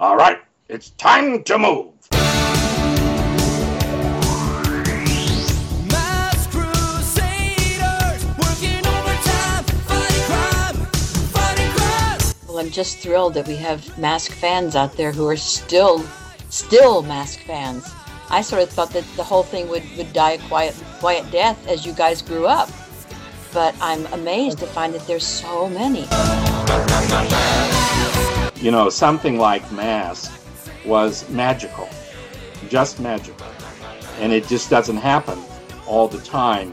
All right, it's time to move. Mask Crusaders, working overtime, fighting crime, fighting crime. Well, I'm just thrilled that we have Mask fans out there who are still, still Mask fans. I sort of thought that the whole thing would, would die a quiet, quiet death as you guys grew up. But I'm amazed to find that there's so many. You know, something like Mask was magical, just magical. And it just doesn't happen all the time.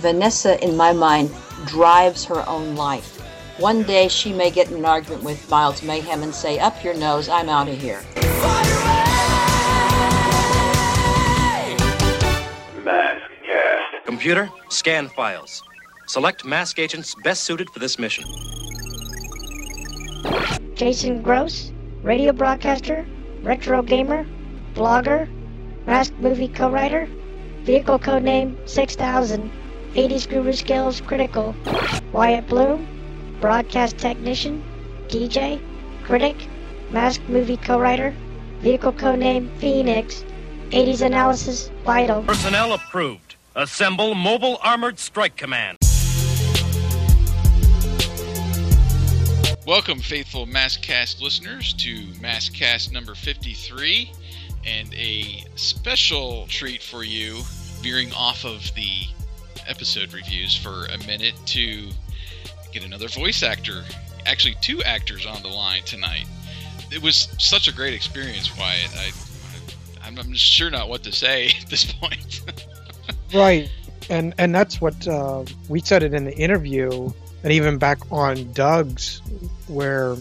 Vanessa, in my mind, drives her own life. One day she may get in an argument with Miles Mayhem and say, Up your nose, I'm out of here. Mask Cast. Computer, scan files. Select mask agents best suited for this mission. Jason Gross, radio broadcaster, retro gamer, blogger, mask movie co-writer, vehicle codename 6000, 80s guru skills critical, Wyatt Bloom, broadcast technician, DJ, critic, mask movie co-writer, vehicle codename Phoenix, 80s analysis vital. Personnel approved. Assemble Mobile Armored Strike Command. Welcome, faithful MASKast listeners, to MASKast number 53, and a special treat for you, veering off of the episode reviews for a minute to get another voice actor, actually two actors on the line tonight. It was such a great experience, Wyatt. I, I'm, I'm sure not what to say at this point. Right, and and that's what uh, we said it in the interview, and even back on Doug's, where,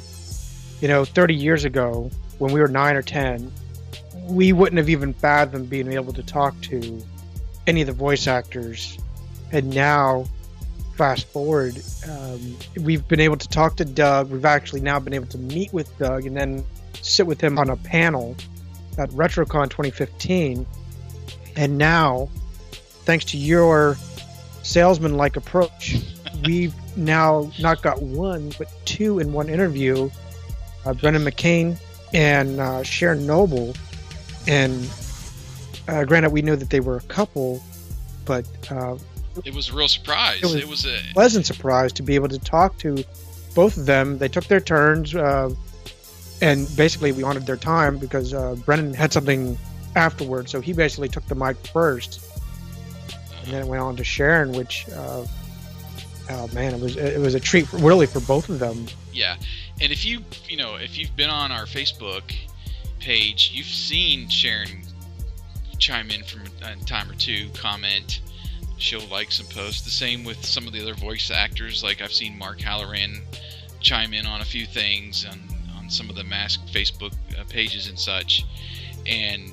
you know, 30 years ago when we were nine or ten, we wouldn't have even fathomed being able to talk to any of the voice actors, and now, fast forward, um, we've been able to talk to Doug. We've actually now been able to meet with Doug and then sit with him on a panel at RetroCon 2015, and now thanks to your salesman like approach, we've now not got one, but two in one interview uh, Brendan McKane and uh, Sharon Noble. And uh, granted, we knew that they were a couple, but uh, it was a real surprise. It was- It was a pleasant surprise to be able to talk to both of them. They took their turns, uh, and basically we honored their time because uh, Brennan had something afterwards, so he basically took the mic first, and then it went on to Sharon, which, uh, oh man, it was it was a treat really for both of them. Yeah, and if you you know if you've been on our Facebook page, you've seen Sharon chime in from a time or two, comment. She'll like some posts. The same with some of the other voice actors. Like I've seen Mark Halloran chime in on a few things on on some of the mask Facebook uh, pages and such. And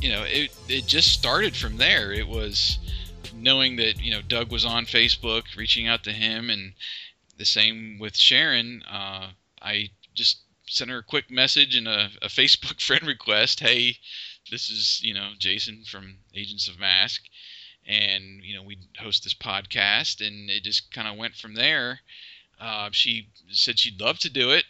you know, it it just started from there. It was knowing that you know Doug was on Facebook, reaching out to him, and the same with Sharon. Uh, I just sent her a quick message and a, a Facebook friend request. Hey, this is you know Jason from Agents of Mask, and you know we host this podcast, and it just kind of went from there. Uh, she said she'd love to do it,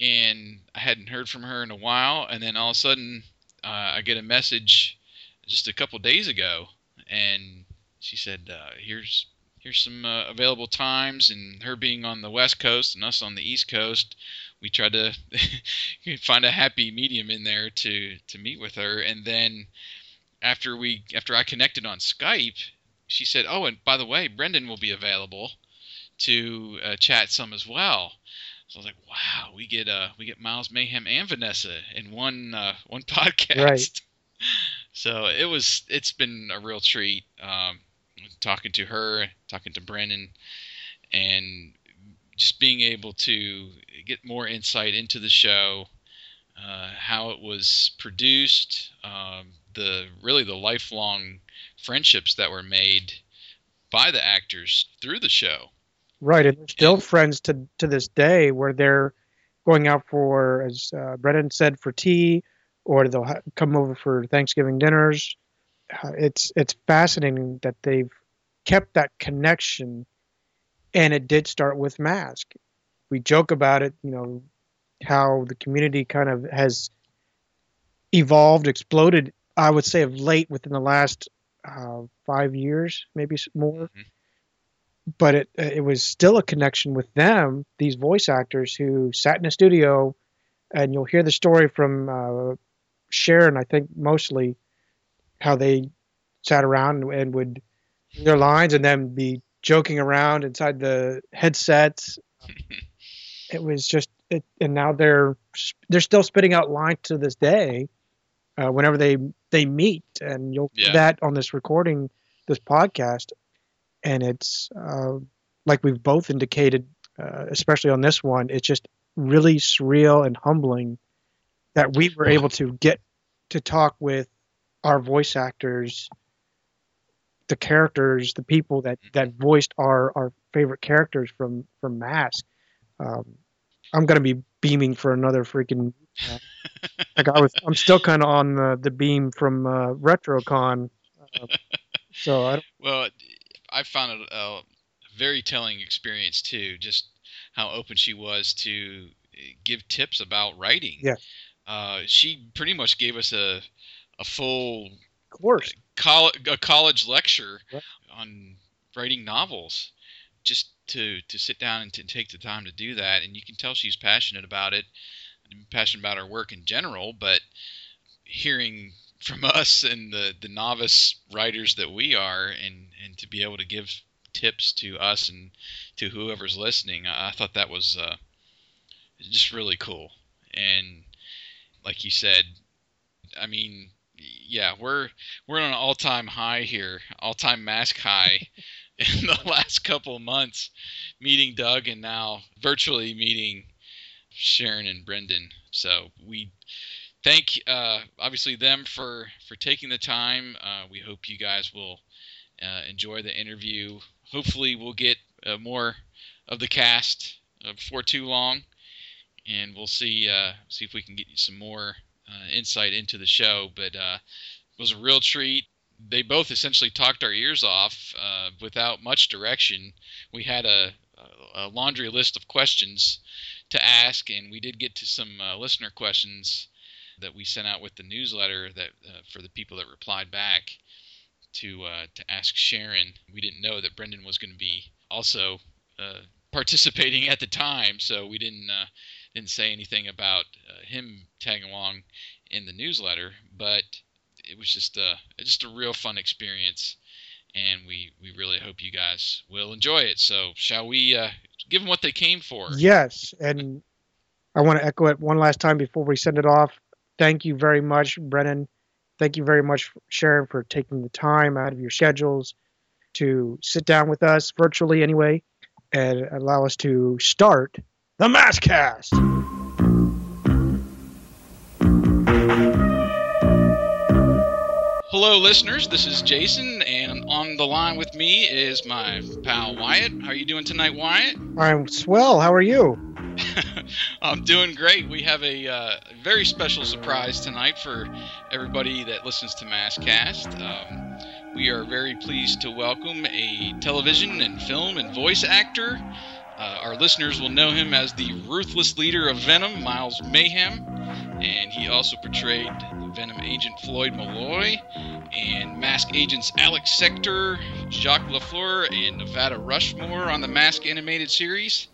and I hadn't heard from her in a while, and then all of a sudden uh, I get a message just a couple days ago, and she said, uh, "Here's here's some uh, available times." And her being on the West Coast and us on the East Coast, we tried to find a happy medium in there to to meet with her. And then after we after I connected on Skype, she said, "Oh, and by the way, Brendan will be available to uh, chat some as well." So I was like, "Wow, we get uh we get Miles Mayhem and Vanessa in one uh, one podcast." Right. So it was it's been a real treat um, talking to her, talking to Brennan, and just being able to get more insight into the show, uh, how it was produced, um, the really the lifelong friendships that were made by the actors through the show. Right, and they're still friends to to this day, where they're going out for, as uh, Brennan said, for tea, or they'll ha- come over for Thanksgiving dinners. Uh, it's it's fascinating that they've kept that connection and it did start with Mask. We joke about it, you know, how the community kind of has evolved, exploded. I would say of late within the last uh, five years, maybe more. Mhm. But it it was still a connection with them, these voice actors who sat in a studio, and you'll hear the story from uh, Sharon, I think mostly, how they sat around and would their lines and then be joking around inside the headsets. it was just, it, and now they're they're still spitting out lines to this day. Uh, whenever they they meet, and you'll Yeah. that on this recording, this podcast, and it's uh, like we've both indicated, uh, especially on this one, it's just really surreal and humbling that we were able to get to talk with our voice actors, the characters, the people that that voiced our our favorite characters from from Mask. Um, I'm gonna be beaming for another freaking. Uh, like I was, I'm still kind of on the, the beam from uh, RetroCon. Uh, so I Well, I found it a very telling experience too. Just how open she was to give tips about writing. Yeah. Uh, she pretty much gave us a a full course, a college lecture Right. on writing novels. Just to to sit down and to take the time to do that, and you can tell she's passionate about it, passionate about her work in general. But hearing from us and the the novice writers that we are, and and to be able to give tips to us and to whoever's listening, I, I thought that was uh, just really cool. And like you said, I mean, yeah, we're we're on an all time high here, all time mask high in the last couple months, meeting Doug and now virtually meeting Sharon and Brendan. So we thank uh, obviously them for for taking the time. Uh, we hope you guys will uh, enjoy the interview. Hopefully, we'll get uh, more of the cast uh, before too long, and we'll see uh, see if we can get you some more insight into the show. But uh, it was a real treat. They both essentially talked our ears off uh, without much direction. We had a, a laundry list of questions to ask, and we did get to some uh, listener questions that we sent out with the newsletter that uh, for the people that replied back to uh, to ask Sharon. We didn't know that Brendan was going to be also uh, participating at the time, so we didn't uh, didn't say anything about uh, him tagging along in the newsletter. But it was just a just a real fun experience, and we we really hope you guys will enjoy it. So shall we uh, give them what they came for? yes, and I want to echo it one last time before we send it off. Thank you very much, Brennan. Thank you very much, Sharon, for taking the time out of your schedules to sit down with us virtually, anyway, and allow us to start the MASKast. Hello, listeners. This is Jason, and on the line with me is my pal Wyatt. How are you doing tonight, Wyatt? I'm swell. How are you? I'm doing great. We have a uh, very special surprise tonight for everybody that listens to MASKast. Um, we are very pleased to welcome a television and film and voice actor. Uh, our listeners will know him as the ruthless leader of Venom, Miles Mayhem, and he also portrayed Venom agent Floyd Malloy and Mask agents Alex Sector, Jacques LaFleur, and Nevada Rushmore on the Mask animated series.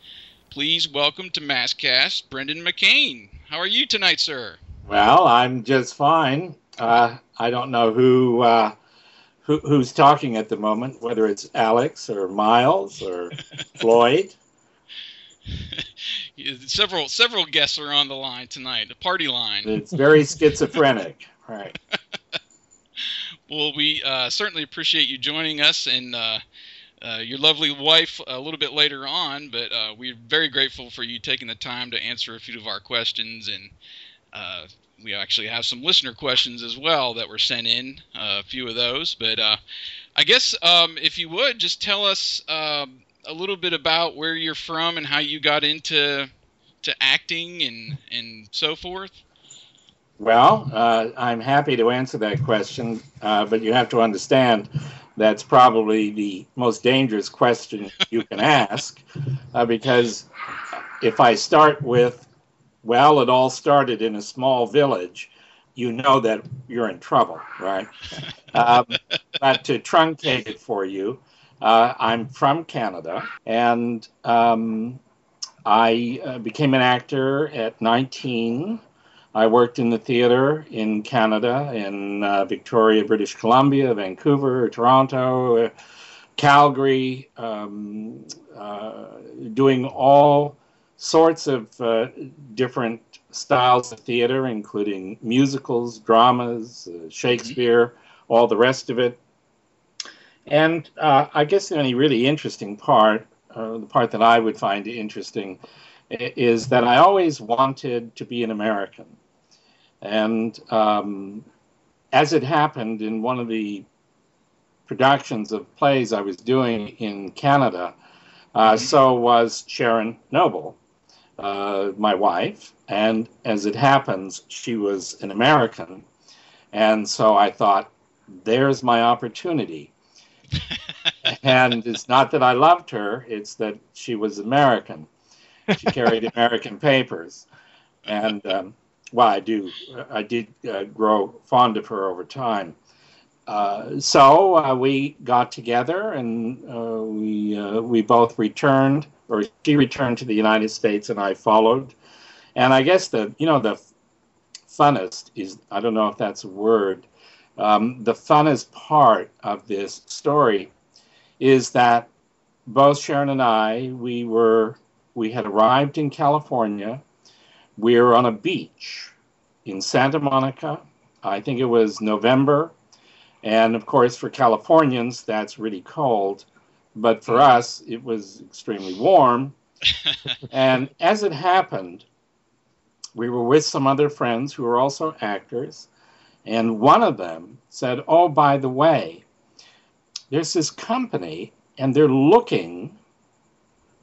Please welcome to Maskcast, Brendan McKane. How are you tonight, sir? Well, I'm just fine. Uh, I don't know who, uh, who who's talking at the moment, whether it's Alex or Miles or Floyd. several several guests are on the line tonight, the party line. It's very schizophrenic, right? Well, we uh, certainly appreciate you joining us and uh, uh, your lovely wife a little bit later on, but uh, we're very grateful for you taking the time to answer a few of our questions. And uh, we actually have some listener questions as well that were sent in, uh, a few of those. But uh, I guess um, if you would, just tell us um, a little bit about where you're from and how you got into to acting and, and so forth. Well, uh, I'm happy to answer that question, uh, but you have to understand that's probably the most dangerous question you can ask, uh, because if I start with, well, it all started in a small village, you know that you're in trouble, right? um, but to truncate it for you, uh, I'm from Canada, and um, I uh, became an actor at 19. I worked in the theater in Canada, in uh, Victoria, British Columbia, Vancouver, Toronto, Calgary, um, uh, doing all sorts of uh, different styles of theater, including musicals, dramas, uh, Shakespeare, all the rest of it. And uh, I guess the only really interesting part, uh, the part that I would find interesting, is that I always wanted to be an American. And um, as it happened in one of the productions of plays I was doing in Canada, uh, so was Sharon Noble, uh, my wife. And as it happens, she was an American. And so I thought, there's my opportunity. and it's not that I loved her, it's that she was American. She carried American papers. And, um, well, I do, I did uh, grow fond of her over time. Uh, so uh, we got together and uh, we uh, we both returned, or she returned to the United States, and I followed. And I guess the you know the funnest is I don't know if that's a word. Um, the funnest part of this story is that both Sharon and I we were we had arrived in California. We were on a beach in Santa Monica. I think it was November and of course, for Californians, that's really cold. But for us, it was extremely warm. and as it happened, we were with some other friends who were also actors. And one of them said, Oh, by the way, there's this company, and they're looking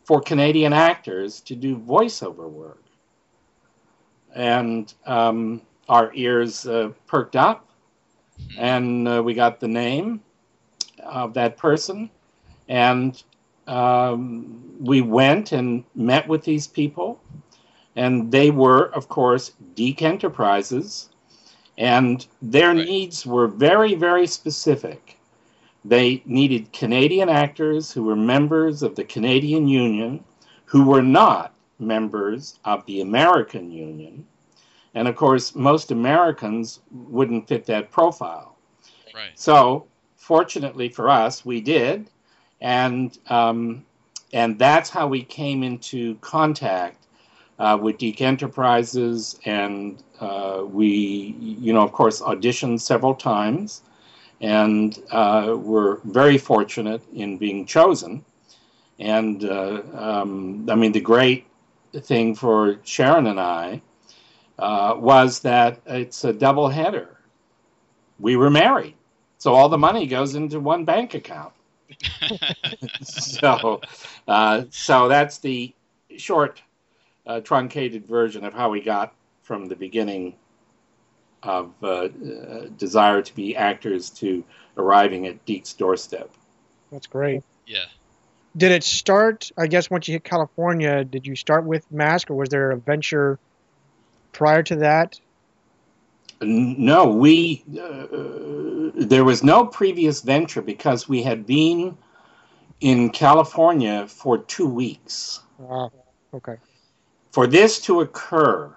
for Canadian actors to do voiceover work. And um, our ears uh, perked up and uh, we got the name of that person and um, we went and met with these people and they were of course DIC Enterprises and their Right. needs were very very specific they needed Canadian actors who were members of the Canadian Union who were not members of the American Union and of course most Americans wouldn't fit that profile right. so, fortunately for us, we did, and um, and that's how we came into contact uh, with DIC Enterprises, and uh, we, you know, of course, auditioned several times, and uh, were very fortunate in being chosen. And uh, um, I mean, the great thing for Sharon and I uh, was that it's a double header. We were married so all the money goes into one bank account. so, uh, so that's the short, uh, truncated version of how we got from the beginning of uh, uh, desire to be actors to arriving at DIC's doorstep. That's great. yeah. Did it start? I guess once you hit California, did you start with Mask, or was there a venture prior to that? No, we uh, there was no previous venture because we had been in California for two weeks. Ah, okay. for this to occur,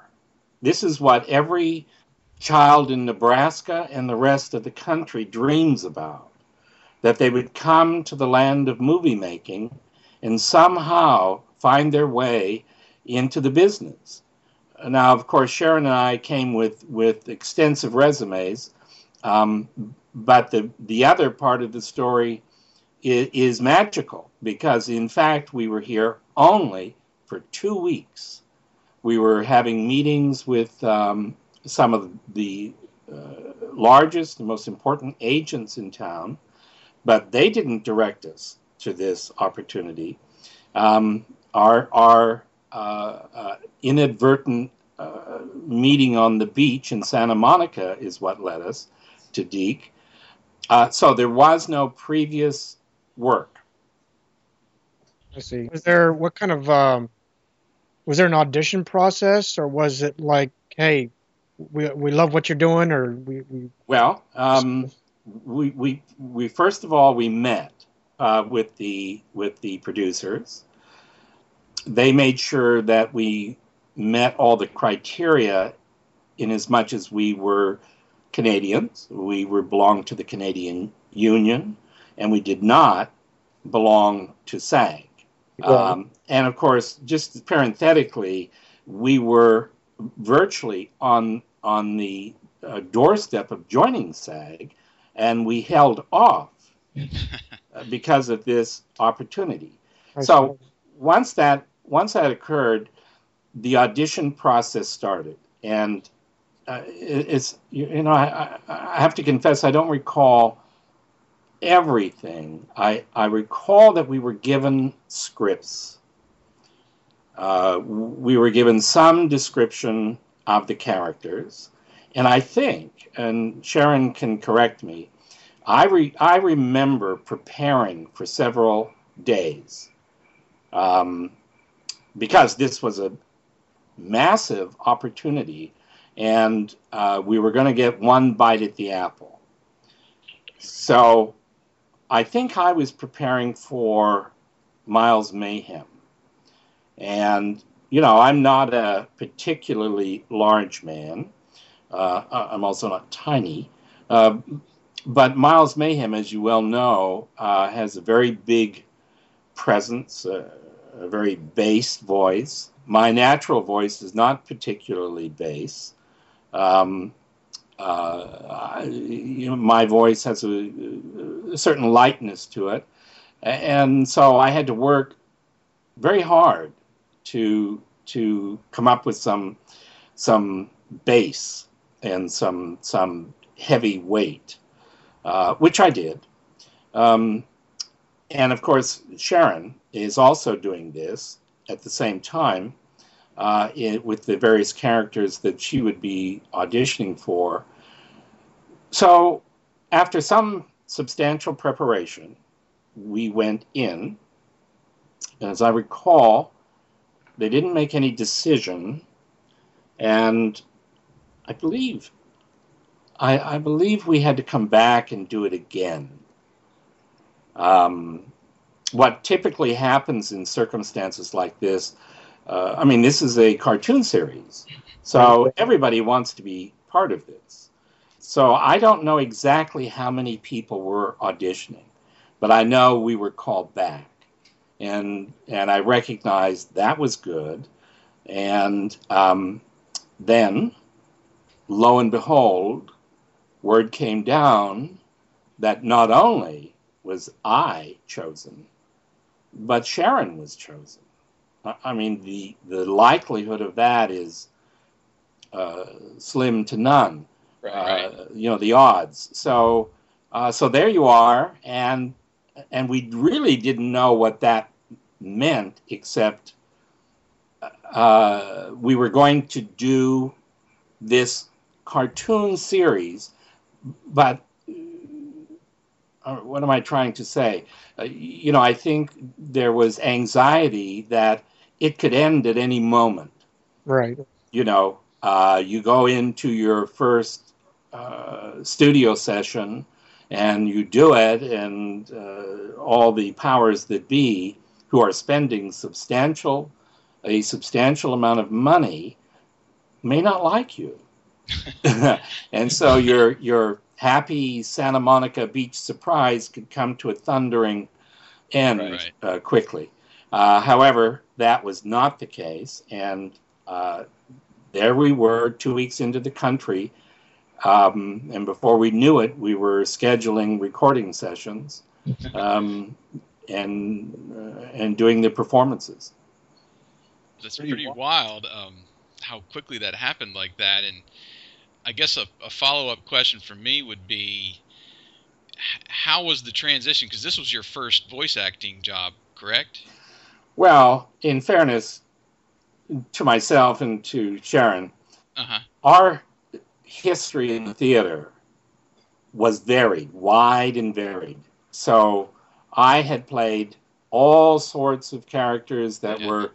this is what every child in Nebraska and the rest of the country dreams about that they would come to the land of movie making and somehow find their way into the business. Now, of course, Sharon and I came with, with extensive resumes, um, but the, the other part of the story is, is magical because, in fact, we were here only for two weeks. We were having meetings with um, some of the uh, largest and most important agents in town, but they didn't direct us to this opportunity. Um, our our uh, uh, inadvertent uh, meeting on the beach in Santa Monica is what led us to DIC. Uh, so there was no previous work. I see. Was there what kind of um, was there an audition process, or was it like, hey, we we love what you're doing, or we, we Well, um, we, we we first of all we met uh, with the with the producers. They made sure that we met all the criteria, in as much as we were Canadians, we were belonged to the Canadian Union, and we did not belong to SAG. Um, and of course, just parenthetically, we were virtually on on the uh, doorstep of joining SAG, and we held off because of this opportunity. I So once that once that occurred, the audition process started, and uh, it, it's you, you know I, I have to confess I don't recall everything. I I recall that we were given scripts. Uh, we were given some description of the characters, and I think, and Sharon can correct me, I re, I remember preparing for several days, um, because this was a massive opportunity, and uh, we were going to get one bite at the apple. So, I think I was preparing for Miles Mayhem, and you know I'm not a particularly large man. Uh, I'm also not tiny. Uh, but Miles Mayhem, as you well know, uh, has a very big presence, uh, a very bass voice. My natural voice is not particularly bass. Um, uh, you know, my voice has a, a certain lightness to it, and so I had to work very hard to to come up with some some bass and some some heavy weight uh, which I did. Um, and of course, Sharon is also doing this at the same time uh, in, with the various characters that she would be auditioning for. So, after some substantial preparation, we went in. And as I recall, they didn't make any decision. And I believe I, I believe we had to come back and do it again. Um, what typically happens in circumstances like this, uh, I mean, this is a cartoon series, so everybody wants to be part of this. So I don't know exactly how many people were auditioning, but I know we were called back, and and I recognized that was good, and um, then, lo and behold, word came down that not only was I chosen, but Sharon was chosen. I I mean, the, the likelihood of that is uh, slim to none. Right. Uh, you know, the odds. So, uh, so there you are, and and we really didn't know what that meant, except uh, we were going to do this cartoon series but uh, what am I trying to say? Uh, you know, I think there was anxiety that it could end at any moment. right. You know, uh, you go into your first uh, studio session and you do it, and uh, all the powers that be who are spending substantial a substantial amount of money may not like you. and so your your happy Santa Monica Beach surprise could come to a thundering end Right. uh, quickly. Uh, however, that was not the case, and uh, there we were, two weeks into the country, um, and before we knew it, we were scheduling recording sessions um, and uh, and doing the performances. That's Pretty pretty, wild. Um, how quickly that happened like that, and I guess a, a follow up question for me would be, how was the transition? Because this was your first voice acting job, correct? Well, in fairness to myself and to Sharon, Uh huh. our history in the theater was varied, wide and varied. So I had played all sorts of characters that Yeah. were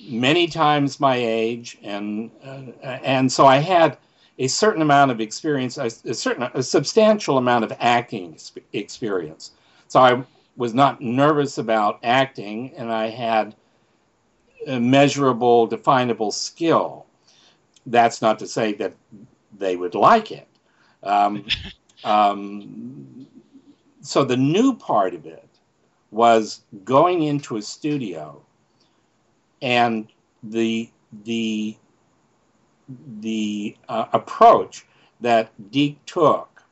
many times my age, and uh, and so I had a certain amount of experience, a, a certain, a substantial amount of acting experience. So I was not nervous about acting, and I had a measurable, definable skill. That's not to say that they would like it. Um, um, so the new part of it was going into a studio and the the the uh, approach that DIC took,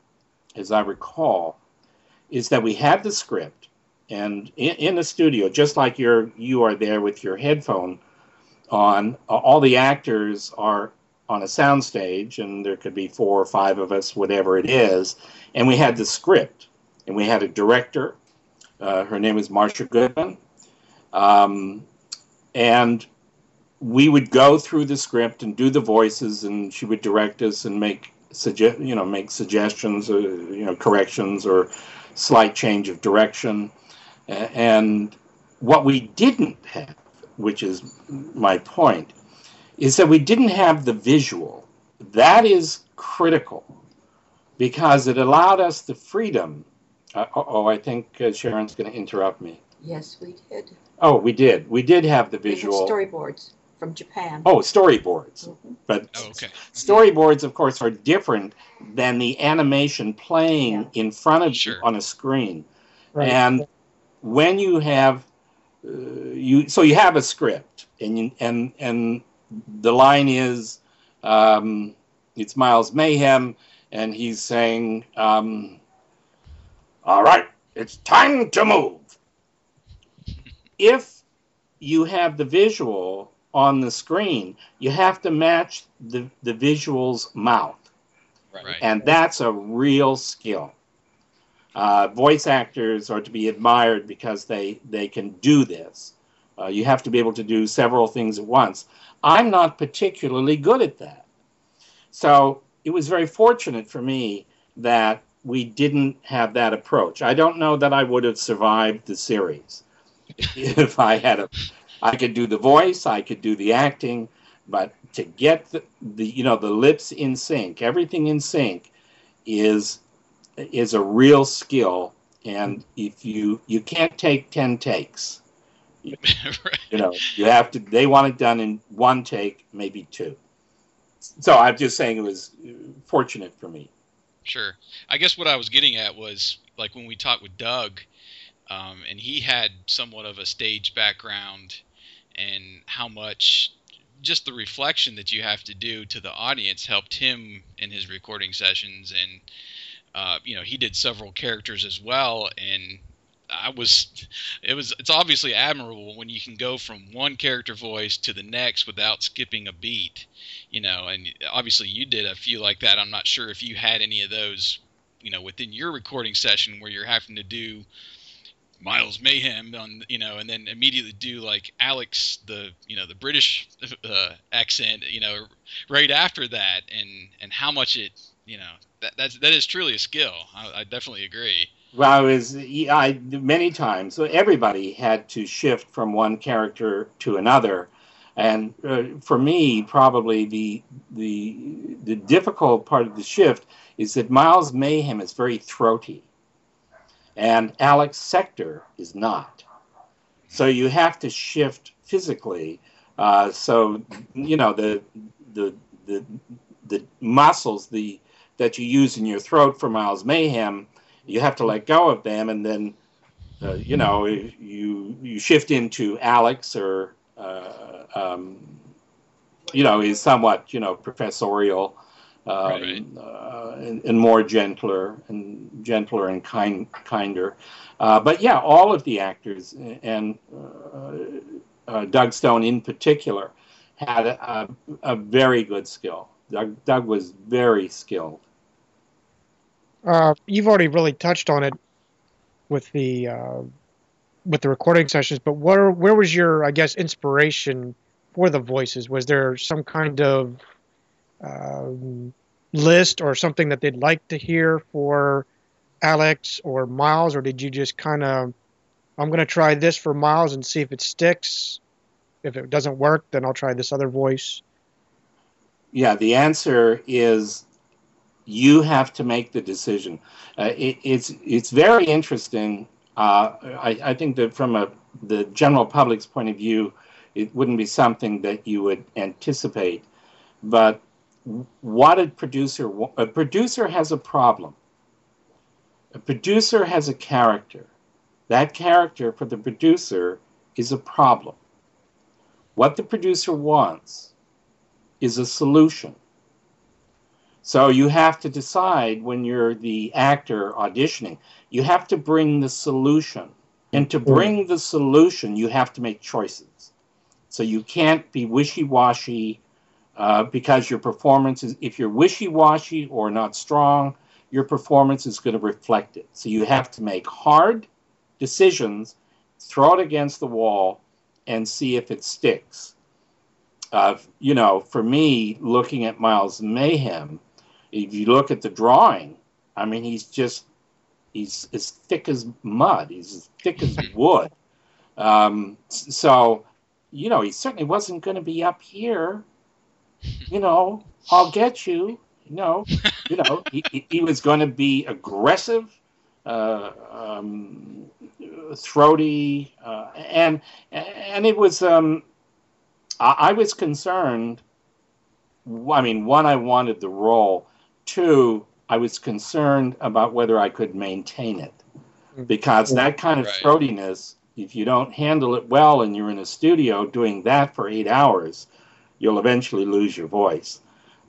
as I recall, is that we had the script, and in, in the studio, just like you're you are there with your headphone on, uh, all the actors are on a soundstage, and there could be four or five of us, whatever it is, and we had the script, and we had a director. Uh, her name is Marsha Goodman. Um, and we would go through the script and do the voices, and she would direct us and make suggest, you know, make suggestions, or, you know, corrections or slight change of direction. A- And what we didn't have, which is my point, is that we didn't have the visual. That is critical because it allowed us the freedom. Uh, oh, I think uh, Sharon's going to interrupt me. Yes, we did. Oh, we did. We did have the We visual. storyboards from Japan. Oh, storyboards. Mhm. But Oh, okay. storyboards, of course, are different than the animation playing in front of Sure. you on a screen. Right. And when you have uh, you, so you have a script, and you, and and the line is, um, it's Miles Mayhem, and he's saying, um, "All right, it's time to move." If you have the visual on the screen, you have to match the, the visual's mouth. Right. And that's a real skill. Uh, voice actors are to be admired because they, they can do this. Uh, you have to be able to do several things at once. I'm not particularly good at that. So it was very fortunate for me that we didn't have that approach. I don't know that I would have survived the series if I had a. I could do the voice, I could do the acting, but to get the, the you know the lips in sync, everything in sync, is is a real skill. And if you you can't take ten takes, right. you know you have to. They want it done in one take, maybe two. So I'm just saying it was fortunate for me. Sure. I guess what I was getting at was like when we talked with Doug, um, and he had somewhat of a stage background, and how much just the reflection that you have to do to the audience helped him in his recording sessions, and uh, you know he did several characters as well, and I was it was it's obviously admirable when you can go from one character voice to the next without skipping a beat you know and obviously you did a few like that. I'm not sure if you had any of those you know within your recording session where you're having to do miles mayhem on you know and then immediately do like alex the you know the british uh, accent you know right after that and and how much it you know that that's that is truly a skill i, I definitely agree Well, it was I many times. So everybody had to shift from one character to another, and uh, for me, probably the the the difficult part of the shift is that Miles Mayhem is very throaty, and Alex Sector is not. So you have to shift physically. Uh, so you know the the the the muscles the that you use in your throat for Miles Mayhem you have to let go of them and then uh, you know you you shift into alex or uh, um, you know he's somewhat you know professorial um, Right. uh, and, and more gentler and gentler and kind kinder. Uh, but yeah all of the actors and uh, uh, doug stone in particular had a, a, a very good skill. Doug, doug was very skilled Uh, you've already really touched on it with the uh, with the recording sessions, but where where was your, I guess, inspiration for the voices? Was there some kind of um, list or something that they'd like to hear for Alex or Miles, or did you just kind of, I'm going to try this for Miles and see if it sticks? If it doesn't work, then I'll try this other voice. Yeah, the answer is you have to make the decision. Uh, it, it's it's very interesting. Uh, I, I think that from a the general public's point of view, it wouldn't be something that you would anticipate. But what a producer a producer has a problem. A producer has a character. That character for the producer is a problem. What the producer wants is a solution. So you have to decide when you're the actor auditioning, you have to bring the solution. And to bring the solution, you have to make choices. So you can't be wishy washy uh, because your performance is, if you're wishy washy or not strong, your performance is going to reflect it. So you have to make hard decisions, throw it against the wall, and see if it sticks. Uh, you know, for me, looking at Miles Mayhem, if you look at the drawing, I mean, he's just he's as thick as mud. He's as thick as wood. Um, so, you know, he certainly wasn't going to be up here. You know, I'll get you. You know, you know, he, he- he was going to be aggressive, uh, um, throaty, uh, and and it was. Um, I, I was concerned. I mean, one, I wanted the role. Two, I was concerned about whether I could maintain it, because that kind of Right. throatiness, if you don't handle it well and you're in a studio doing that for eight hours, you'll eventually lose your voice.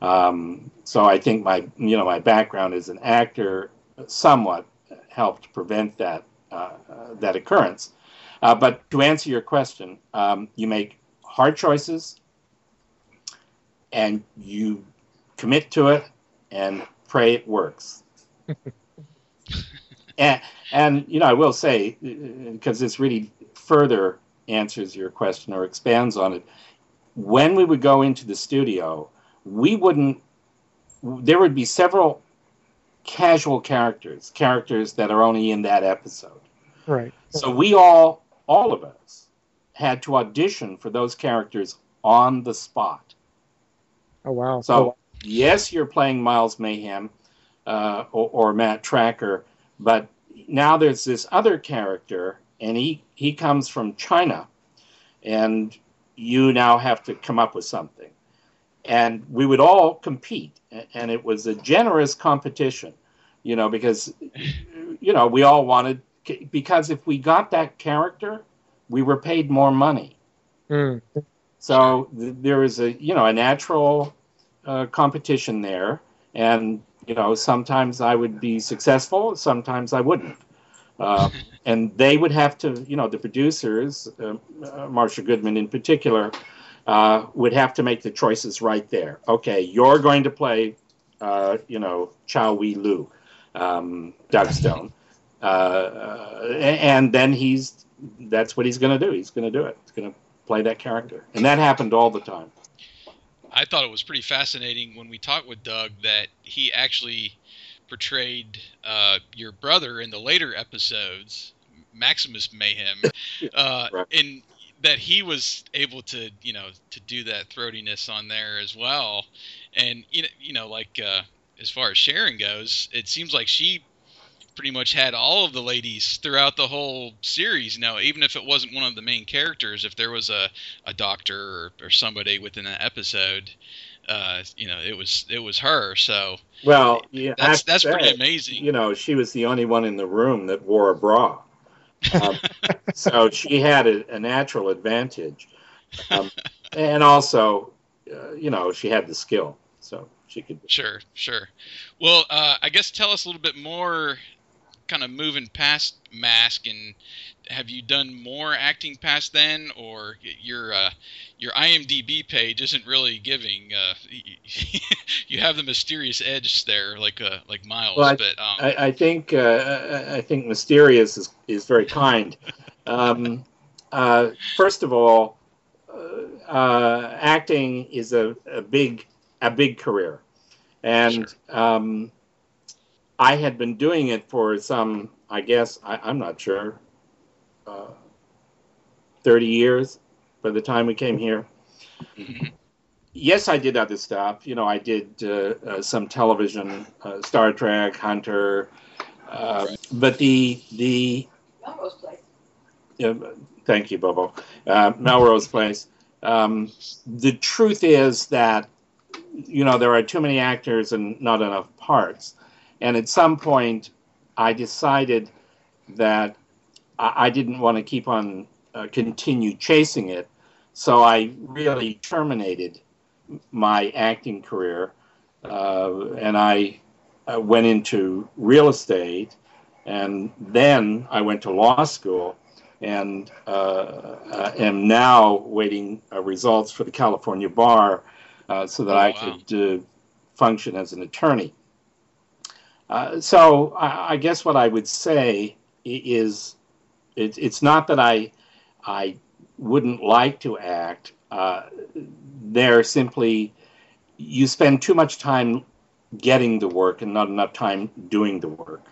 Um, so I think my, you know, my background as an actor somewhat helped prevent that uh, uh, that occurrence. Uh, but to answer your question, um, you make hard choices, and you commit to it, and pray it works. and, and you know, I will say because this really further answers your question or expands on it. When we would go into the studio, we wouldn't. There would be several casual characters, characters that are only in that episode. Right. So we all, all of us, had to audition for those characters on the spot. Oh wow. So yes, you're playing Miles Mayhem uh, or, or Matt Trakker, but now there's this other character, and he he comes from China, and you now have to come up with something. And we would all compete, and it was a generous competition, you know, because you know we all wanted because if we got that character, we were paid more money. Mm. So th- there is a you know a natural uh, competition there, and you know sometimes I would be successful, sometimes I wouldn't, uh, and they would have to you know the producers, uh, uh, Marsha Goodman in particular, uh, would have to make the choices right there. Okay, you're going to play, uh, you know Chow Wee Lu, um, Doug Stone, uh, uh, and then he's that's what he's going to do. He's going to do it. He's going to play that character, and that happened all the time. I thought it was pretty fascinating when we talked with Doug that he actually portrayed uh, your brother in the later episodes, Maximus Mayhem, uh, Right. and that he was able to, you know, to do that throatiness on there as well. And you know, you know, like uh, as far as Sharon goes, it seems like she pretty much had all of the ladies throughout the whole series. now, even if it wasn't one of the main characters, if there was a, a doctor or, or somebody within that episode, uh, you know, it was it was her. So Well, yeah, that's that's pretty amazing. You know, she was the only one in the room that wore a bra, um, so she had a, a natural advantage, um, and also, uh, you know, she had the skill, so she could. Sure, sure. Well, uh, I guess tell us a little bit more, kind of moving past Mask, and have you done more acting past then, or your uh, your IMDb page isn't really giving? Uh, you have the mysterious edge there, like uh, like Miles, Well, I- but um, I, I think uh, I- think mysterious is, is very kind. Um, uh, first of all, uh, uh, acting is a, a big a big career, and um, I had been doing it for some, I guess, I, I'm not sure, uh, 30 years by the time we came here. Mhm. Yes, I did other stuff. You know, I did uh, uh, some television, uh, Star Trek, Hunter, uh, but the the Melrose Place. yeah, thank you, Bobo. Uh, Melrose Place. Um, the truth is that you know there are too many actors and not enough parts, and at some point, I decided that I, I didn't want to keep on uh, continue chasing it, so I really terminated my acting career, uh, and I uh, went into real estate, and then I went to law school and uh, uh, am now waiting uh, results for the California bar uh, so that Oh, I wow. could uh, function as an attorney. Uh, so I, I guess what I would say is it, it's not that I I wouldn't like to act. Uh, they're simply you spend too much time getting the work and not enough time doing the work.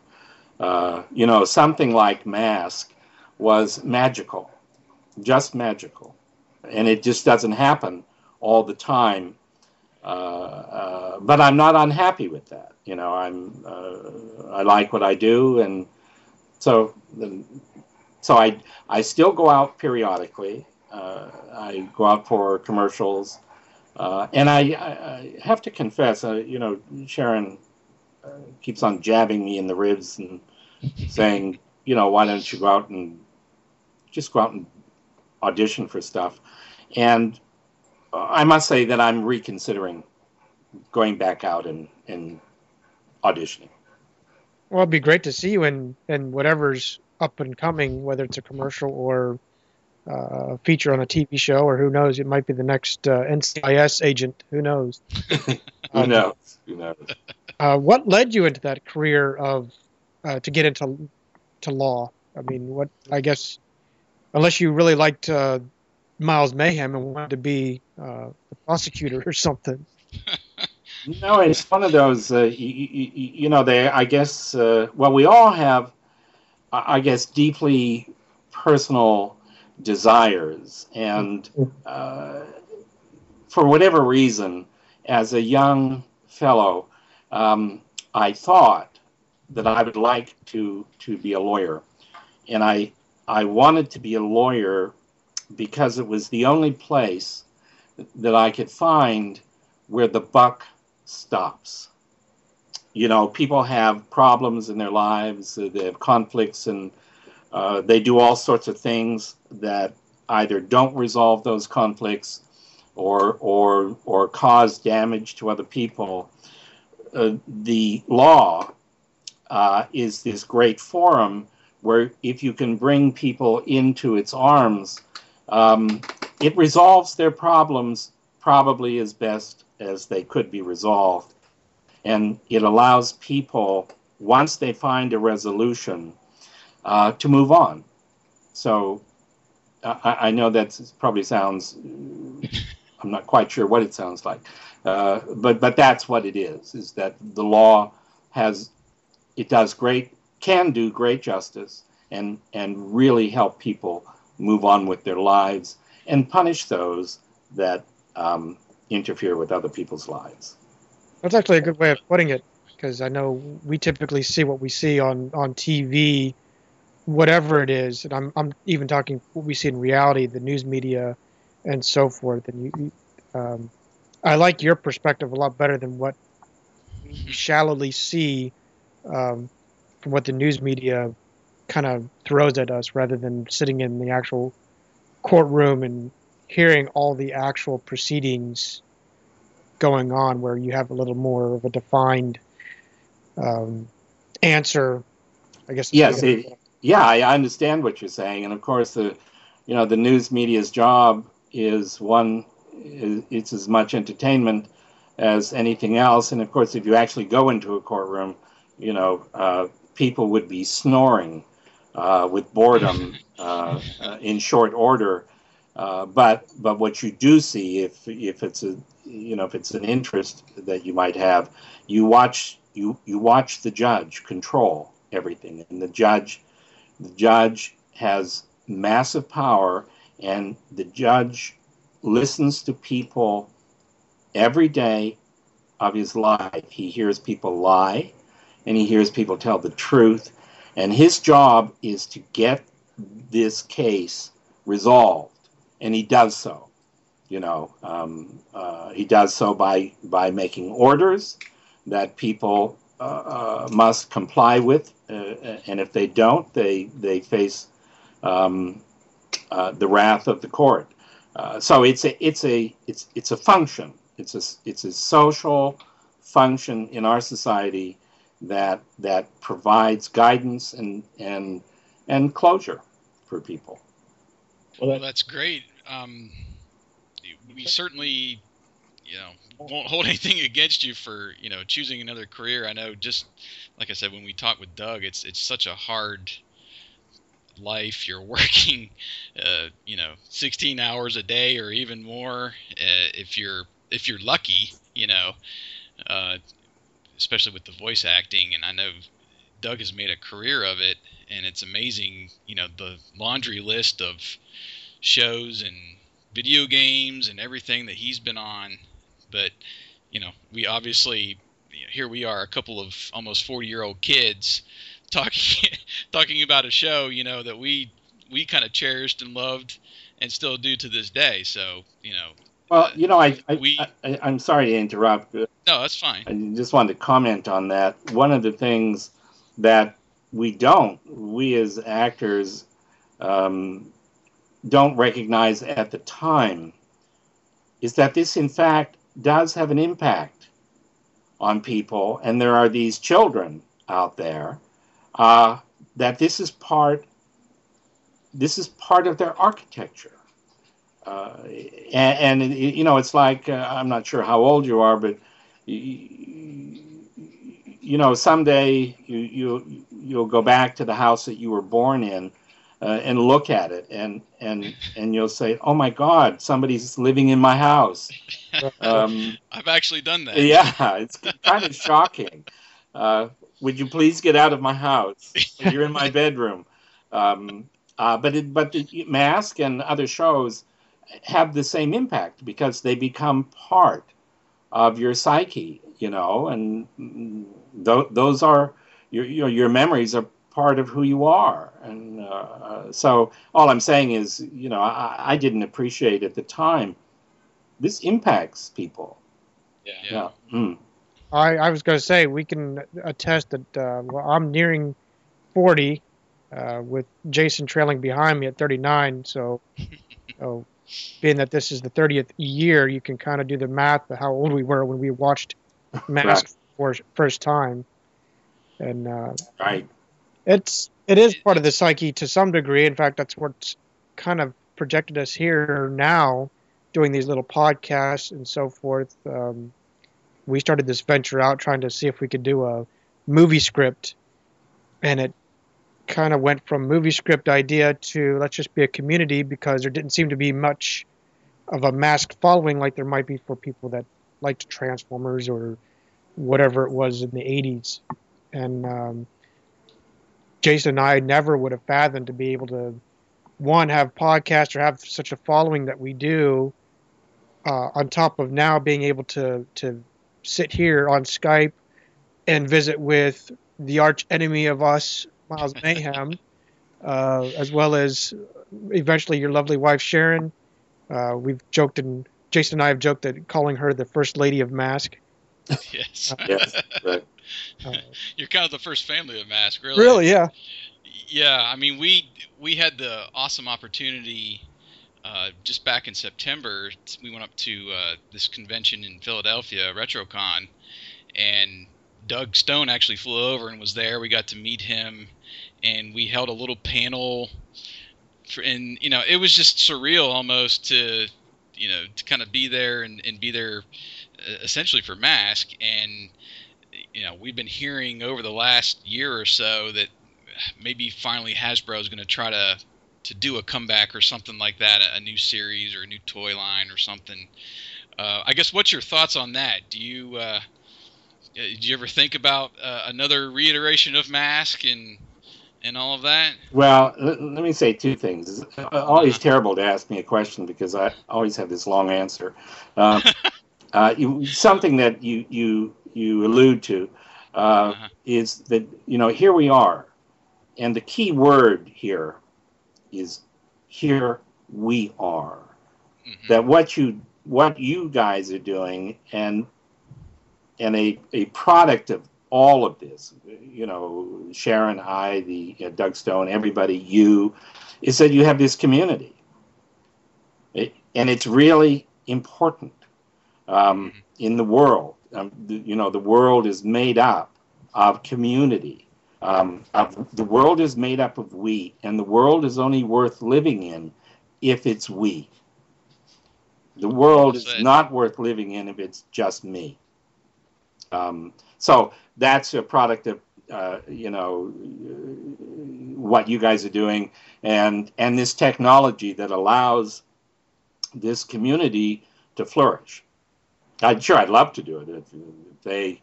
Uh, you know, something like Mask was magical, just magical, and it just doesn't happen all the time. Uh, uh, but I'm not unhappy with that. You know, I'm uh, I like what I do, and so so I I still go out periodically. Uh, I go out for commercials, and I, I, have to confess, you know, Sharon keeps on jabbing me in the ribs and saying, you know, why don't you go out and just go out and audition for stuff? And I must say that I'm reconsidering going back out and, and auditioning. Well, it'd be great to see you in, in whatever's up and coming, whether it's a commercial or uh, a feature on a TV show, or who knows, it might be the next uh, NCIS agent. Who knows? Who Um, knows? Who knows? Uh, what led you into that career of uh, to get into to law? I mean, what I guess, unless you really liked uh, Miles Mayhem and wanted to be uh, a prosecutor or something. No, it's one of those. Uh, you, know, they. I guess. Uh, well, we all have. I I guess deeply personal desires, and uh, for whatever reason, as a young fellow, um, I thought that I would like to to be a lawyer, and I I wanted to be a lawyer because it was the only place that I could find where the buck stops. You know, people have problems in their lives, uh, they have conflicts, and uh, they do all sorts of things that either don't resolve those conflicts or or or cause damage to other people. Uh, the law uh, is this great forum where if you can bring people into its arms, um, it resolves their problems probably as best as they could be resolved. And it allows people, once they find a resolution, uh, to move on. So I, I know that probably sounds, I'm not quite sure what it sounds like, uh, but, but that's what it is, is that the law has, it does great, can do great justice and, and really help people move on with their lives and punish those that um, interfere with other people's lives. That's actually a good way of putting it, because I know we typically see what we see on, on TV, whatever it is, and I'm I'm even talking what we see in reality, the news media, and so forth. And you, you um, I like your perspective a lot better than what we shallowly see um, from what the news media kind of throws at us, rather than sitting in the actual courtroom and hearing all the actual proceedings going on where you have a little more of a defined um, answer i guess Yes, it, yeah, I understand what you're saying, and of course, the you know the news media's job is one. It's as much entertainment as anything else, and of course, if you actually go into a courtroom, you know, uh, people would be snoring uh, with boredom uh, uh, in short order. Uh, but but what you do see if if it's a you know, if it's an interest that you might have, you watch you you watch the judge control everything, and the judge the judge has massive power, and the judge listens to people every day of his life. He hears people lie, and he hears people tell the truth, and his job is to get this case resolved, and he does so. You know, um, uh, he does so by by making orders that people uh, uh, must comply with, uh, and if they don't, they they face um, uh, the wrath of the court. Uh, so it's a it's a it's it's a function. It's a it's a social function in our society that that provides guidance and and and closure for people. Well, that's great. Um, we certainly, you know, won't hold anything against you for you know choosing another career. I know, just like I said when we talked with Doug, it's it's such a hard life. You're working, uh, you know, 16 hours a day or even more uh, if you're if you're lucky, you know, uh, especially with the voice acting. And I know Doug has made a career of it, and it's amazing, you know, the laundry list of shows and video games and everything that he's been on. But you know, we obviously here we are, a couple of almost 40 year old kids talking talking about a show, you know, that we we kind of cherished and loved and still do to this day. So you know, Well, uh, you know, I, I, we- I I'm sorry to interrupt. no, that's fine. I just wanted to comment on that. One of the things that we don't, we as actors, um, don't recognize at the time is that this, in fact, does have an impact on people. And there are these children out there uh, that this is part. This is part of their architecture. Uh, and, and you know, it's like uh, I'm not sure how old you are, but you, you know, someday you you you'll go back to the house that you were born in uh, and look at it, and and and you'll say, "Oh my God, somebody's living in my house." Um, I've actually done that. yeah, it's kind of shocking. Uh, would you please get out of my house? You're in my bedroom. Um, uh, but it, but the mask and other shows have the same impact because they become part of your psyche, you know, and th- those are your, your your memories are part of who you are, and uh, uh, so all I'm saying is, you know, I, I didn't appreciate at the time. This impacts people. Yeah. Yeah. Mm. I, I was going to say we can attest that uh, well, I'm nearing 40, uh, with Jason trailing behind me at 39. So, so being that this is the 30th year, you can kind of do the math of how old we were when we watched Mask for first time, and uh, Right. it's it is part of the psyche to some degree. In fact, that's what's kind of projected us here now, doing these little podcasts and so forth. Um, we started this venture out trying to see if we could do a movie script, and it kind of went from movie script idea to let's just be a community because there didn't seem to be much of a mask following like there might be for people that liked Transformers or whatever it was in the 80s. And um, Jason and I never would have fathomed to be able to, one, have podcasts or have such a following that we do, uh, on top of now being able to, to sit here on Skype and visit with the arch enemy of us, Miles Mayhem, uh, as well as eventually your lovely wife, Sharon. Uh, we've joked and Jason and I have joked that calling her the first lady of mask. Yes. Yes. Right. Uh, You're kind of the first family of Mask, really. really, yeah. Yeah, I mean, we we had the awesome opportunity uh, just back in September. We went up to uh, this convention in Philadelphia, RetroCon, and Doug Stone actually flew over and was there. We got to meet him, and we held a little panel. For, and you know, it was just surreal almost to you know to kind of be there and, and be there uh, essentially for Mask and you know we've been hearing over the last year or so that maybe finally Hasbro is going to try to to do a comeback or something like that, a new series or a new toy line or something. uh, I guess what's your thoughts on that? Do you uh, did you ever think about uh, another reiteration of Mask and and all of that? Well, let, let me say two things. It's always terrible to ask me a question because I always have this long answer. Um, uh, you, something that you you you allude to uh, Uh-huh. is that you know here we are, and the key word here is here we are. Mhm. That what you what you guys are doing and and a, a product of all of this, you know, Sharon, I, the uh, Doug Stone, everybody, you, is that you have this community, It- and it's really important um, in the world. Um, the, you know, the world is made up of community. Um, of, the world is made up of we, and the world is only worth living in if it's we. The world is not worth living in if it's just me. Um, so that's a product of uh, you know what you guys are doing, and and this technology that allows this community to flourish. I'm sure I'd love to do it if, if they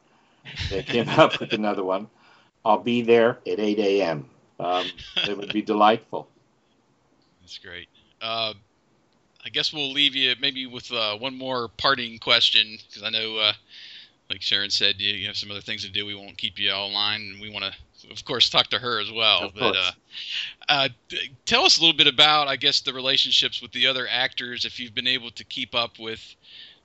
they came up with another one. I'll be there at 8 a.m. Um, it would be delightful. That's great. Uh, I guess we'll leave you maybe with uh, one more parting question because I know, uh, like Sharon said, you, have some other things to do. We won't keep you all online, and we want to, of course, talk to her as well. Of but uh, uh, tell us a little bit about, I guess, the relationships with the other actors. If you've been able to keep up with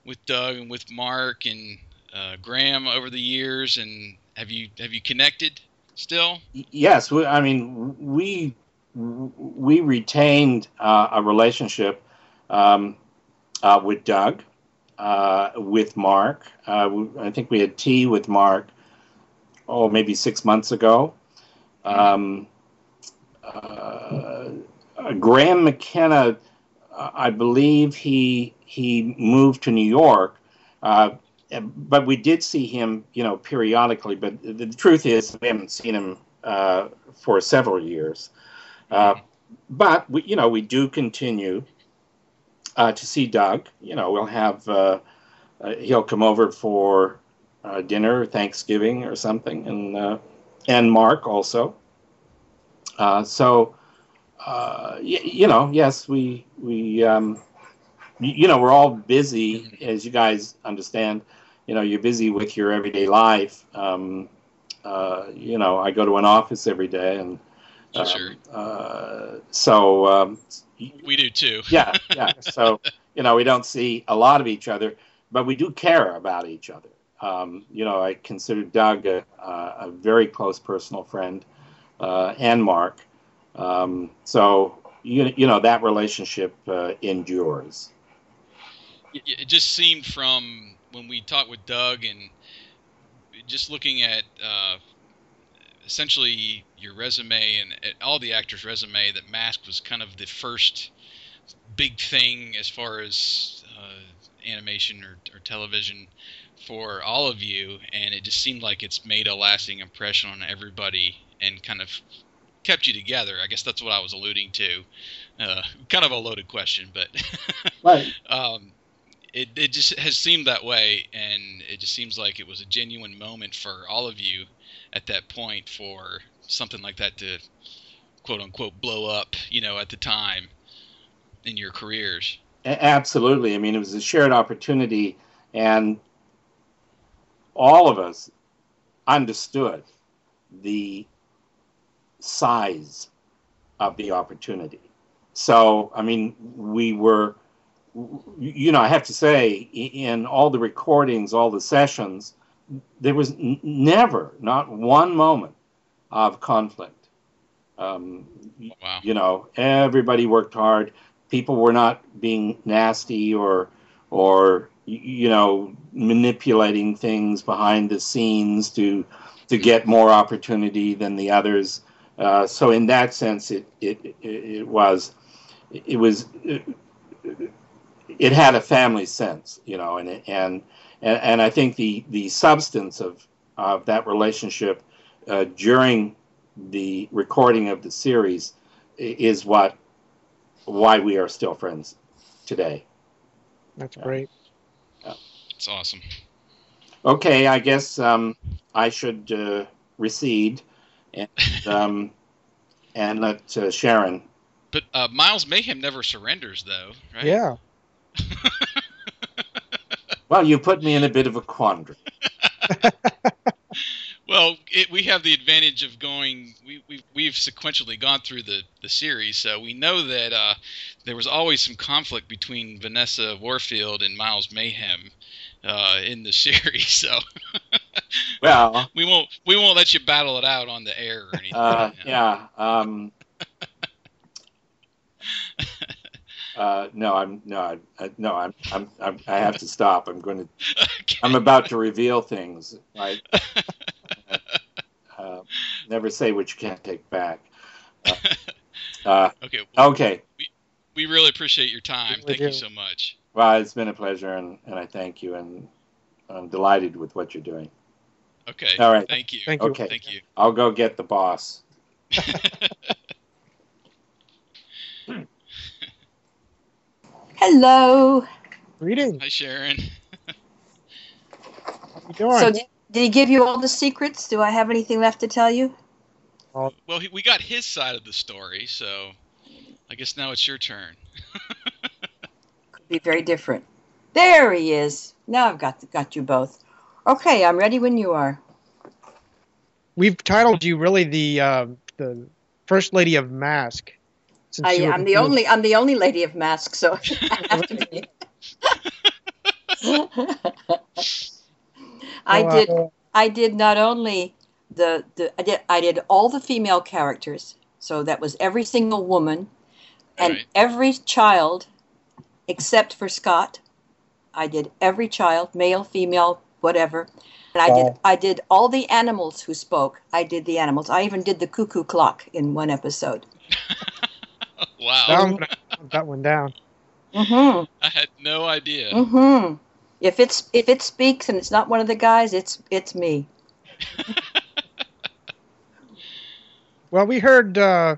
with Doug and with Mark and uh, Graham over the years, and have you have you connected still? yes we, i mean we we retained uh, a relationship um, uh, with doug uh, with mark uh, i think we had tea with mark oh maybe six months ago um, uh, graham mckenna uh, i believe he he moved to new york uh, but we did see him, you know, periodically. But the, the truth is, we haven't seen him uh, for several years. Uh, but we, you know, we do continue uh, to see Doug. You know, we'll have uh, uh, he'll come over for uh, dinner, Thanksgiving, or something, and uh, and Mark also. Uh, so, uh, y- you know, yes, we we. Um, y- you know, we're all busy, as you guys understand. You know, you're busy with your everyday life. Um, uh, you know, I go to an office every day, and Sure. uh, so um, We do too. yeah, yeah. So you know, we don't see a lot of each other, but we do care about each other. Um, you know, I consider Doug a, a, a very close personal friend, uh, and Mark. Um, so you you know that relationship uh, endures. it it just seemed from when we talked with Doug and just looking at uh, essentially your resume and all the actors' resume that Mask was kind of the first big thing as far as uh, animation or, or television for all of you, and it just seemed like it's made a lasting impression on everybody and kind of kept you together. I guess that's what I was alluding to. Uh, kind of a loaded question, but Right. um, it, it just has seemed that way, and it just seems like it was a genuine moment for all of you at that point for something like that to quote unquote blow up, you know, at the time in your careers. Absolutely. I mean, it was a shared opportunity, and all of us understood the size of the opportunity. So, I mean, we were, you know, I have to say, in all the recordings, all the sessions, there was n- never, not one moment of conflict. Um, Wow. you know everybody worked hard people were not being nasty or or you know manipulating things behind the scenes to to get more opportunity than the others uh, so in that sense it it, it, was it was it, it had a family sense you know and and and, and I think the the substance of of that relationship uh, during the recording of the series is what why we are still friends today. That's great. It's awesome. Okay, I guess um, I should uh, recede and um, and let uh, Sharon. But uh, Miles Mayhem never surrenders, though, right? Yeah. Well, you put me in a bit of a quandary. Well, it, we have the advantage of going. We, we we've sequentially gone through the, the series, so we know that uh, there was always some conflict between Vanessa Warfield and Miles Mayhem uh, in the series. So Well, we won't we won't let you battle it out on the air or anything. uh, yeah. Um, uh, no, I'm no, I, I, no, I'm, I'm, I'm, I have to stop. I'm going to. Okay. I'm about to reveal things. Right. Uh, never say what you can't take back. Uh, uh, okay. Well, okay. we really appreciate your time. Thank you so much. Well, it's been a pleasure, and, and I thank you, and I'm delighted with what you're doing. Okay. All right. Thank you. Thank you. Okay. Thank you. I'll go get the boss. Hello. Greetings. Hi, Sharon. How you doing? So did, did he give you all the secrets? Do I have anything left to tell you? Well, he, we got his side of the story, so I guess now it's your turn. Could be very different. There he is. Now I've got got you both. Okay, I'm ready when you are. We've titled you really the uh, the first lady of Mask. Since I, I'm the only I'm the only lady of masks, so I have to be. I uh, did I did not only the, the I did I did all the female characters. So that was every single woman and Right. every child except for Scott. I did every child, male, female, whatever. And I did I did all the animals who spoke. I did the animals. I even did the cuckoo clock in one episode. Wow. Now I'm gonna hunt that one down. Mhm. I had no idea. Mm-hmm. If it's if it speaks and it's not one of the guys, it's it's me. Well, we heard uh,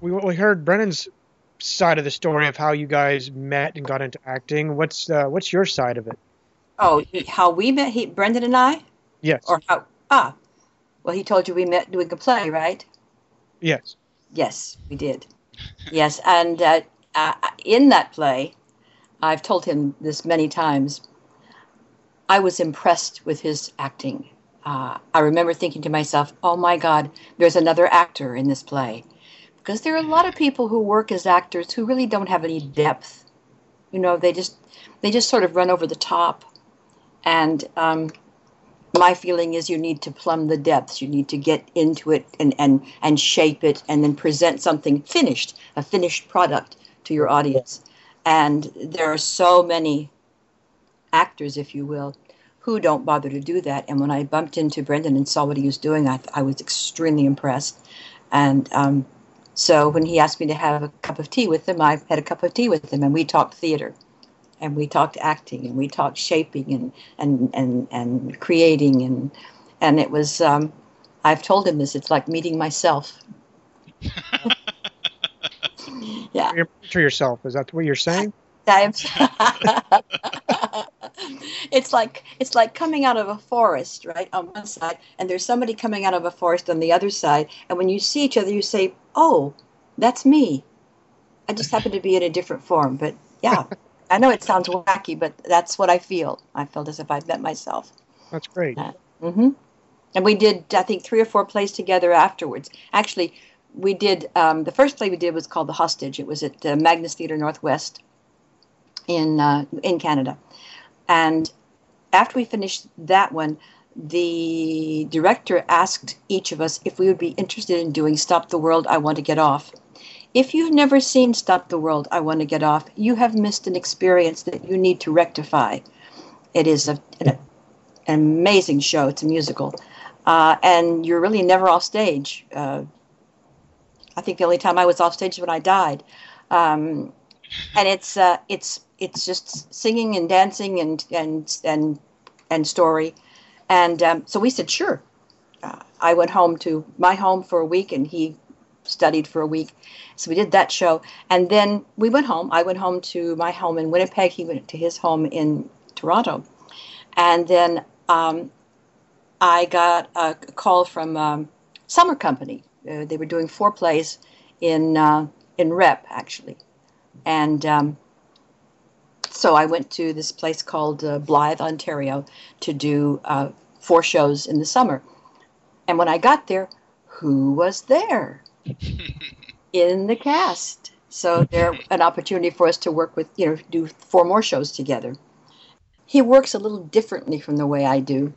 we we heard Brendan's side of the story of how you guys met and got into acting. What's uh, what's your side of it? Oh, how we met? He, Brendan and I, Yes. or how? Ah, well, he told you we met doing a play, right? yes. Yes, we did. Yes, and uh, uh, in that play, I've told him this many times. I was impressed with his acting. Uh, I remember thinking to myself, "Oh my God, there's another actor in this play," because there are a lot of people who work as actors who really don't have any depth. You know, they just they just sort of run over the top. And um, my feeling is you need to plumb the depths. You need to get into it and, and, and shape it and then present something finished, a finished product to your audience. And there are so many actors, if you will, who don't bother to do that. And when I bumped into Brendan and saw what he was doing, I, I was extremely impressed. And um, so when he asked me to have a cup of tea with him, I had a cup of tea with him and we talked theater and we talked acting and we talked shaping and and and, and creating and and it was um, I've told him this it's like meeting myself. yeah, You're to yourself. Is that what you're saying? It's like it's like coming out of a forest, right? On one side, and there's somebody coming out of a forest on the other side, and when you see each other, you say, "Oh, that's me." I just happen to be in a different form, but yeah, I know it sounds wacky, but that's what I feel. I felt as if I'd met myself. That's great. hmm And we did, I think, three or four plays together afterwards. Actually, we did, um, the first play we did was called The Hostage. It was at uh, Magnus Theatre Northwest in, uh, in Canada. And after we finished that one, the director asked each of us if we would be interested in doing Stop the World, I Want to Get Off. If you've never seen Stop the World, I Want to Get Off, you have missed an experience that you need to rectify. It is a, an, an amazing show. It's a musical. Uh, and you're really never off stage. Uh, I think the only time I was off stage is when I died. Um, and it's uh, it's it's just singing and dancing and and and and story. And um, so we said, sure. Uh, I went home to my home for a week, and he studied for a week. So we did that show, and then we went home. I went home to my home in Winnipeg. He went to his home in Toronto, and then um, I got a call from um, Summer Company. Uh, they were doing four plays in uh, in Rep actually, and um, so I went to this place called uh, Blyth, Ontario, to do uh, four shows in the summer. And when I got there, who was there in the cast? So there an opportunity for us to work with, you know, do four more shows together. He works a little differently from the way I do.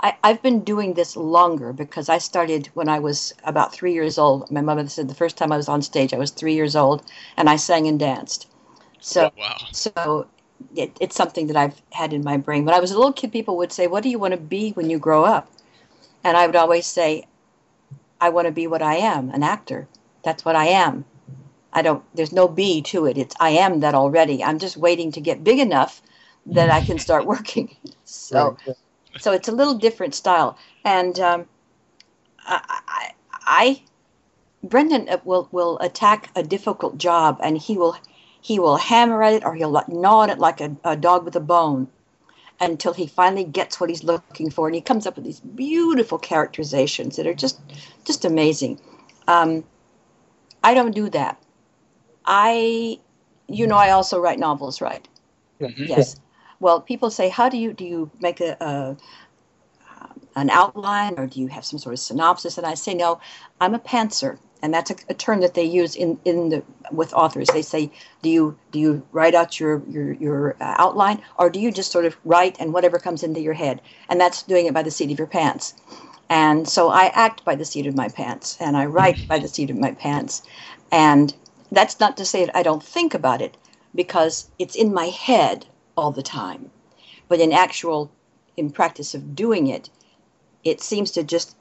I, I've been doing this longer because I started when I was about three years old. My mother said the first time I was on stage, I was three years old, and I sang and danced. So, oh, Wow. so it, it's something that I've had in my brain. When I was a little kid, people would say, "What do you want to be when you grow up?" And I would always say, "I want to be what I am, an actor. That's what I am. I don't. There's no B to it. It's I am that already. I'm just waiting to get big enough that I can start working." So Right. so it's a little different style and um, I, I, I brendan uh, will will attack a difficult job and he will he will hammer at it or he'll gnaw at it like a, a dog with a bone until he finally gets what he's looking for and he comes up with these beautiful characterizations that are just just amazing. Um, i don't do that. I you know i also write novels right? Mhm. yes. Well people say how do you do you make a, a an outline or do you have some sort of synopsis? And i say no i'm a pantser and that's a, a term that they use in, in the with authors. They say do you do you write out your your, your uh, outline or do you just sort of write and whatever comes into your head? And that's doing it by the seat of your pants. And so i act by the seat of my pants and i write by the seat of my pants. And that's not to say that i don't think about it because it's in my head all the time. But in actual in practice of doing it it seems to just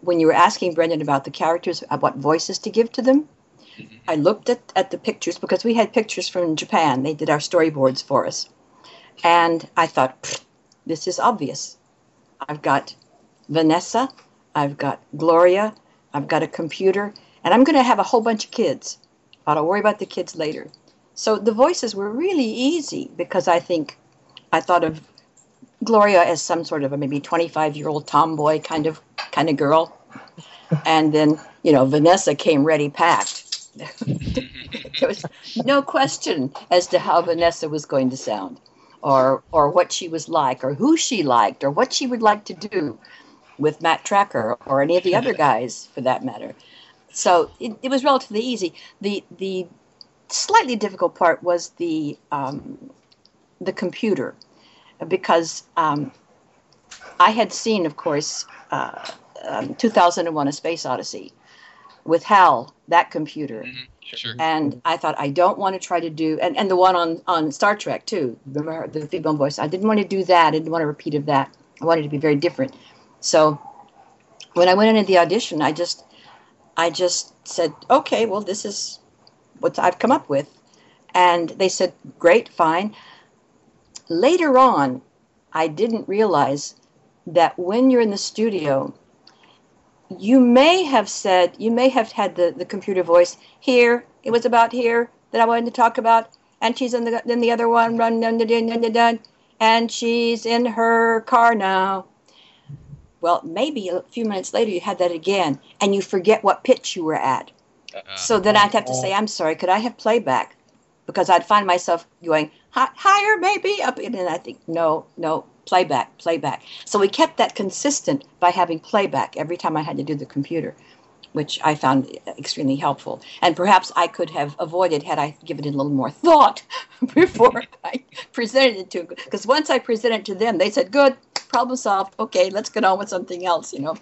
when you were asking brendan about the characters uh, what voices to give to them i looked at, at the pictures because we had pictures from japan. They did our storyboards for us. And i thought this is obvious. I've got vanessa i've got gloria i've got a computer and i'm going to have a whole bunch of kids. But i'll worry about the kids later. So the voices were really easy because i think i thought of Gloria as some sort of a maybe 25 year old tomboy kind of kind of girl, and then you know Vanessa came ready packed. there was no question as to how Vanessa was going to sound, or or what she was like, or who she liked, or what she would like to do with Matt Trakker or any of the other guys for that matter. So it, it was relatively easy. The the slightly difficult part was the um, the computer because um, I had seen, of course, uh, um, 2001: A Space Odyssey with Hal, that computer, Mhm. Sure. and I thought I don't want to try to do, and, and the one on on Star Trek too, remember the female voice. I didn't want to do that. I didn't want to repeat of that. I wanted to be very different. So when I went into the audition, I just I just said, okay, well, this is what I've come up with, and they said, great, fine later on, I didn't realize that when you're in the studio, you may have said, you may have had the, the computer voice here, it was about here that I wanted to talk about, and she's in the then the other one, run, dun, dun, dun, dun, and she's in her car now. Well, maybe a few minutes later you had that again, and you forget what pitch you were at. Uh, So then I'd have to say, I'm sorry, could I have playback? Because I'd find myself going higher, maybe up, and I think, no, no, playback, playback. So we kept that consistent by having playback every time I had to do the computer, which I found extremely helpful. And perhaps I could have avoided had I given it a little more thought before I presented it to. Because once I presented it to them, they said, "Good, problem solved. Okay, let's get on with something else." You know,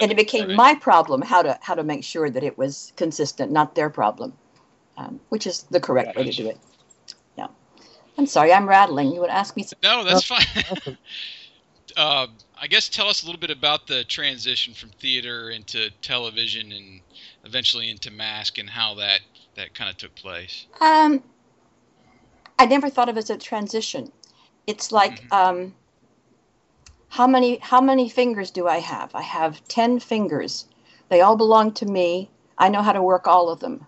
and it became my problem how to how to make sure that it was consistent, not their problem, um, which is the correct way to do it. Yeah. I'm sorry, I'm rattling. You would ask me. No, that's fine. uh, I guess tell us a little bit about the transition from theater into television and eventually into mask and how that that kind of took place. Um, I never thought of it as a transition. It's like Mhm. um, how many how many fingers do I have? I have ten fingers. They all belong to me. I know how to work all of them.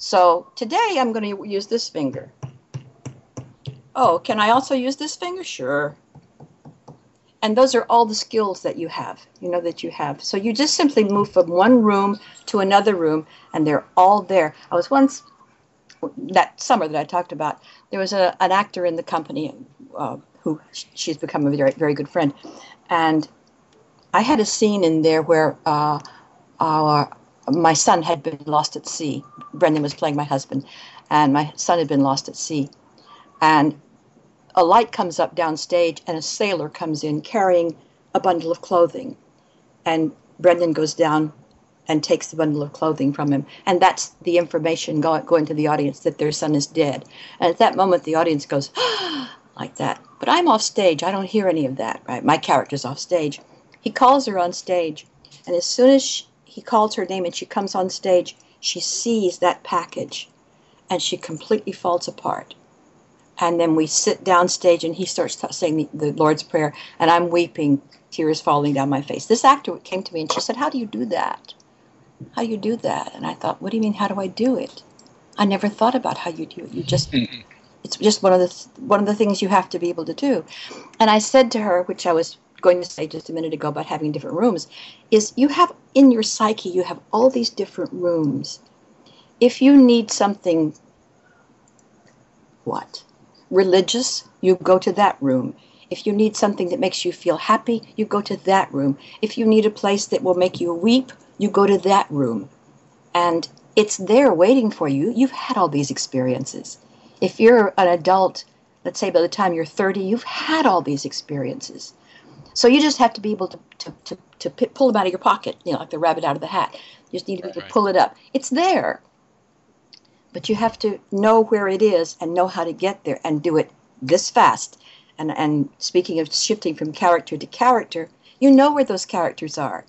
So today I'm going to use this finger. Oh, can I also use this finger? Sure. And those are all the skills that you have, you know, that you have. So you just simply move from one room to another room, and they're all there. I was once, that summer that I talked about, there was a, an actor in the company uh, who she's become a very, very good friend. And I had a scene in there where uh, uh, my son had been lost at sea. Brendan was playing my husband, and my son had been lost at sea. And a light comes up downstage, and a sailor comes in carrying a bundle of clothing. And Brendan goes down and takes the bundle of clothing from him. And that's the information go- going to the audience that their son is dead. And at that moment, the audience goes, like that. But I'm off stage. I don't hear any of that, right? My character's off stage. He calls her on stage. And as soon as she, he calls her name and she comes on stage, she sees that package and she completely falls apart. And then we sit downstage and he starts t- saying the, the Lord's Prayer, and I'm weeping, tears falling down my face. This actor came to me and she said, How do you do that? How do you do that? And I thought, What do you mean, how do I do it? I never thought about how you do it. You just, mm-hmm. it's just one of the th- one of the things you have to be able to do. And I said to her, which I was going to say just a minute ago about having different rooms, is you have in your psyche, you have all these different rooms. If you need something, what? Religious, you go to that room. If you need something that makes you feel happy, you go to that room. If you need a place that will make you weep, you go to that room. And it's there waiting for you. You've had all these experiences. If you're an adult, let's say by the time you're 30, you've had all these experiences. So you just have to be able to, to, to, to pull them out of your pocket, you know, like the rabbit out of the hat. You just need to be able to pull it up. It's there. But you have to know where it is and know how to get there and do it this fast. And, and speaking of shifting from character to character, you know where those characters are.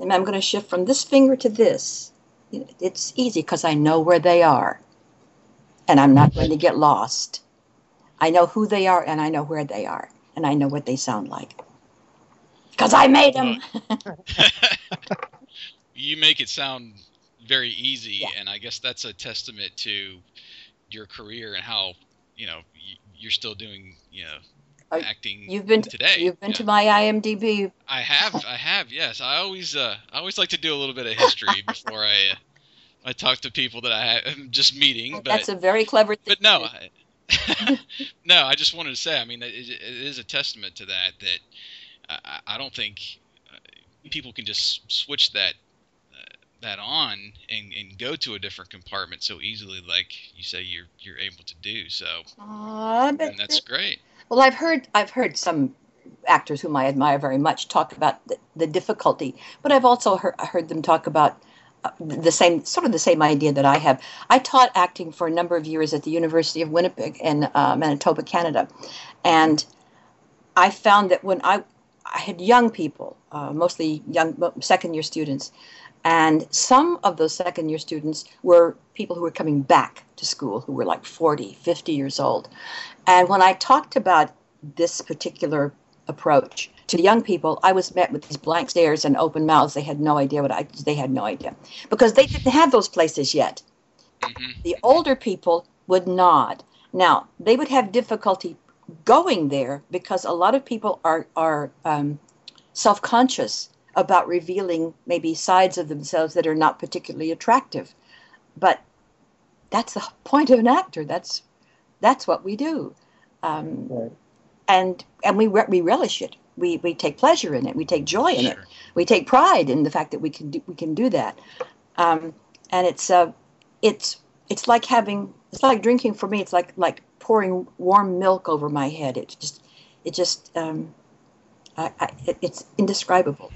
And I'm going to shift from this finger to this. It's easy because I know where they are. And I'm not going to get lost. I know who they are and I know where they are. And I know what they sound like. Because I made them. you make it sound very easy, Yeah. and I guess that's a testament to your career and how you know you're still doing you know Uh, acting You've been to, today. You've been Yeah. to my IMDb. I have, I have, yes. I always, uh, I always like to do a little bit of history before I, uh, I talk to people that I am just meeting. But That's a very clever thing. but no, I, no. I just wanted to say. I mean, it, it is a testament to that. That I, I don't think uh, people can just switch that uh, that on and, and go to a different compartment so easily, like you say you're you're able to do. So and that's great. Well, I've heard I've heard some actors whom I admire very much talk about the, the difficulty, but I've also heard, heard them talk about uh, the same sort of the same idea that I have. I taught acting for a number of years at the University of Winnipeg in uh, Manitoba, Canada, and I found that when I I had young people, uh, mostly young second year students, and some of those second year students were people who were coming back to school who were like 40, 50 years old. And when I talked about this particular approach to the young people, I was met with these blank stares and open mouths. They had no idea what I, they had no idea because they didn't have those places yet. hmm The older people would nod. Now, they would have difficulty going there because a lot of people are, are um, self conscious about revealing maybe sides of themselves that are not particularly attractive. But that's the point of an actor. That's that's what we do, um, Right. and and we re- we relish it. We we take pleasure in it. We take joy in it. We take pride in the fact that we can do, we can do that, um, and it's uh, it's it's like having it's like drinking for me. It's like like pouring warm milk over my head. It's just it just um, I, I, it's indescribable.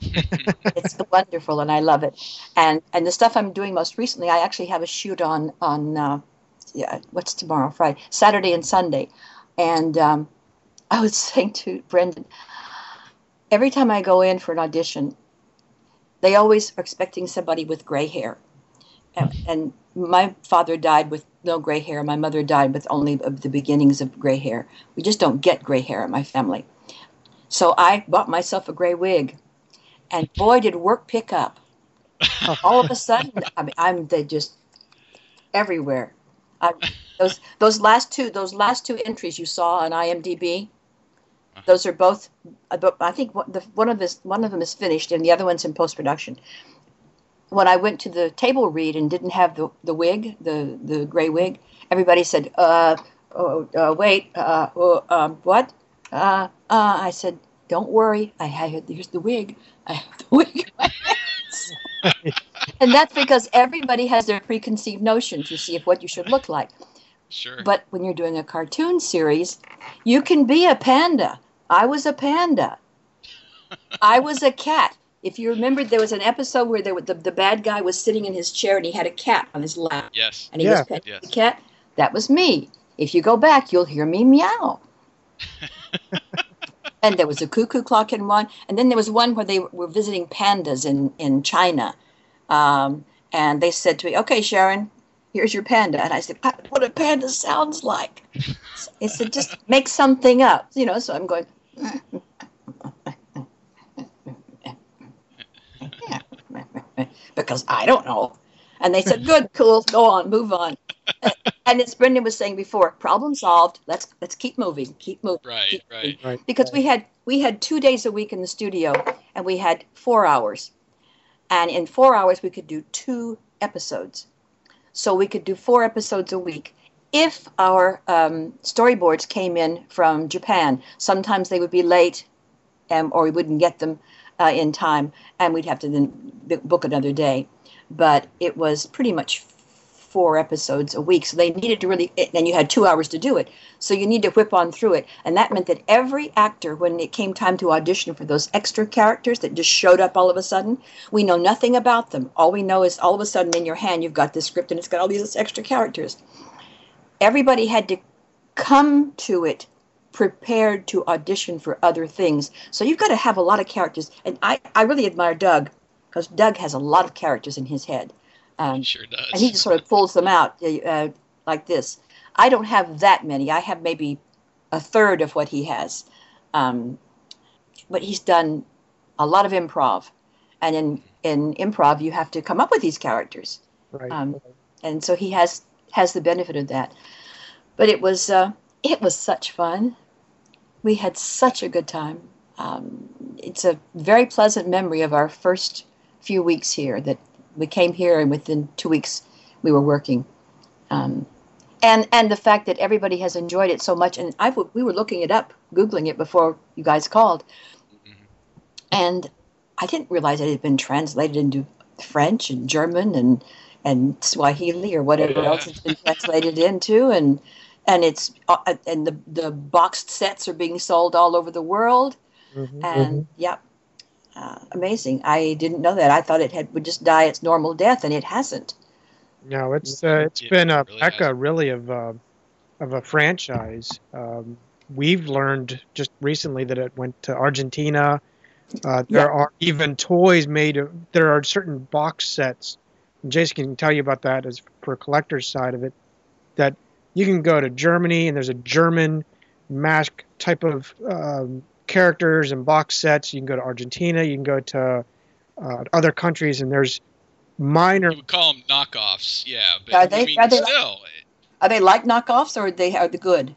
it's wonderful, and I love it. And and the stuff I'm doing most recently, I actually have a shoot on on uh, yeah, what's tomorrow? Friday, Saturday, and Sunday. And um, I was saying to Brendan, every time I go in for an audition, they always are expecting somebody with gray hair. And, and my father died with no gray hair. My mother died with only the beginnings of gray hair. We just don't get gray hair in my family. So I bought myself a gray wig, and boy, did work pick up. All of a sudden, I mean, I'm they just everywhere. I, those those last two those last two entries you saw on IMDb. Uh-huh. Those are both. uh, I think one, the, one of this one of them is finished, and the other one's in post production. When I went to the table read and didn't have the, the wig, the the gray wig, everybody said, "Uh, oh, uh wait, uh, oh, um, what?" Uh, uh, I said, "Don't worry, I have here's the wig. I have the wig." in my hands." and that's because everybody has their preconceived notions. You see of what you should look like. Sure. But when you're doing a cartoon series, you can be a panda. I was a panda. I was a cat. If you remember, there was an episode where there, was- the, the bad guy was sitting in his chair and he had a cat on his lap yes. and he Yeah. was petting Yes. the cat. That was me. If you go back, you'll hear me meow. and there was a cuckoo clock in one, and then there was one where they were visiting pandas in in China, um, and they said to me, "Okay, Sharon, here's your panda," and I said, "What a panda sounds like." It said, "Just make something up," you know. So I'm going. Because I don't know. And they said, "Good, cool, go on, move on." and as Brendan was saying before, problem solved. Let's let's keep moving, keep moving. Right. keep Right. moving. Right. Because we had we had two days a week in the studio, and we had four hours, and in four hours we could do two episodes. So we could do four episodes a week. If our um, storyboards came in from Japan, sometimes they would be late, um, or we wouldn't get them uh, in time, and we'd have to then book another day. But it was pretty much four episodes a week, so they needed to really. And you had two hours to do it, so you need to whip on through it. And that meant that every actor, when it came time to audition for those extra characters that just showed up all of a sudden, we know nothing about them. All we know is all of a sudden in your hand you've got this script and it's got all these extra characters. Everybody had to come to it prepared to audition for other things. So you've got to have a lot of characters. And I, I really admire Doug because Doug has a lot of characters in his head. Um, He sure does. and he just sort of pulls them out uh, uh, like this. I don't have that many. I have maybe a third of what he has, um, but he's done a lot of improv, and in in improv you have to come up with these characters, Right. um, and so he has has the benefit of that. But it was uh, it was such fun. We had such a good time. Um, it's a very pleasant memory of our first few weeks here that we came here and within two weeks we were working um, and and the fact that everybody has enjoyed it so much and I w- we were looking it up googling it before you guys called and i didn't realize it had been translated into french and german and and swahili or whatever Yeah. else it's been translated into and and it's uh, and the the boxed sets are being sold all over the world Mhm. and yep uh, amazing i didn't know that i thought it had would just die its normal death and it hasn't No, it's uh, it's Yeah, been a it really mecca has. really of uh, of a franchise. Um, we've learned just recently that it went to Argentina. Uh, there Yeah. are even toys made. Of, there are certain box sets. And Jason can tell you about that as for collector's side of it. That you can go to Germany and there's a German mask type of um, characters and box sets. You can go to Argentina. You can go to uh, other countries and there's minor You would call them knockoffs, yeah. But Are they- I mean, are they- still, are they like knockoffs or are they are the good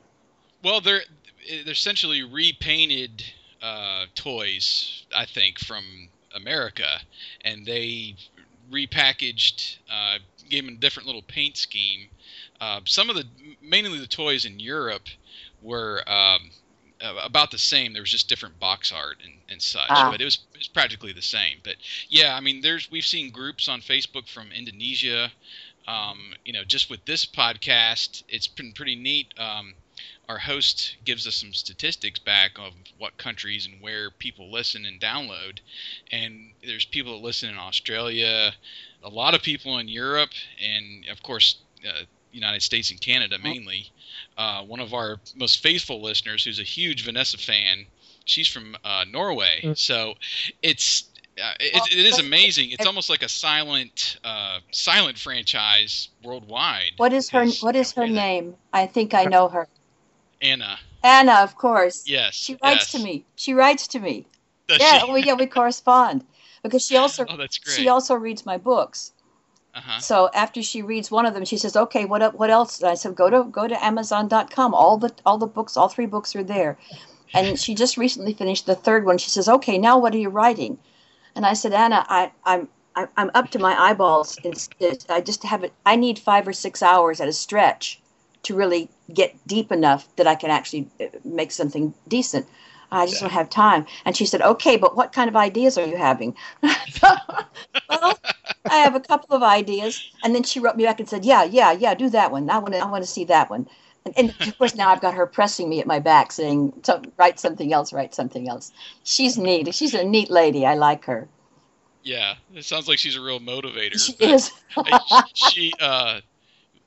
well, they're they're essentially repainted uh, toys, I think, from America, and they repackaged, uh, gave them a different little paint scheme. Uh, some of the, mainly the toys in Europe, were um, about the same. There was just different box art and, and such, Ah. but it was it was practically the same. But yeah, I mean, there's we've seen groups on Facebook from Indonesia. Um, you know, just with this podcast, it's been pretty neat. Um, our host gives us some statistics back of what countries and where people listen and download. And there's people that listen in Australia, a lot of people in Europe, and of course, uh, United States and Canada mainly. Uh, one of our most faithful listeners, who's a huge Vanessa fan, she's from uh, Norway. Mm. So it's uh, it, it is amazing. It's almost like a silent, uh, silent franchise worldwide. what is her what is her name i think i know her Anna. anna of course Yes. she writes yes. to me she writes to me Does yeah she? well yeah we correspond because she also Oh, that's great. she also reads my books Uh-huh. So after she reads one of them, she says, "Okay, what what else?" And I said, "Go to go to Amazon.com. All the all the books, all three books are there." And she just recently finished the third one. She says, "Okay, now what are you writing?" And I said, "Anna, I, I'm I'm up to my eyeballs. It's, it's, I just have it. I need five or six hours at a stretch to really get deep enough that I can actually uh, make something decent. I just don't have time." And she said, "Okay, but what kind of ideas are you having?" well, I have a couple of ideas. And then she wrote me back and said, Yeah, yeah, yeah, do that one. I want to, I want to see that one. And, and of course, now I've got her pressing me at my back saying, "So- Write something else, write something else. She's neat. She's a neat lady. I like her. Yeah, it sounds like she's a real motivator. She is. She uh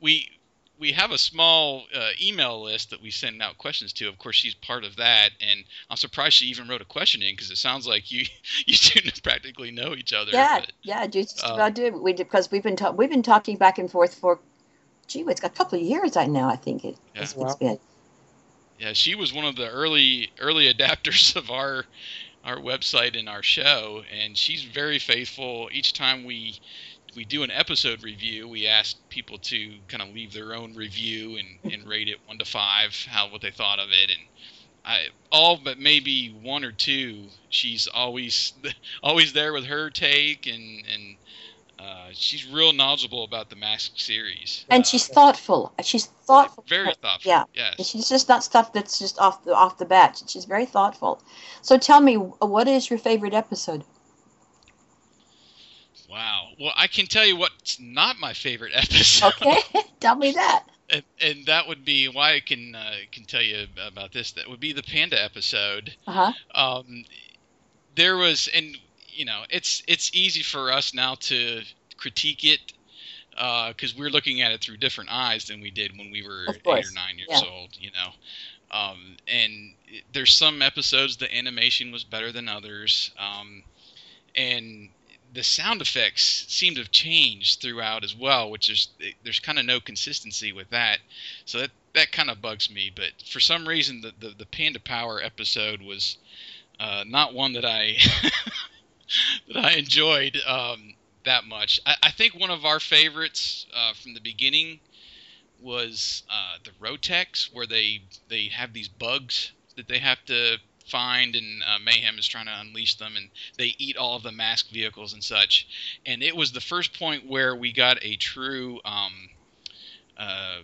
we we have a small uh, email list that we send out questions to. Of course, she's part of that, and I'm surprised she even wrote a question in because it sounds like you you two practically know each other. yeah, but- yeah, just um, about do. We did because we've been ta- we've been talking back and forth for, gee, it's a couple of years right now. I think it, Yeah. it's, it's been. Yeah, she was one of the early early adapters of our our website and our show, and she's very faithful. Each time we we do an episode review, we ask people to kind of leave their own review and, and rate it one to five, how what they thought of it, and I all but maybe one or two, she's always always there with her take, and and uh, she's real knowledgeable about the Mask series. And Uh, she's thoughtful. She's thoughtful. very thoughtful. Yeah. Yes. And she's just not stuff that's just off the off the bat. She's very thoughtful. So tell me, what is your favorite episode? Wow. Well, I can tell you what's not my favorite episode. Okay, tell me that. and, and that would be why I can uh, can tell you about this. That would be the panda episode. Uh huh. Um, there was, and you know, it's it's easy for us now to critique it because we're looking at it through different eyes than we did when we were eight or nine years yeah. old. You know, um, and there's some episodes the animation was better than others, um, and the sound effects seem to have changed throughout as well, which is there's kind of no consistency with that. So that that kind of bugs me. But for some reason, the the, the Panda Power episode was uh, not one that I that I enjoyed um, that much. I, I think one of our favorites uh, from the beginning was uh, the Roteks, where they they have these bugs that they have to find, and uh, Mayhem is trying to unleash them, and they eat all of the masked vehicles and such. And it was the first point where we got a true um, uh,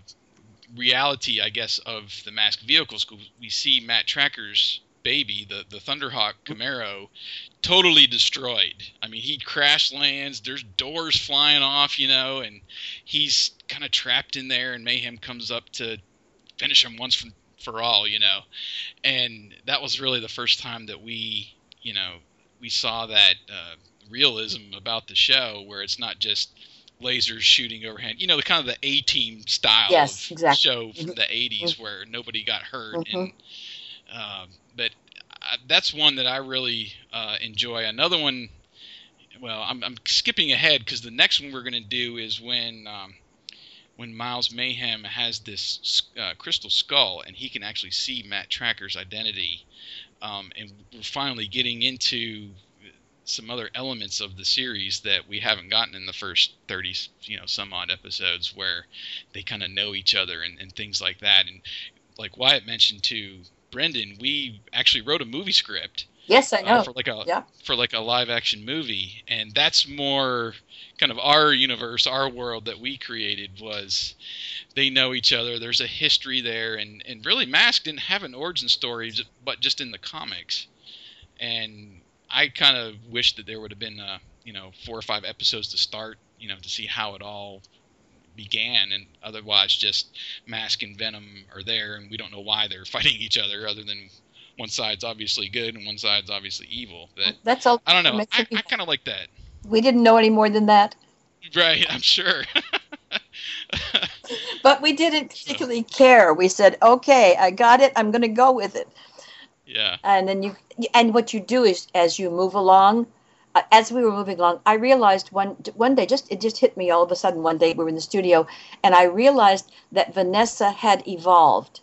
reality, I guess, of the masked vehicles. We see Matt Trakker's baby, the the Thunderhawk Camaro, totally destroyed. I mean, he crash lands. There's doors flying off, you know, and he's kind of trapped in there. And Mayhem comes up to finish him once for, for all, you know. And that was really the first time that we, you know, we saw that uh, realism about the show, where it's not just lasers shooting overhead. You know, the kind of the A Team style Yes, exactly. show from the '80s, where nobody got hurt Mhm. and um, but I, that's one that I really uh, enjoy. Another one, well, I'm, I'm skipping ahead because the next one we're going to do is when um, when Miles Mayhem has this uh, crystal skull and he can actually see Matt Trakker's identity, um, and we're finally getting into some other elements of the series that we haven't gotten in the first 30 you know some odd episodes where they kind of know each other and, and things like that and like Wyatt mentioned to Brendan, we actually wrote a movie script Yes, I know. uh, for like a Yeah. for like a live action movie, and that's more kind of our universe, our world that we created was they know each other. There's a history there, and and really, Mask didn't have an origin story, but just in the comics, and I kind of wish that there would have been uh you know four or five episodes to start, you know, to see how it all began. And otherwise just mask and venom are there and we don't know why they're fighting each other other than one side's obviously good and one side's obviously evil. But That's all. i don't know. i, I kind of like that we didn't know any more than that, right i'm sure but we didn't particularly care. We said, "Okay, I got it. I'm going to go with it." yeah and then you and what you do is as you move along uh, as we were moving along i realized one one day just it just hit me all of a sudden one day we were in the studio and i realized that vanessa had evolved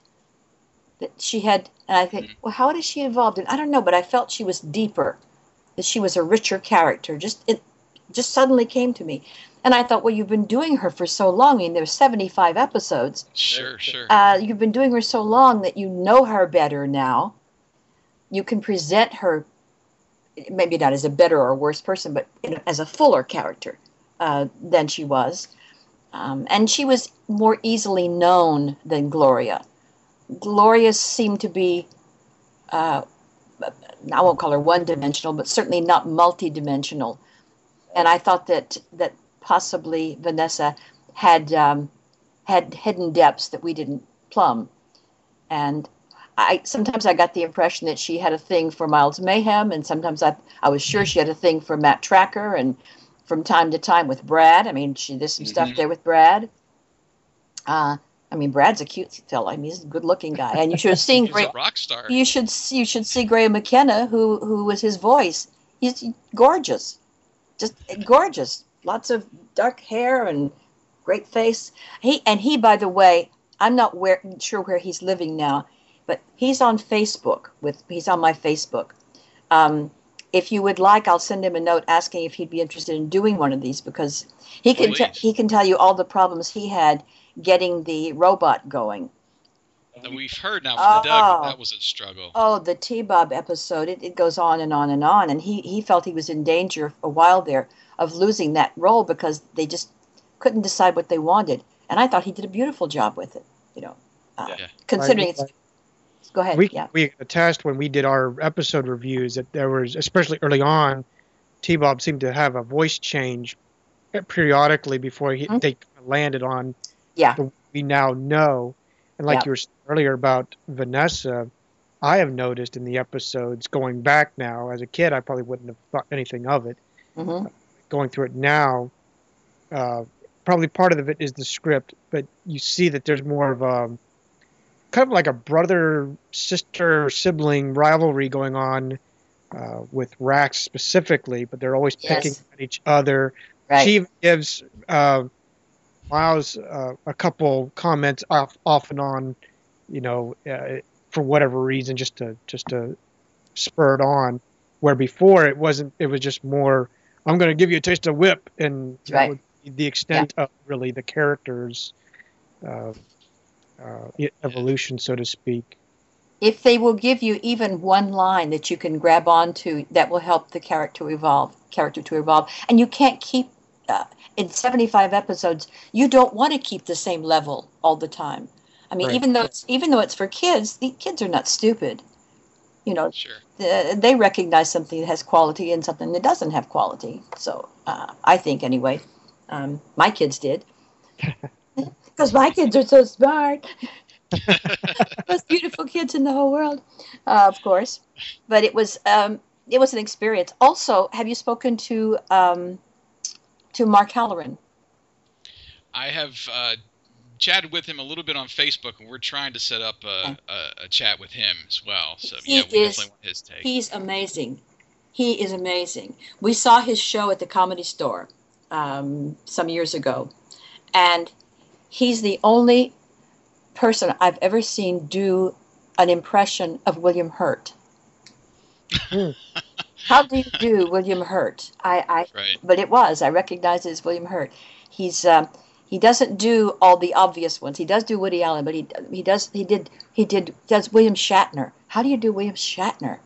that she had and i think well how has she evolve?" and i don't know but i felt she was deeper that she was a richer character just it just suddenly came to me And I thought, well, you've been doing her for so long. I mean, there's 75 episodes. Sure, sure. Uh, you've been doing her so long that you know her better now. You can present her, maybe not as a better or worse person, but in, as a fuller character uh, than she was. Um, and she was more easily known than Gloria. Gloria seemed to be, uh, I won't call her one dimensional, but certainly not multi dimensional. And I thought that, that possibly Vanessa had um, had hidden depths that we didn't plumb. And I sometimes I got the impression that she had a thing for Miles Mayhem, and sometimes I I was sure she had a thing for Matt Trakker, and from time to time with Brad. I mean, she did some stuff Mhm. there with Brad. Uh, I mean, Brad's a cute fellow. I mean, he's a good-looking guy, and you should have seen a rock star. You should see, you should see Graham McKenna, who who was his voice. He's gorgeous, just gorgeous. Lots of dark hair and great face. He and he, by the way, I'm not where, sure where he's living now, but he's on Facebook with. He's on my Facebook. Um, if you would like, I'll send him a note asking if he'd be interested in doing one of these because he can te- he can tell you all the problems he had getting the robot going. And we've heard now from Doug Oh. that, that was a struggle. Oh, the T Bob episode, it, it goes on and on and on. And he, he felt he was in danger a while there of losing that role because they just couldn't decide what they wanted. And I thought he did a beautiful job with it, you know, uh, Yeah. considering it's. Go ahead. we yeah. we attest when we did our episode reviews that there was especially early on t-bob seemed to have a voice change periodically before he, Mhm. they landed on Yeah. the we now know and like Yeah. you were saying earlier about vanessa i have noticed in the episodes going back now as a kid i probably wouldn't have thought anything of it hmm going through it now uh, probably part of it is the script but you see that there's more of a kind of like a brother sister sibling rivalry going on uh, with Rax specifically, but they're always picking at each other. Right. She gives uh, Miles uh, a couple comments off off and on, you know, uh, for whatever reason, just to just to spur it on. Where before it wasn't, it was just more. I'm going to give you a taste of whip, and that Right. would be the extent of really the characters' uh, uh, evolution, so to speak. if they will give you even one line that you can grab onto that will help the character evolve character to evolve and you can't keep uh, in 75 episodes you don't want to keep the same level all the time i mean Right. even though it's even though it's for kids the kids are not stupid you know Sure. the, they recognize something that has quality and something that doesn't have quality so uh, i think anyway um, my kids did because my kids are so smart most beautiful kids in the whole world, uh, of course. But it was um, it was an experience. Also, have you spoken to um, to Mark Halloran? I have uh, chatted with him a little bit on Facebook, and we're trying to set up a, a, a chat with him as well. So He yeah, we is- definitely want his take. He's amazing. He is amazing. We saw his show at the Comedy Store um, some years ago, and he's the only person I've ever seen do an impression of William Hurt. Hmm. How do you do William Hurt? I, I Right. but it was. I recognize it as William Hurt. He's um, he doesn't do all the obvious ones. He does do Woody Allen, but he he does he did he did does William Shatner. How do you do William Shatner?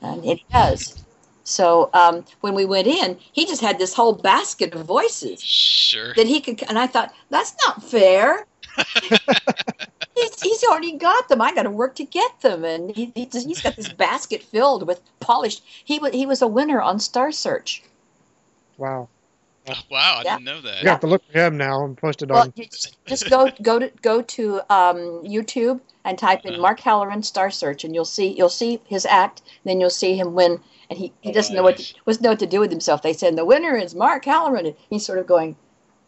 And it does. So um, when we went in, he just had this whole basket of voices Sure. that he could. And I thought that's not fair. he's, he's already got them. I got to work to get them, and he, he he's got this basket filled with polished. He was he was a winner on Star Search. Wow. Oh, wow, I Yeah. didn't know that. You have to look for him now and post it Well, on. you just, just go go to go to um, YouTube and type in Uh-huh. Mark Halloran Star Search, and you'll see you'll see his act. Then you'll see him win, and he, he doesn't know what to, doesn't know what to do with himself. They said the winner is Mark Halloran, and he's sort of going,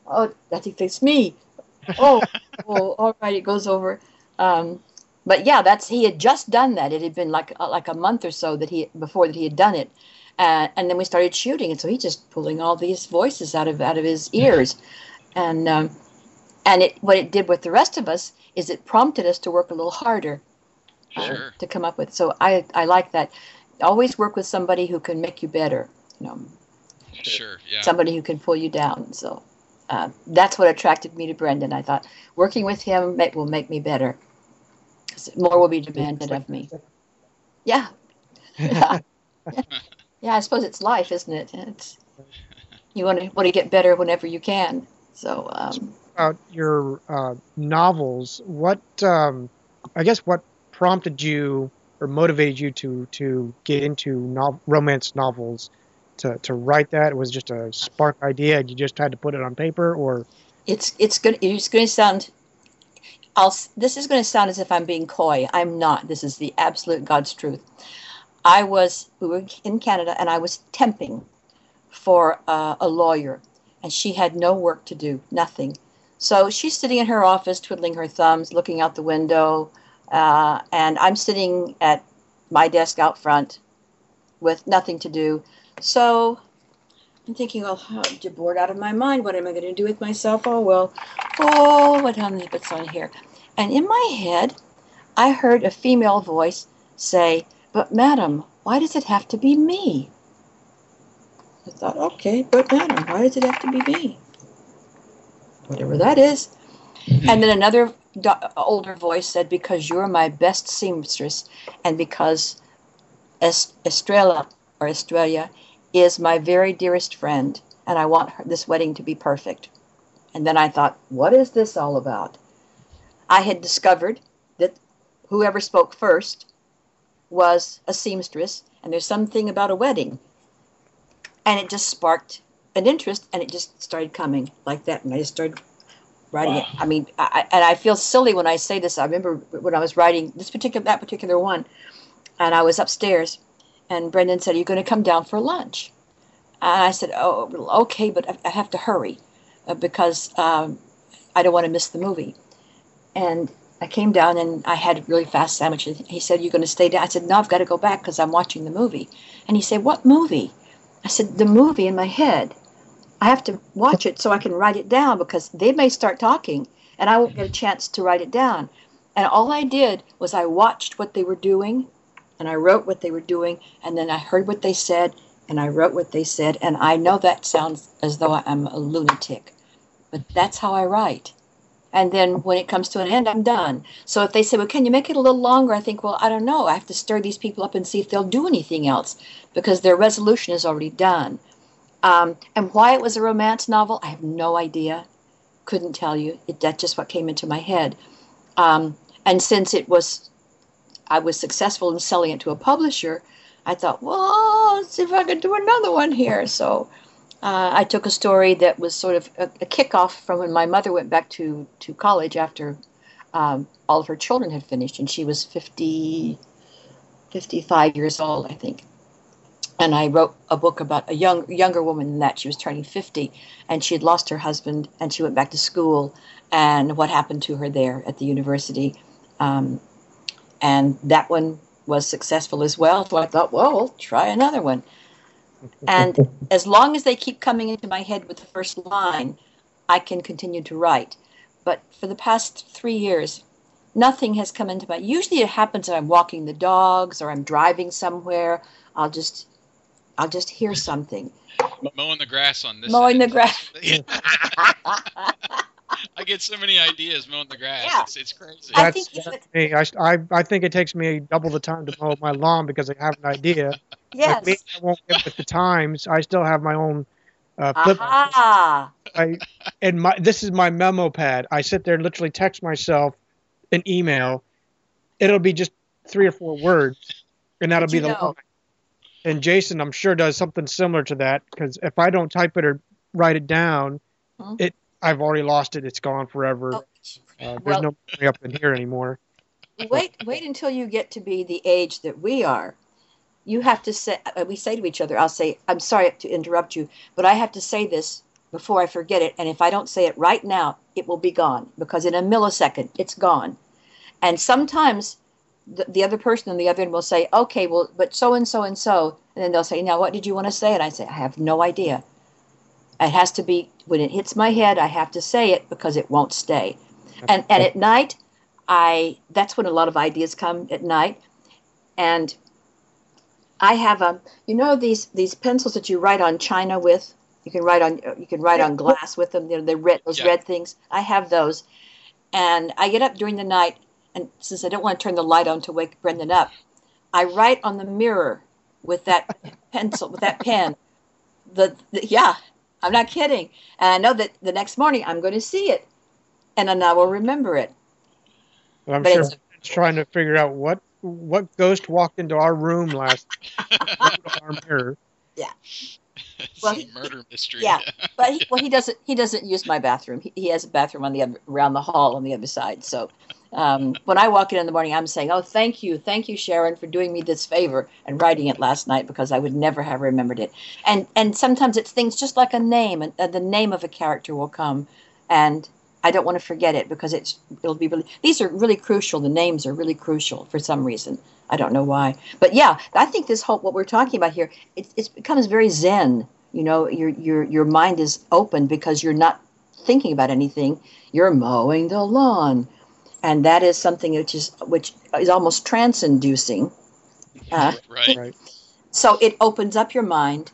"Oh, I think it's me." oh, oh, all right, it goes over. Um, but yeah, that's he had just done that. It had been like uh, like a month or so that he before that he had done it, uh, and then we started shooting, and so he's just pulling all these voices out of out of his ears, and um, and it what it did with the rest of us is it prompted us to work a little harder uh, Sure. to come up with. So I I like that. Always work with somebody who can make you better. You know, Sure. Yeah. somebody who can pull you down. So uh, that's what attracted me to Brendan. I thought working with him make, will make me better. More will be demanded of me. Yeah. yeah, Yeah, I suppose it's life, isn't it? It's you want to want to get better whenever you can. So um, about your uh, novels, what um, I guess what prompted you or motivated you to to get into nov- romance novels to, to write that? Was just a spark idea? And you just had to put it on paper, or it's it's going it's going to sound. I'll this is going to sound as if I'm being coy. I'm not. This is the absolute God's truth. I was we were in Canada and I was temping for uh, a lawyer, and she had no work to do, nothing. So she's sitting in her office, twiddling her thumbs, looking out the window, uh, and I'm sitting at my desk out front with nothing to do. So I'm thinking, well, I'm bored out of my mind. What am I going to do with myself? Oh, well, oh, what on what's on here? And in my head, I heard a female voice say, But madam, why does it have to be me? I thought, okay, but madam, why does it have to be me? Whatever that is. Mm-hmm. And then another do- older voice said, Because you're my best seamstress, and because Est- Estrella or Estrella is my very dearest friend, and I want her, this wedding to be perfect. And then I thought, what is this all about? I had discovered that whoever spoke first was a seamstress, and there's something about a wedding. And it just sparked an interest, and it just started coming like that. And I just started writing it. I mean, I, and I feel silly when I say this. I remember when I was writing this particular that particular one, and I was upstairs, and Brendan said, "Are you going to come down for lunch?" And I said, "Oh, okay, but I- I have to hurry uh, because um, I don't want to miss the movie." And I came down and I had really fast sandwich. He said, "You're going to stay down?" I said, "No, I've got to go back because I'm watching the movie." And he said, "What movie?" I said, "The movie in my head. I have to watch it so I can write it down because they may start talking and I won't get a chance to write it down." And all I did was I watched what they were doing and I wrote what they were doing, and then I heard what they said, and I wrote what they said, and I know that sounds as though I'm a lunatic, but that's how I write. And then when it comes to an end, I'm done. So if they say, "Well, can you make it a little longer?" I think, "Well, I don't know. I have to stir these people up and see if they'll do anything else because their resolution is already done." Um, and why it was a romance novel, I have no idea. Couldn't tell you. It, that's just what came into my head. Um, and since it was I was successful in selling it to a publisher, I thought, well, let's see if I could do another one here. So uh, I took a story that was sort of a, a kickoff from when my mother went back to, to college after um, all of her children had finished, and she was 50, 55 years old, I think. And I wrote a book about a young younger woman than that. She was turning 50, and she had lost her husband, and she went back to school, and what happened to her there at the university. Um, and that one was successful as well. So I thought, well, we'll try another one. And as long as they keep coming into my head with the first line, I can continue to write. But for the past three years, nothing has come into my. Usually, it happens when I'm walking the dogs or I'm driving somewhere. I'll just, I'll just hear something. Mowing the grass on this. Mowing the grass. I get so many ideas mowing the grass. Yeah. It's, it's crazy. I think that's me. I, I I think it takes me double the time to mow my lawn because I have an idea. Yes. Like me, I won't get with the times. I still have my own uh, flip. Aha. I, and my this is my memo pad. I sit there and literally text myself an email. It'll be just three or four words, and that'll Did be the know? line. And Jason, I'm sure, does something similar to that because if I don't type it or write it down, Hmm. it I've already lost it. It's gone forever. Oh, Uh, there's well- no memory up in here anymore. wait wait until you get to be the age that we are you have to say uh, we say to each other i'll say i'm sorry to interrupt you but i have to say this before i forget it and if i don't say it right now it will be gone because in a millisecond it's gone. And sometimes the, the other person on the other end will say okay well but so and so and so and then they'll say now what did you want to say? And i say i have no idea. It has to be when it hits my head i have to say it because it won't stay. And and at night I that's when a lot of ideas come at night, and I have a you know these these pencils that you write on china with, You can write on you can write on glass with them. They're, they're red those Yeah. red things. I have those, and I get up during the night, and since I don't want to turn the light on to wake Brendan up, I write on the mirror with that pencil with that pen. The, the yeah, I'm not kidding, and I know that the next morning I'm going to see it, and then I will remember it. And I'm But sure it's- it's trying to figure out what what ghost walked into our room last into our mirror. It's Well, a he- murder mystery. yeah. But he, well, he doesn't. He doesn't use my bathroom. He, he has a bathroom on the other, around the hall on the other side. So um, when I walk in in the morning, I'm saying, "Oh, thank you, thank you, Sharon, for doing me this favor and writing it last night because I would never have remembered it." And and sometimes it's things just like a name, and uh, the name of a character will come, and I don't want to forget it because it's it'll be really. These are really crucial. The names are really crucial for some reason. I don't know why, but yeah, I think this whole what we're talking about here, it, it becomes very zen. You know, your your your mind is open because you're not thinking about anything. You're mowing the lawn, and that is something which is which is almost trance-inducing. Uh, right. Right. so it opens up your mind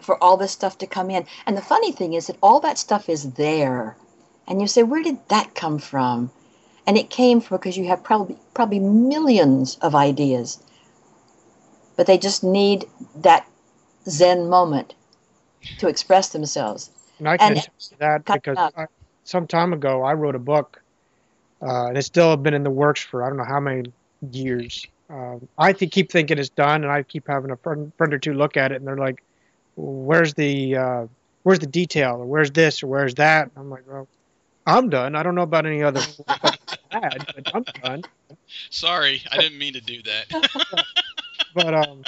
for all this stuff to come in. And the funny thing is that all that stuff is there. And you say, where did that come from? And it came from because you have probably probably millions of ideas. But they just need that Zen moment to express themselves. And I can And- attest that because. I, some time ago I wrote a book, uh, and it's still been in the works for I don't know how many years. Um, I th- keep thinking it's done, and I keep having a friend, friend or two look at it, and they're like, "Where's the uh, where's the detail, or where's this, or where's that?" And I'm like, "Well, I'm done. I don't know about any other bad, but I'm done." Sorry, I didn't mean to do that. but um,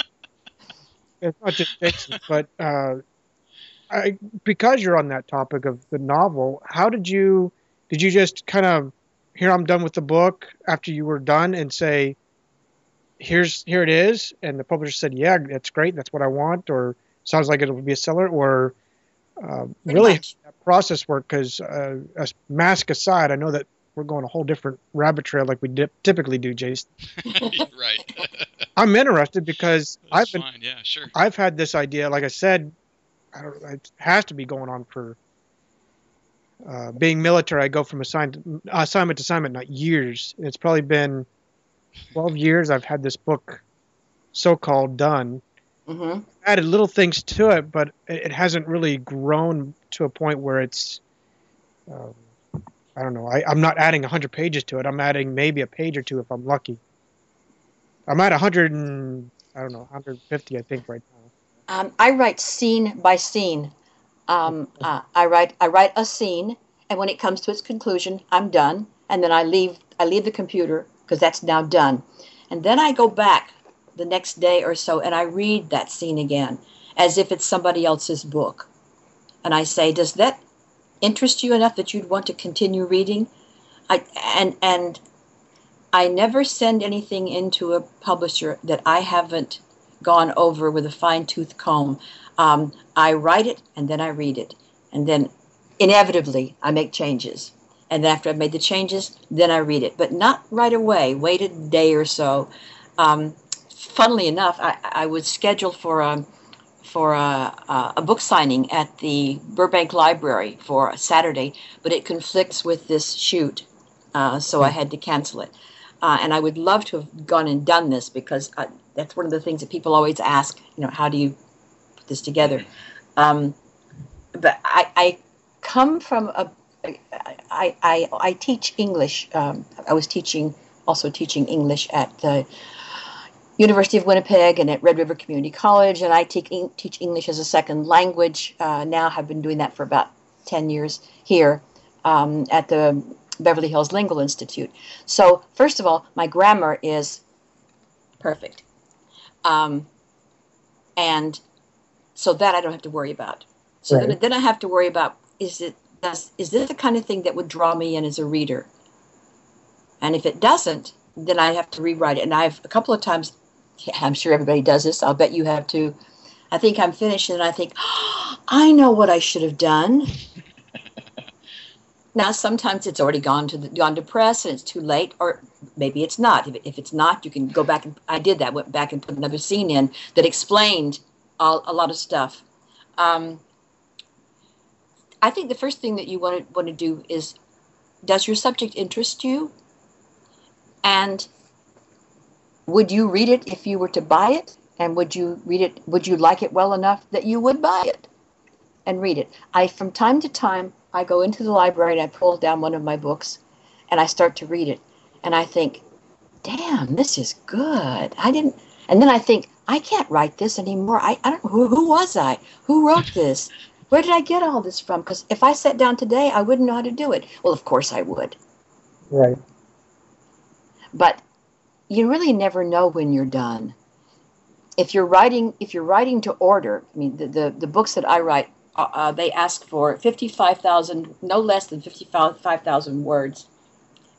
it's not just fiction. But uh, I because you're on that topic of the novel, how did you did you just kind of here I'm done with the book after you were done and say here's here it is and the publisher said yeah that's great that's what I want or sounds like it'll be a seller or uh, really much. How that process work because uh, mask aside I know that we're going a whole different rabbit trail like we dip, typically do Jason right. I'm interested because That's I've been fine. Yeah, sure. I've had this idea, like I said, I don't, it has to be going on for uh, being military. I go from assigned, assignment to assignment, not years. It's probably been 12 years I've had this book so called done. hmm Added little things to it, but it, it hasn't really grown to a point where it's, um, I don't know, I, I'm not adding 100 pages to it. I'm adding maybe a page or two if I'm lucky. I'm at 100 and, I don't know, 150, I think, right now. Um, I write scene by scene. Um, uh, I write I write a scene, and when it comes to its conclusion, I'm done, and then I leave I leave the computer because that's now done, and then I go back the next day or so and I read that scene again as if it's somebody else's book, and I say, does that interest you enough that you'd want to continue reading? I and and I never send anything into a publisher that I haven't gone over with a fine tooth comb. Um, I write it and then I read it. And then inevitably I make changes. And after I've made the changes, then I read it. But not right away, wait a day or so. Um, funnily enough, I, I was scheduled for a, for a, a, book signing at the Burbank Library for a Saturday, but it conflicts with this shoot. Uh, so I had to cancel it. Uh, and I would love to have gone and done this because uh, that's one of the things that people always ask. You know, how do you put this together? Um, but I, I come from a. I, I, I teach English. Um, I was teaching also teaching English at the University of Winnipeg and at Red River Community College, and I take, teach English as a second language. Uh, now have been doing that for about ten years here um, at the Beverly Hills Lingual Institute. So first of all, my grammar is perfect, um, and so that I don't have to worry about. So then, then I have to worry about is it does is this the kind of thing that would draw me in as a reader? And if it doesn't, then I have to rewrite it. And I've a couple of times, I'm sure everybody does this. I'll bet you have too. I think I'm finished, and I think, I know what I should have done. now, sometimes it's already gone to the, gone to press, and it's too late, or maybe it's not. If, if it's not, you can go back and I did that. Went back and put another scene in that explained all, a lot of stuff. Um, I think the first thing that you want to want to do is, does your subject interest you? And would you read it if you were to buy it? And would you read it? Would you like it well enough that you would buy it and read it? I, from time to time, I go into the library and I pull down one of my books, and I start to read it, and I think, "Damn, this is good." I didn't, and then I think, I can't write this anymore. I, I don't know who, who was I? Who wrote this? Where did I get all this from? Because if I sat down today, I wouldn't know how to do it. Well, of course I would. Right. But you really never know when you're done. If you're writing, if you're writing to order, I mean, the the, the books that I write, uh, uh, they ask for fifty-five thousand, no less than fifty-five thousand words,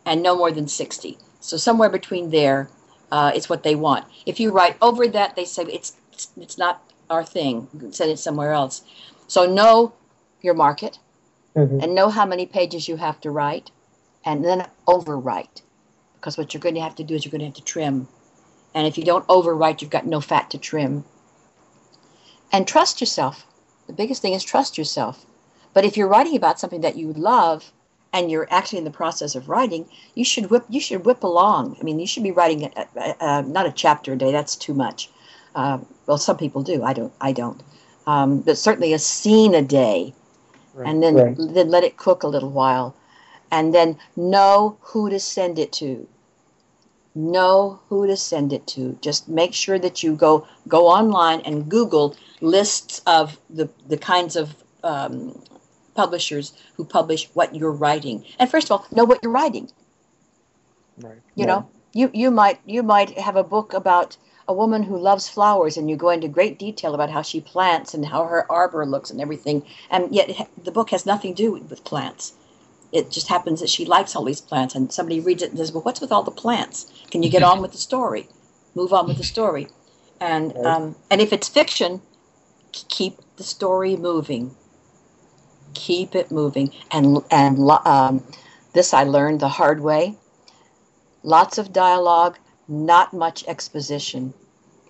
and no more than sixty. So somewhere between there uh, is what they want. If you write over that, they say it's it's, not our thing. Send it somewhere else. So know your market Mhm. and know how many pages you have to write, and then overwrite. Because what you're going to have to do is you're going to have to trim. And if you don't overwrite, you've got no fat to trim. And trust yourself. The biggest thing is trust yourself. But if you're writing about something that you love and you're actually in the process of writing, you should whip you should whip along. I mean, you should be writing a, a, a, not a chapter a day. That's too much. Uh, well, some people do. I don't. I don't. Um, but certainly a scene a day, Right. and then Right. then let it cook a little while, and then know who to send it to. Know who to send it to. Just make sure that you go go online and Google lists of the the kinds of um, publishers who publish what you're writing. And first of all, know what you're writing. Right. You know, you you might you might have a book about a woman who loves flowers, and you go into great detail about how she plants and how her arbor looks and everything. And yet, the book has nothing to do with plants. It just happens that she likes all these plants, and somebody reads it and says, "Well, what's with all the plants? Can you get on with the story? Move on with the story." And um, and if it's fiction, keep the story moving. Keep it moving, and and um, this I learned the hard way. Lots of dialogue, not much exposition,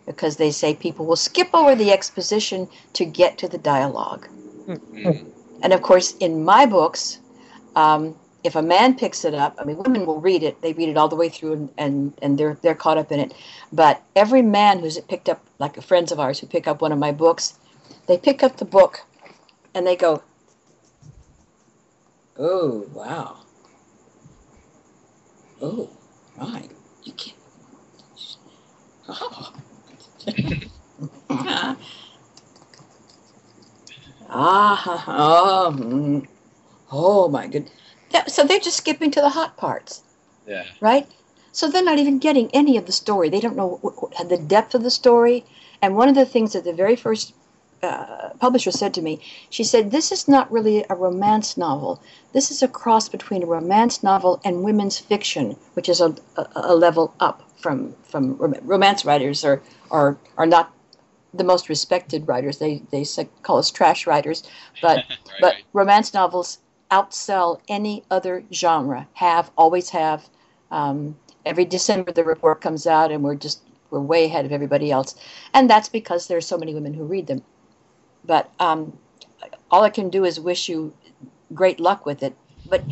because they say people will skip over the exposition to get to the dialogue. Mm. And of course, in my books, um, if a man picks it up, I mean, women will read it. They read it all the way through, and, and, and they're they're caught up in it. But every man who's picked up, like friends of ours who pick up one of my books, they pick up the book, and they go, "Oh wow, oh my, you can't." Oh. ah, oh, mm. Oh my good. That, so they're just skipping to the hot parts, Yeah. right? So they're not even getting any of the story. They don't know wh- wh- the depth of the story. And one of the things that the very first uh, publisher said to me, she said, "This is not really a romance novel. This is a cross between a romance novel and women's fiction, which is a, a, a level up from from rom- romance writers are are are not the most respected writers. They they say, call us trash writers, but right, but right. romance novels outsell any other genre. Have always have. Um, every December the report comes out, and we're just we're way ahead of everybody else, and that's because there are so many women who read them. But um, all I can do is wish you great luck with it. But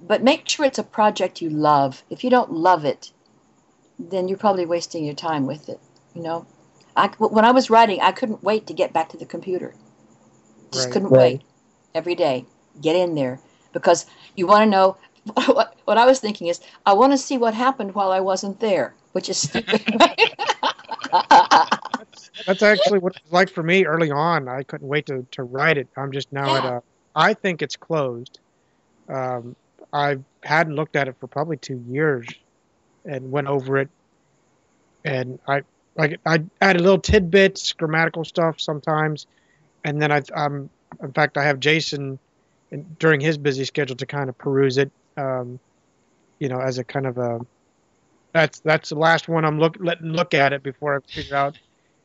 but make sure it's a project you love. If you don't love it, then you're probably wasting your time with it. You know, I when I was writing, I couldn't wait to get back to the computer. Just Right. couldn't Right. wait. Every day, get in there because you want to know. What, what I was thinking is, I want to see what happened while I wasn't there, which is stupid. That's actually what it was like for me early on. I couldn't wait to, to write it. I'm just now at a. I think it's closed. Um, I hadn't looked at it for probably two years, and went over it, and I like I added little tidbits, grammatical stuff sometimes, and then I um in fact I have Jason, in, during his busy schedule to kind of peruse it, um, you know, as a kind of a. That's that's the last one I'm look letting look at it before I figure out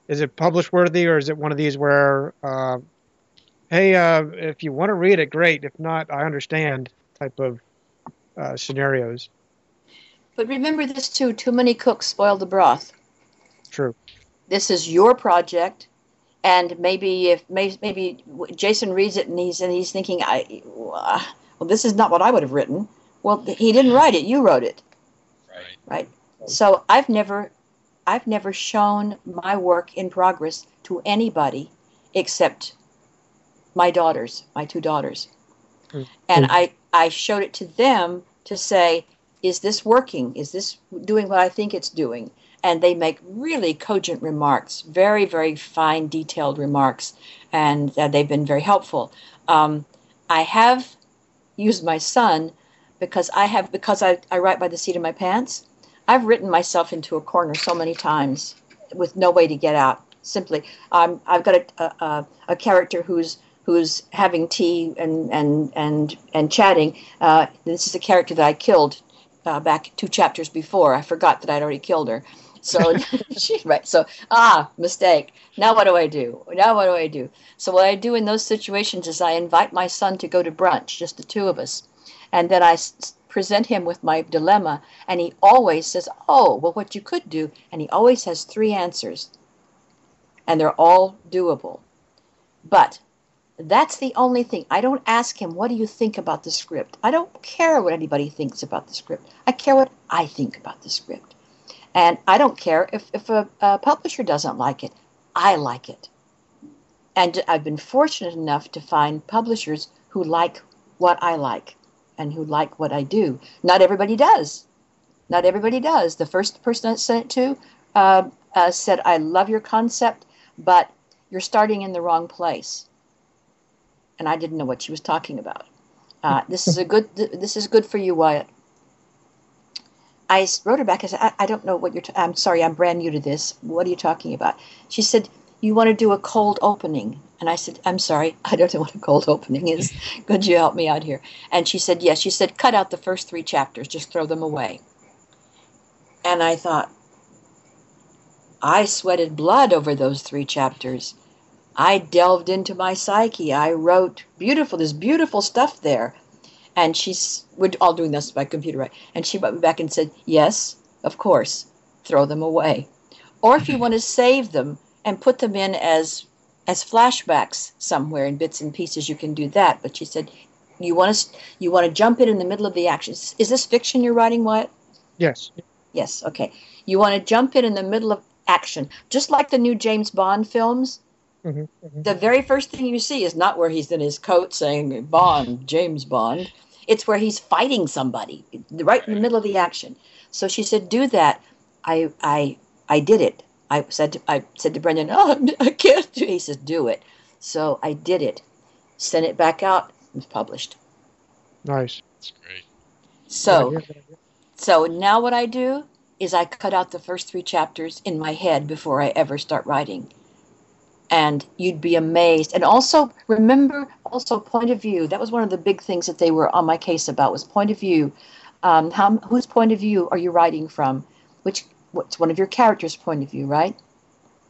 is it publish worthy or is it one of these where uh, hey uh, if you want to read it great if not i understand type of uh, scenarios but remember this too: too many cooks spoil the broth. true This is your project, and maybe if maybe Jason reads it and he's and he's thinking, I well, this is not what I would have written. Well, he didn't write it; you wrote it, Right. right? So I've never, I've never shown my work in progress to anybody except my daughters, my two daughters, Mm. and I I showed it to them to say, is this working? Is this doing what I think it's doing? And they make really cogent remarks, very very fine detailed remarks, and uh, they've been very helpful. Um, I have used my son because I have because I, I write by the seat of my pants. I've written myself into a corner so many times with no way to get out. Simply, um, I've got a, a, a, character who's who's having tea and and and and chatting. Uh, this is a character that I killed uh, back two chapters before. I forgot that I'd already killed her. So she right. So ah, mistake. Now what do I do? Now what do I do? So what I do in those situations is I invite my son to go to brunch, just the two of us, and then I s- present him with my dilemma, and he always says, "Oh, well, what you could do," and he always has three answers, and they're all doable. But that's the only thing. I don't ask him, "What do you think about the script?" I don't care what anybody thinks about the script. I care what I think about the script. And I don't care if, if a, a publisher doesn't like it. I like it. And I've been fortunate enough to find publishers who like what I like and who like what I do. Not everybody does. Not everybody does. The first person I sent it to uh, uh, said, I love your concept, but you're starting in the wrong place. And I didn't know what she was talking about. Uh, this is a good. This is good for you, Wyatt. I wrote her back. I said, I, I don't know what you're. T- I'm sorry, I'm brand new to this. What are you talking about? She said, You want to do a cold opening? And I said, I'm sorry, I don't know what a cold opening is. Could you help me out here? And she said, Yes. She said, Cut out the first three chapters, just throw them away. And I thought, I sweated blood over those three chapters. I delved into my psyche. I wrote beautiful, there's beautiful stuff there. And she's, we're all doing this by computer, right? And she went back and said, Yes, of course, throw them away. Or if you want to save them and put them in as as flashbacks somewhere in bits and pieces, you can do that. But she said, you want to you want to jump in in the middle of the action. Is is this fiction you're writing, What? Yes. Yes. Okay. You want to jump in in the middle of action, just like the new James Bond films. Mhm, mhm. The very first thing you see is not where he's in his coat saying Bond, James Bond. It's where he's fighting somebody, right in the middle of the action. So she said, "Do that." I I I did it. I said to, I said to Brendan, "Oh, I can't do." it." He says, "Do it." So I did it. Sent it back out. It was published. Nice. That's great. So. Good idea, good idea. So now what I do is I cut out the first three chapters in my head before I ever start writing. And you'd be amazed. And also remember also point of view. That was one of the big things that they were on my case about was point of view. Um, how whose point of view are you writing from? Which what's one of your characters' point of view, right?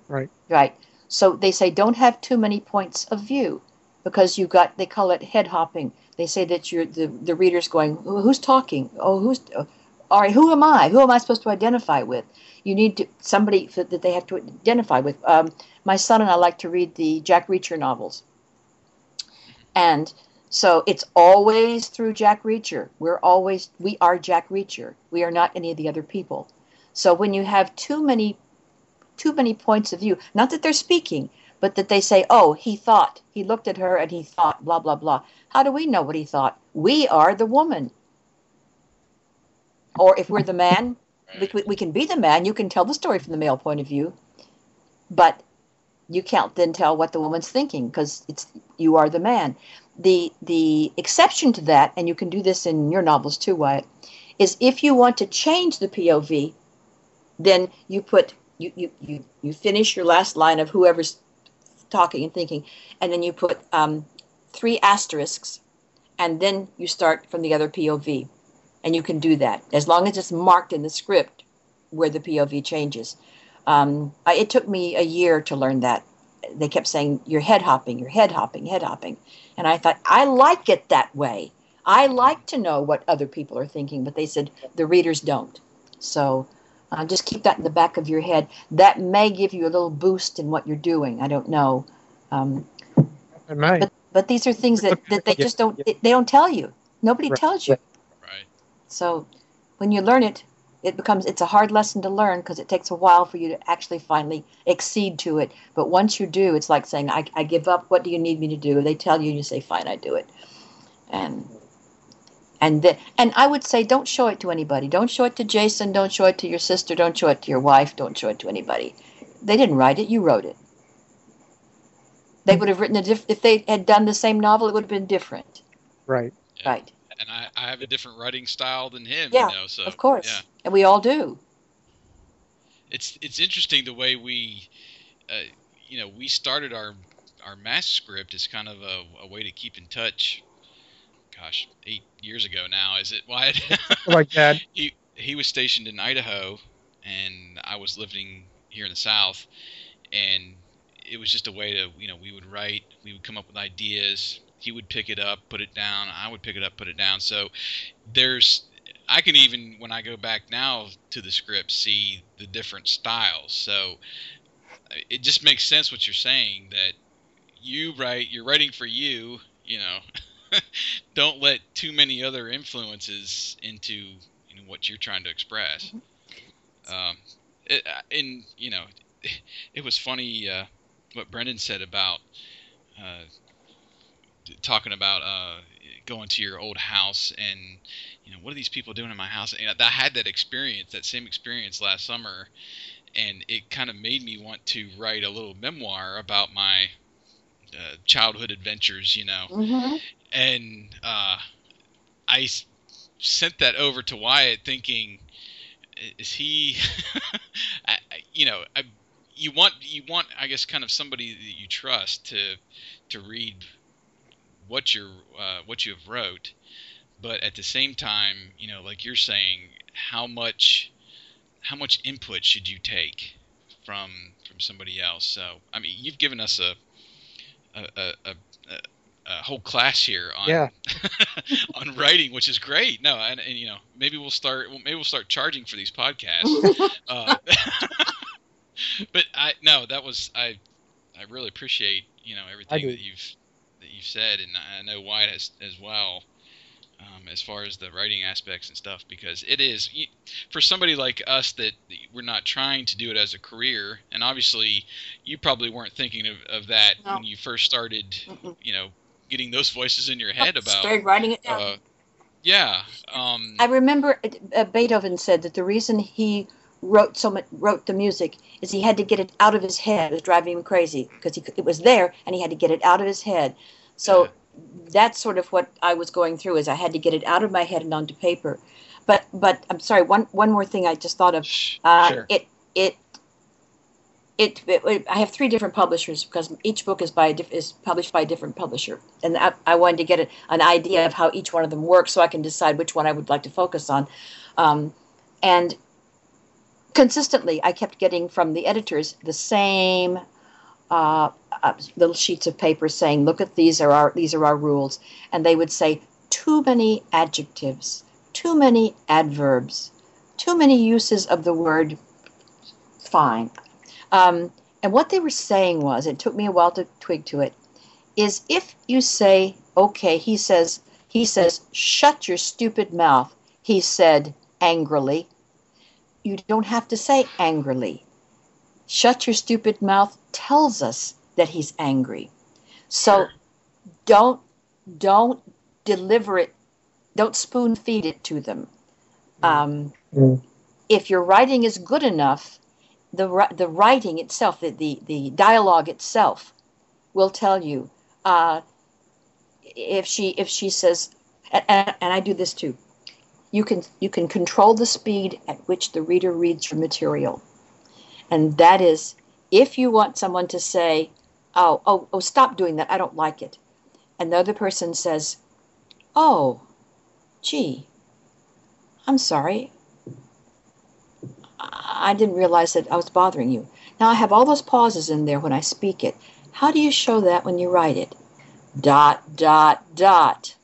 Right. Right. So they say don't have too many points of view because you got they call it head hopping. They say that you're the the reader's going, who's talking? Oh, who's all right, who am I? Who am I supposed to identify with? You need to somebody that that they have to identify with. Um, my son and I like to read the Jack Reacher novels, and so it's always through Jack Reacher. We're always we are Jack Reacher. We are not any of the other people. So when you have too many too many points of view, not that they're speaking, but that they say, "Oh, he thought. He looked at her and he thought blah blah blah." How do we know what he thought? We are the woman. Or if we're the man, we, we- can be the man. You can tell the story from the male point of view, but you can't then tell what the woman's thinking because it's you are the man. The the exception to that, and you can do this in your novels too, Wyatt, is if you want to change the POV, then you put you you you, you finish your last line of whoever's talking and thinking, and then you put um, three asterisks, and then you start from the other POV and you can do that as long as it's marked in the script where the POV changes. Um, I, it took me a year to learn that. They kept saying you're head hopping, you're head hopping, head hopping, and I thought I like it that way. I like to know what other people are thinking, but they said the readers don't. So Uh, just keep that in the back of your head. That may give you a little boost in what you're doing. I don't know. Um, It might. but but these are things that, that they just don't yeah. they don't tell you. Nobody Right, tells you. Right. So when you learn it, it becomes it's a hard lesson to learn because it takes a while for you to actually finally accede to it. But once you do, it's like saying, I, I give up. What do you need me to do? They tell you, you say, fine, I do it. And and the, and I would say, don't show it to anybody. Don't show it to Jason. Don't show it to your sister. Don't show it to your wife. Don't show it to anybody. They didn't write it. You wrote it. They would have written a diff- if they had done the same novel. It would have been different, Right. Yeah. right? And I, I have a different writing style than him. Yeah, You know, so of course, Yeah. and we all do. it's it's interesting the way we uh, you know we started our our Mask script as kind of a, a way to keep in touch gosh eight years ago now is it Wyatt Like that. he he was stationed in Idaho and I was living here in the south and it was just a way to you know we would write we would come up with ideas he would pick it up put it down I would pick it up put it down. So there's I can even when I go back now to the script see the different styles. So it just makes sense what you're saying that you write you're writing for you you know. Don't let too many other influences into you know, what you're trying to express. Um, it, and you know it was funny uh, what Brendan said about uh, talking about uh, going to your old house and you know what are these people doing in my house and I had that experience that same experience last summer and it kind of made me want to write a little memoir about my uh, childhood adventures you know Mm-hmm. and uh, I s- sent that over to Wyatt, thinking, is he, I, I- you know, I, you want you want I guess kind of somebody that you trust to to read what you're uh, what you have wrote, but at the same time, you know, like you're saying, how much how much input should you take from from somebody else? So I mean, you've given us a a, a, a, a whole class here on Yeah. on writing, which is great. No, and, and you know maybe we'll start well, maybe we'll start charging for these podcasts. uh, but I no, that was I I really appreciate you know everything that you've that you've said, and I know Wyatt has as well. Um, as far as the writing aspects and stuff, because it is for somebody like us that we're not trying to do it as a career, and obviously you probably weren't thinking of, of that No. when you first started, Mm-mm. you know, getting those voices in your head about Started writing it down. uh, yeah. Um, I remember uh, Beethoven said that the reason he wrote so much, wrote the music is he had to get it out of his head. It was driving him crazy because it was there and he had to get it out of his head. So Yeah. that's sort of what I was going through is I had to get it out of my head and onto paper. But but I'm sorry. One one more thing I just thought of. Uh, sure. It it. It, it, I have three different publishers because each book is by a diff, is published by a different publisher, and I, I wanted to get a, an idea of how each one of them works so I can decide which one I would like to focus on. Um, and consistently, I kept getting from the editors the same uh, uh, little sheets of paper saying, "Look at these are our these are our rules," and they would say too many adjectives, too many adverbs, too many uses of the word fine. Um, and what they were saying was, it took me a while to twig to it, is if you say, okay, he says, he says, shut your stupid mouth, he said angrily. You don't have to say angrily. Shut your stupid mouth tells us that he's angry. So don't don't deliver it, don't spoon feed it to them. Um, Mm. if your writing is good enough, the the writing itself, the the, the dialogue itself, will tell you. Uh, if she if she says, and, and I do this too, you can you can control the speed at which the reader reads your material, and that is if you want someone to say, oh oh oh stop doing that I don't like it, and the other person says, oh, gee, I'm sorry. I didn't realize that I was bothering you. Now I have all those pauses in there when I speak it. How do you show that when you write it? Dot, dot, dot.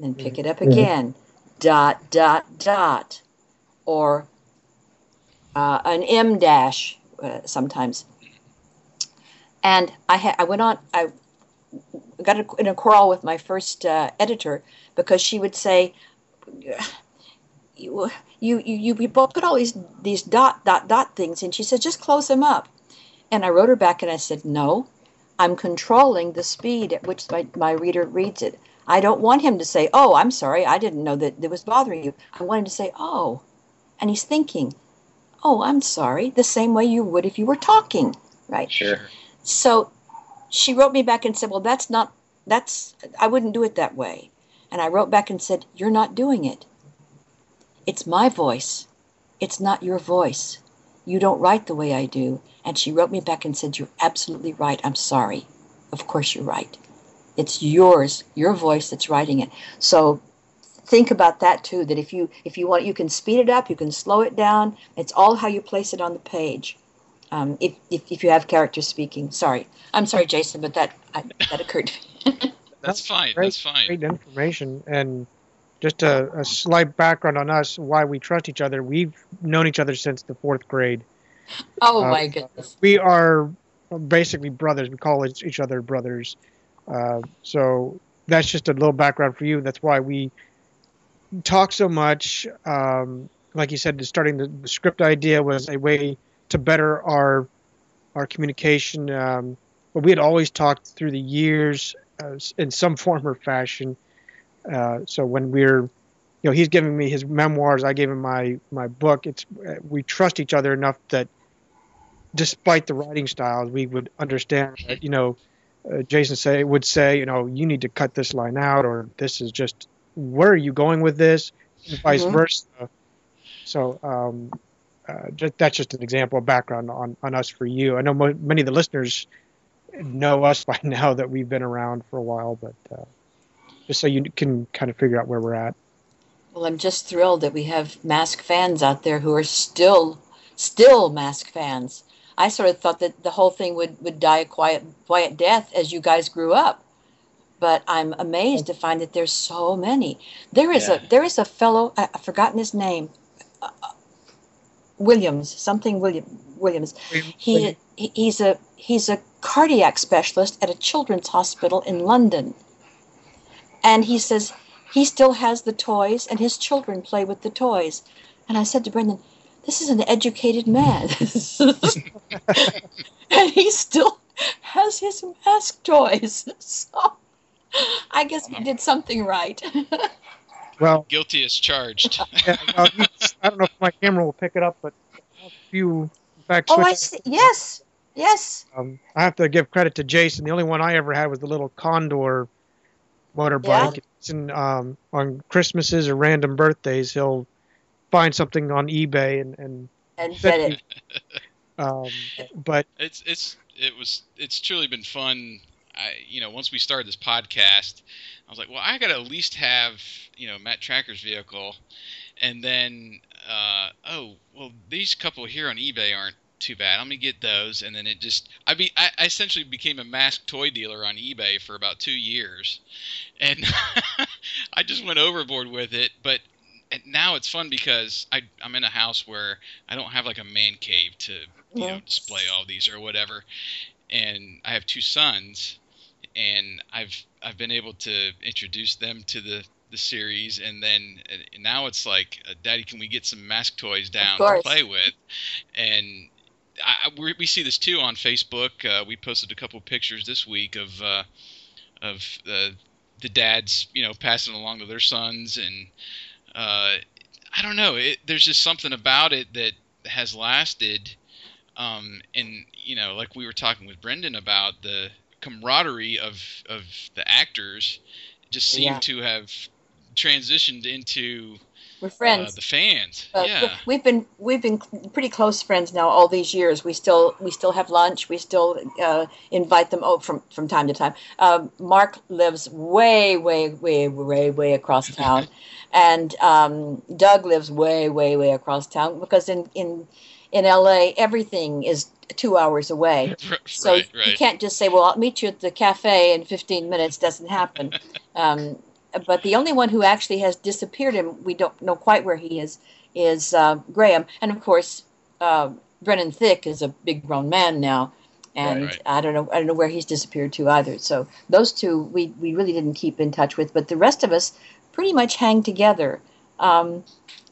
Then pick mm-hmm. it up again. Dot, dot, dot. Or uh, an em dash uh, sometimes. And I ha- I went on I got in a quarrel with my first uh, editor because she would say you you you you both put all these these dot dot dot things and she said just close them up. And I wrote her back and I said no. I'm controlling the speed at which my, my reader reads it. I don't want him to say, Oh, I'm sorry, I didn't know that it was bothering you. I want him to say, Oh, and he's thinking, Oh, I'm sorry, the same way you would if you were talking, right? Sure. So she wrote me back and said, Well, that's not, that's, I wouldn't do it that way. And I wrote back and said, You're not doing it. It's my voice. It's not your voice. You don't write the way I do. And she wrote me back and said, You're absolutely right. I'm sorry. Of course you're right. It's yours, your voice that's writing it. So think about that too, that if you if you want you can speed it up, you can slow it down. It's all how you place it on the page. Um, if, if, if you have characters speaking. Sorry. I'm sorry, Jason, but that I, that occurred to me. That's fine. Great, That's fine. Great information. And just a, a slight background on us, why we trust each other. We've known each other since the fourth grade. oh Uh, my goodness. We are basically brothers. We call each each other brothers. Uh, so that's just a little background for you. That's why we talk so much. Um, like you said, starting the, script idea was a way to better our our communication. Um, but we had always talked through the years uh, in some form or fashion. Uh, so when we're, you know, he's giving me his memoirs, I gave him my my book. It's uh, we trust each other enough that, despite the writing styles, we would understand. That, you know, uh, Jason say would say, you know, you need to cut this line out, or this is just where are you going with this, and vice Mhm. versa. So um, uh, just, that's just an example of background on, on us for you. I know mo- many of the listeners know us by now that we've been around for a while, but uh, just so you can kind of figure out where we're at. Well, I'm just thrilled that we have Mask fans out there who are still, still Mask fans. I sort of thought that the whole thing would, would die a quiet, quiet death as you guys grew up. But I'm amazed to find that there's so many. There is Yeah. a there is a fellow I, I've forgotten his name, uh, Williams something William Williams. He, he he's a he's a cardiac specialist at a children's hospital in London. And he says he still has the toys and his children play with the toys. And I said to Brendan, this is an educated man. and he still has his Mask toys. So I guess we did something right. Well, Guilty as charged. yeah, well, I don't know if my camera will pick it up, but a few, in fact, oh, I see. Yes. Yes. Um, I have to give credit to Jason. The only one I ever had was the little Condor motorbike. And, um, on Christmases or random birthdays, he'll find something on eBay and, and And said it. um, but it's it's it was it's truly been fun. I you know once we started this podcast, I was like, well, I got to at least have you know Matt Trakker's vehicle, and then uh, oh well, these couple here on eBay aren't too bad. Let me get those, and then it just I be I, I essentially became a Mask toy dealer on eBay for about two years, and I just went overboard with it, but. And now it's fun because I, I'm in a house where I don't have like a man cave to you know display all these or whatever. And i have two sons and i've i've been able to introduce them to the the series. And then uh, now it's like uh, daddy can we get some Mask toys down to play with? And I, I- we we see this too on facebook. Uh, we posted a couple pictures this week of uh, of uh, the dads you know passing along to their sons. And uh, i don't know it, there's just something about it that has lasted um, and you know, like we were talking with Brendan about the camaraderie of of the actors, just seem Yeah. to have transitioned into We're uh, friends. the fans. Uh, yeah, we've been we've been pretty close friends now all these years. We still we still have lunch. We still uh, invite them oh, from from time to time. Um, Mark lives way way way way way across town, and um, Doug lives way way way across town because in in in L.A. everything is two hours away. So right, you can't just say, "Well, I'll meet you at the cafe in 15 minutes." Doesn't happen. um, but the only one who actually has disappeared, and we don't know quite where he is, is uh, Graham. And of course, uh, Brennan Thicke is a big grown man now, and Right. I don't know I don't know where he's disappeared to either. So those two we we really didn't keep in touch with, but the rest of us pretty much hang together. Um,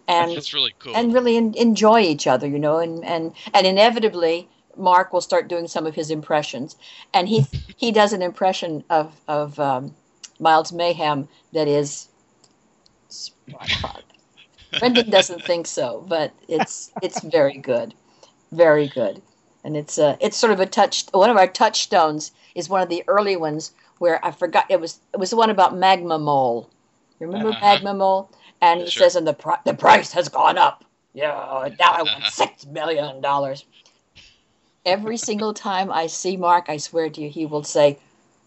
and That's really cool. and really en- enjoy each other, you know, and and and inevitably Mark will start doing some of his impressions, and he he does an impression of of um, Miles Mayhem that is. spot. Brendan doesn't think so, but it's it's very good, very good, and it's uh it's sort of a touch. One of our touchstones is one of the early ones where I forgot it was it was the one about Magma Mole. Remember Uh-huh. Magma Mole? And he Sure. says, "And the pri- the price has gone up. Yeah, now I want six million dollars." Every single time I see Mark, I swear to you, he will say,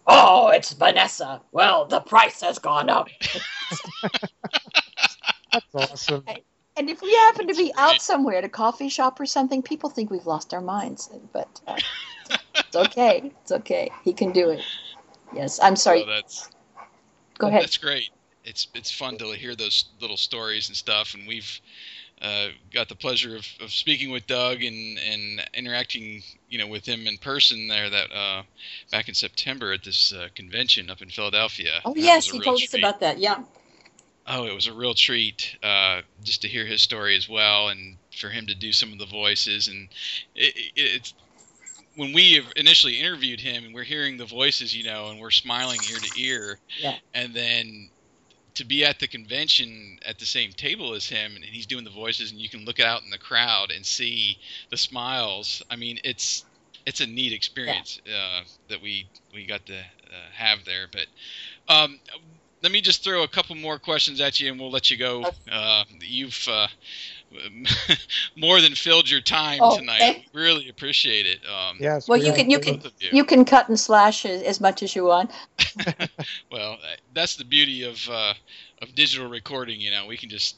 "Oh, it's Vanessa. Well, the price has gone up." That's awesome. And if we happen to be out somewhere at a coffee shop or something, people think we've lost our minds. But uh, it's okay. It's okay. He can do it. Yes, I'm sorry. So that's Go ahead. That's great. It's it's fun to hear those little stories and stuff, and we've uh, got the pleasure of, of speaking with Doug and, and interacting, you know, with him in person there that uh, back in September at this uh, convention up in Philadelphia. Oh That yes, he told us about that. Yeah. Oh, it was a real treat uh, just to hear his story as well, and for him to do some of the voices. And it, it, it's when we initially interviewed him, and we're hearing the voices, you know, and we're smiling ear to ear. Yeah. And then to be at the convention at the same table as him, and he's doing the voices, and you can look out in the crowd and see the smiles. I mean, it's it's a neat experience uh, that we we got to uh, have there. But um, let me just throw a couple more questions at you, and we'll let you go. Uh, you've uh, more than filled your time Oh, tonight. thank- Really appreciate it. Um, Yes. Well, we you can you can you. you can cut and slash as, as much as you want. Well, uh, that's the beauty of uh, of digital recording. You know, we can just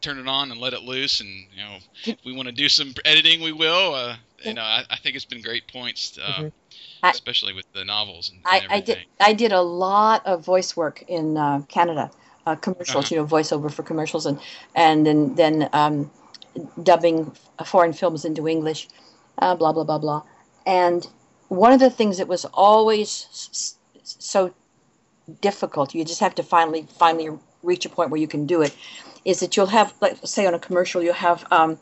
turn it on and let it loose, and you know, if we want to do some editing, we will. Uh, you know, I, I think it's been great points, uh, Mhm. I- especially with the novels and, I, and I did. I did a lot of voice work in uh, Canada, uh, commercials, Uh-huh. you know, voiceover for commercials, and and then then um, dubbing foreign films into English, uh, blah blah blah blah. And one of the things that was always s- s- so difficult, you just have to finally finally reach a point where you can do it, is that you'll have, like, say on a commercial, you'll have. Um,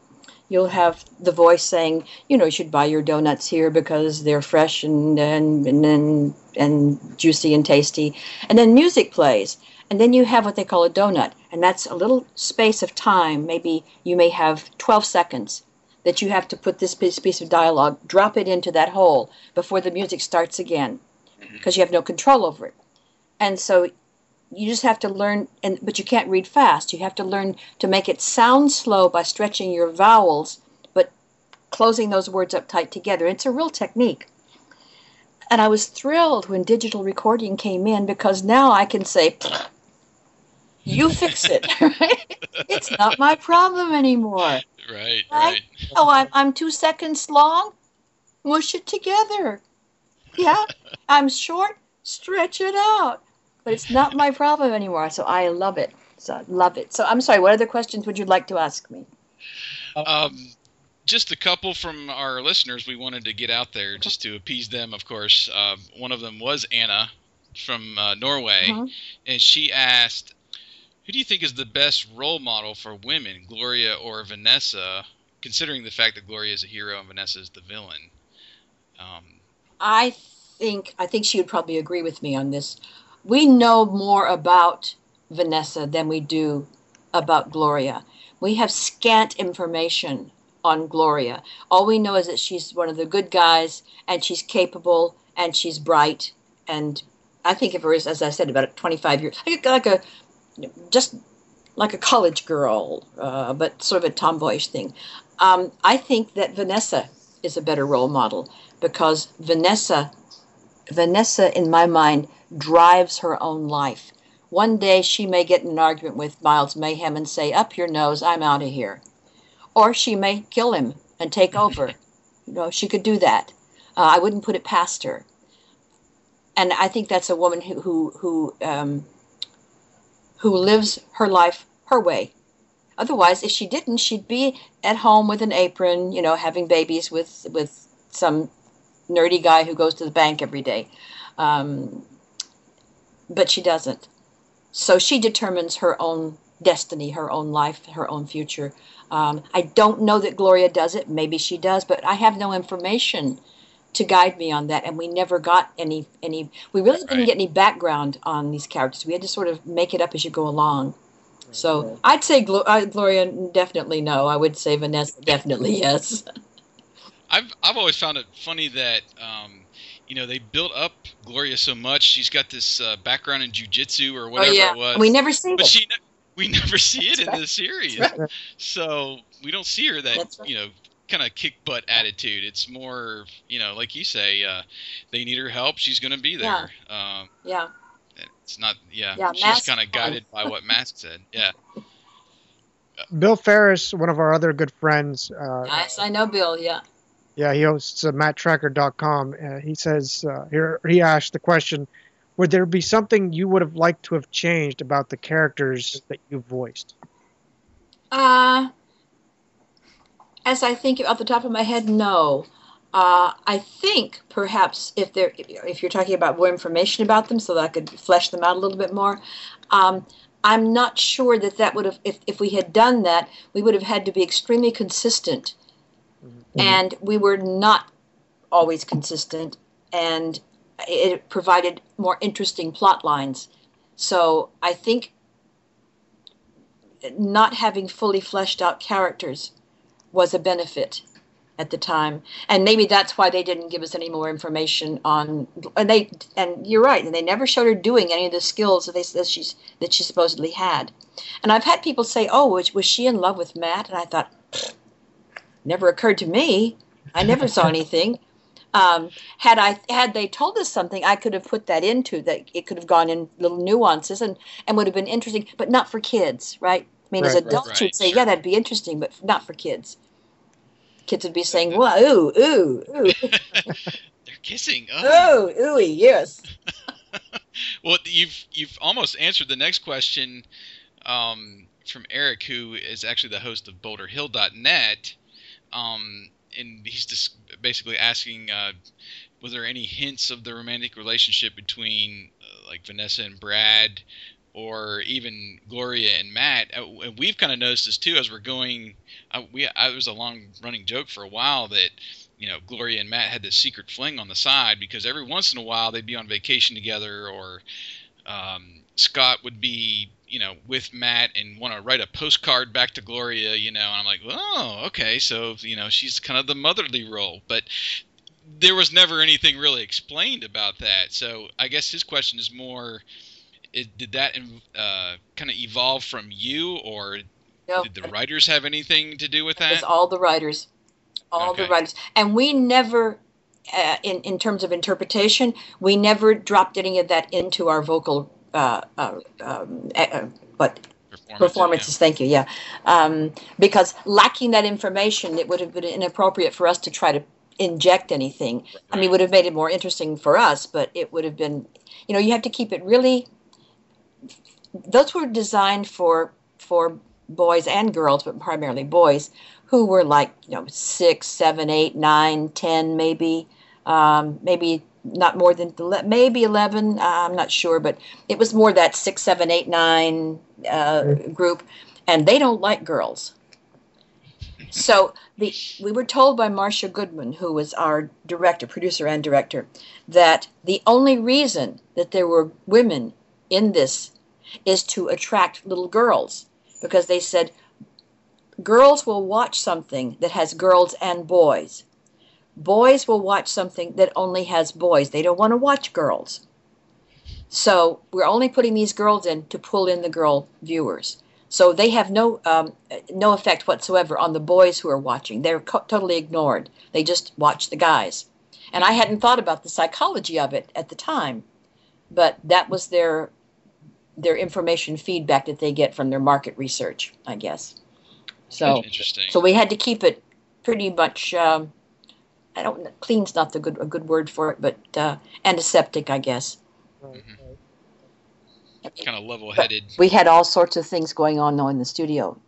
You'll have the voice saying, you know, you should buy your donuts here because they're fresh and and and and, and juicy and tasty. And then music plays, and then you have what they call a donut, and that's a little space of time. Maybe you may have 12 seconds that you have to put this piece, piece of dialogue, drop it into that hole before the music starts again, mm-hmm. because you have no control over it. And so you just have to learn and but you can't read fast you have to learn to make it sound slow by stretching your vowels but closing those words up tight together it's a real technique and i was thrilled when digital recording came in because now i can say you fix it right? It's not my problem anymore. Right, Right. right. oh i'm, I'm two seconds long? Mush it together. Yeah i'm short? Stretch it out. But it's not my problem anymore so i love it. So I love it. So i'm sorry what other questions would you like to ask me? Um, just a couple from our listeners we wanted to get out there just to appease them, of course. Uh, one of them was Anna from uh, Norway, Mhm. and she asked, Who do you think is the best role model for women, Gloria or Vanessa, considering the fact that Gloria is a hero and Vanessa is the villain? Um, I think I think she would probably agree with me on this. We know more about Vanessa than we do about Gloria. We have scant information on Gloria. All we know is that she's one of the good guys and she's capable and she's bright and I think of her as, as I said, about 25 years, like, like a just like a college girl, uh, but sort of a tomboyish thing. Um, I think that Vanessa is a better role model because Vanessa, Vanessa, in my mind, drives her own life. One day she may get in an argument with Miles Mayhem and say, "Up your nose, I'm out of here," or she may kill him and take over. you know, she could do that. Uh, I wouldn't put it past her. And I think that's a woman who who who um, who lives her life her way, Otherwise, if she didn't, she'd be at home with an apron, you know, having babies with with some nerdy guy who goes to the bank every day. Um, but she doesn't. So she determines her own destiny, her own life, her own future. Um, I don't know that Gloria does it. Maybe she does, but I have no information to guide me on that. And we never got any any. We really didn't Right. get any background on these characters. We had to sort of make it up as you go along. So I'd say Glo- uh, Gloria definitely no. I would say Vanessa definitely yes. I've I've always found it funny that um, you know they built up Gloria so much. She's got this uh, background in jujitsu or whatever oh yeah, it was. we never see but it. she ne- we never see it That's in right. the series. Right. So we don't see her that right. you know kind of kick butt attitude. It's more you know like you say uh, they need her help. She's going to be there. Um, Yeah, it's not yeah. Yeah, she's kind of guided by what Mask said. Yeah. Bill Ferris, one of our other good friends, uh, yes, I know Bill. Yeah. yeah, he hosts uh, MattTracker.com. Uh, he says uh, here he asked the question: Would there be something you would have liked to have changed about the characters that you voiced? Uh, as I think off the top of my head, no. Uh, I think perhaps if there, if you're talking about more information about them, so that I could flesh them out a little bit more, um, I'm not sure that that would have. If if we had done that, we would have had to be extremely consistent, and we were not always consistent, and it provided more interesting plot lines. So I think not having fully fleshed out characters was a benefit at the time and maybe that's why they didn't give us any more information on and they and you're right and they never showed her doing any of the skills that they that she's that she supposedly had and i've had people say oh was, was she in love with matt and i thought never occurred to me i never saw anything um, had I had they told us something, I could have put that into that. It could have gone in little nuances and and would have been interesting, but not for kids, right? I mean, as Right, right, adults, right, would say, sure. yeah, that'd be interesting, but not for kids. Kids would be saying, "Wow, ooh, ooh, ooh, They're kissing. Oh. ooh, ooey, yes." Well, you've you've almost answered the next question um, from Eric, who is actually the host of BoulderHill.net, um, and he's just basically asking, uh, was there any hints of the romantic relationship between uh, like Vanessa and Brad, or even Gloria and Matt? Uh, we've kind of noticed this too as we're going. Uh, we I, it was a long running joke for a while that you know, Gloria and Matt had this secret fling on the side because every once in a while they'd be on vacation together, or um, Scott would be, you know, with Matt and want to write a postcard back to Gloria, you know. And I'm like, oh, okay, so you know, she's kind of the motherly role, but there was never anything really explained about that. So I guess his question is more. It, did that uh, kind of evolve from you, or did the writers have anything to do with It's that? all the writers, all the writers, and we never, uh, in in terms of interpretation, we never dropped any of that into our vocal, uh, uh, um, uh, uh, Performances, performances. Thank you. Yeah, um, because lacking that information, it would have been inappropriate for us to try to inject anything. I mean, it would have made it more interesting for us, but it would have been, you know, you have to keep it really. Those were designed for for boys and girls, but primarily boys, who were like you know six, seven, eight, nine, ten, maybe, um, maybe not more than maybe eleven. Uh, I'm not sure, but it was more that six, seven, eight, nine uh, group, and they don't like girls. So the we were told by Marsha Goodman, who was our director, producer, and director, that the only reason that there were women in this is to attract little girls, because they said girls will watch something that has girls and boys. Boys will watch something that only has boys. They don't want to watch girls. So we're only putting these girls in to pull in the girl viewers. So they have no um, no effect whatsoever on the boys who are watching. They're co- totally ignored. They just watch the guys. And I hadn't thought about the psychology of it at the time, but that was their their information feedback that they get from their market research, I guess. So Interesting. so we had to keep it pretty much. Um, I don't. Clean's not the good a good word for it, but uh, antiseptic, I guess. kind of level-headed. We had all sorts of things going on though in the studio.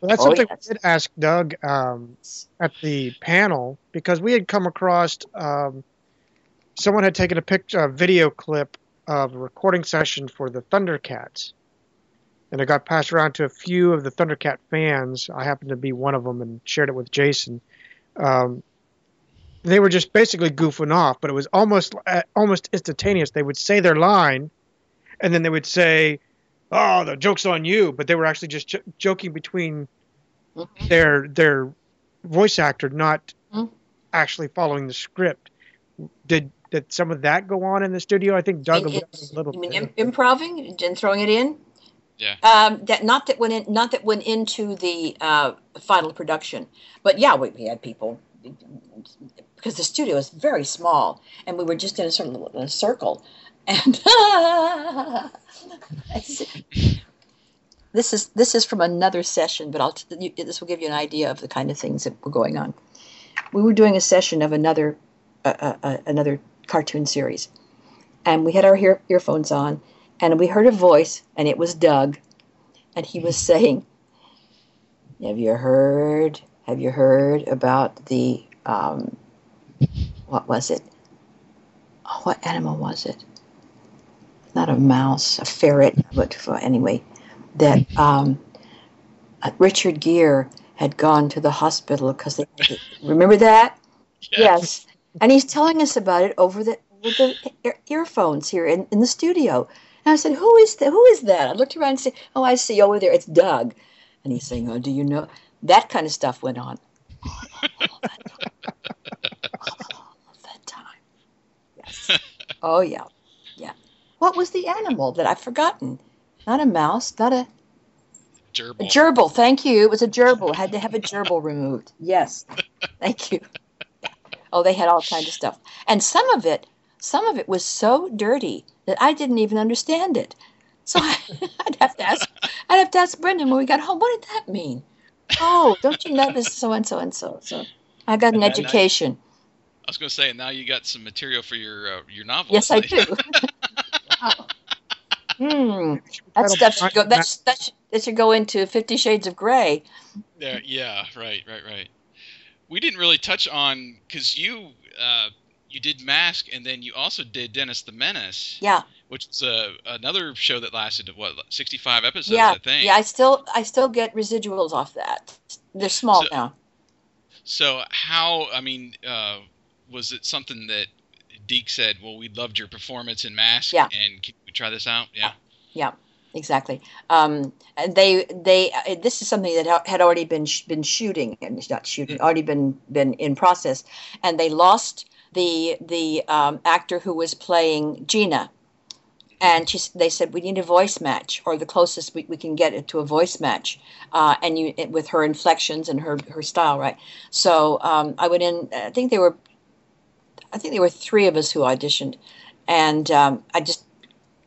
Well, that's Oh, something yes. we did ask Doug um, at the panel because we had come across um, someone had taken a picture, a video clip of a recording session for the Thundercats, and it got passed around to a few of the Thundercat fans. I happened to be one of them and shared it with Jason. Um, they were just basically goofing off, but it was almost uh, almost instantaneous. They would say their line, and then they would say, "Oh, the joke's on you," but they were actually just j- joking between their their voice actor, not Mhm. actually following the script. Did did some of that go on in the studio? I think Doug In- in- alluded a little You mean bit. improving and throwing it in? Yeah. Um, that not that went in, not that went into the uh, final production, but yeah, we, we had people because the studio is very small, and we were just in a sort of in a circle, and this is this is from another session, but I'll t- you, this will give you an idea of the kind of things that were going on. We were doing a session of another uh, uh, uh, another cartoon series, and we had our ear- earphones on, and we heard a voice, and it was Doug, and he was saying, "Have you heard? Have you heard about the um, what was it? Oh, what animal was it? Not a mouse, a ferret, but anyway, that um, uh, Richard Gere had gone to the hospital because they remember that. Yes. And he's telling us about it over the with the earphones here in, in the studio. And I said, Who is that? Who is that? I looked around and said, Oh, I see over there. It's Doug. And he's saying, Oh, do you know? That kind of stuff went on. All the time. Yes. Oh, yeah. Yeah. What was the animal that I've forgotten? Not a mouse, not a, gerbil. a Gerbil. gerbil. Thank you. It was a gerbil. Had to have a gerbil removed. Yes. Thank you. Oh, they had all kinds of stuff. And some of it, some of it was so dirty that I didn't even understand it. So I, I'd have to ask, I'd have to ask Brendan when we got home, what did that mean? Oh, don't you notice so and so and so? So I got an And then I- education. I was going to say, now you got some material for your uh, your novel. Yes, I do. Hmm, that stuff should go. That, sh- that, sh- that should go into Fifty Shades of Grey. Yeah, yeah, right, right, right. We didn't really touch on because you uh, you did Mask, and then you also did Dennis the Menace, Yeah, which is uh, another show that lasted what sixty five episodes, yeah, I think. yeah. I still, I still get residuals off that. They're small So- now. So how? I mean, uh, was it something that DIC said? Well, we loved your performance in Mask, Yeah. and can we try this out? Yeah. Yeah, exactly. Um, and they they uh, this is something that ha- had already been sh- been shooting and it's not shooting already been been in process, and they lost the the um, actor who was playing Gina, and she, they said we need a voice match or the closest we, we can get it to a voice match, uh, and you it, with her inflections and her her style right. So um, I went in. I think there were, I think there were three of us who auditioned, and um, I just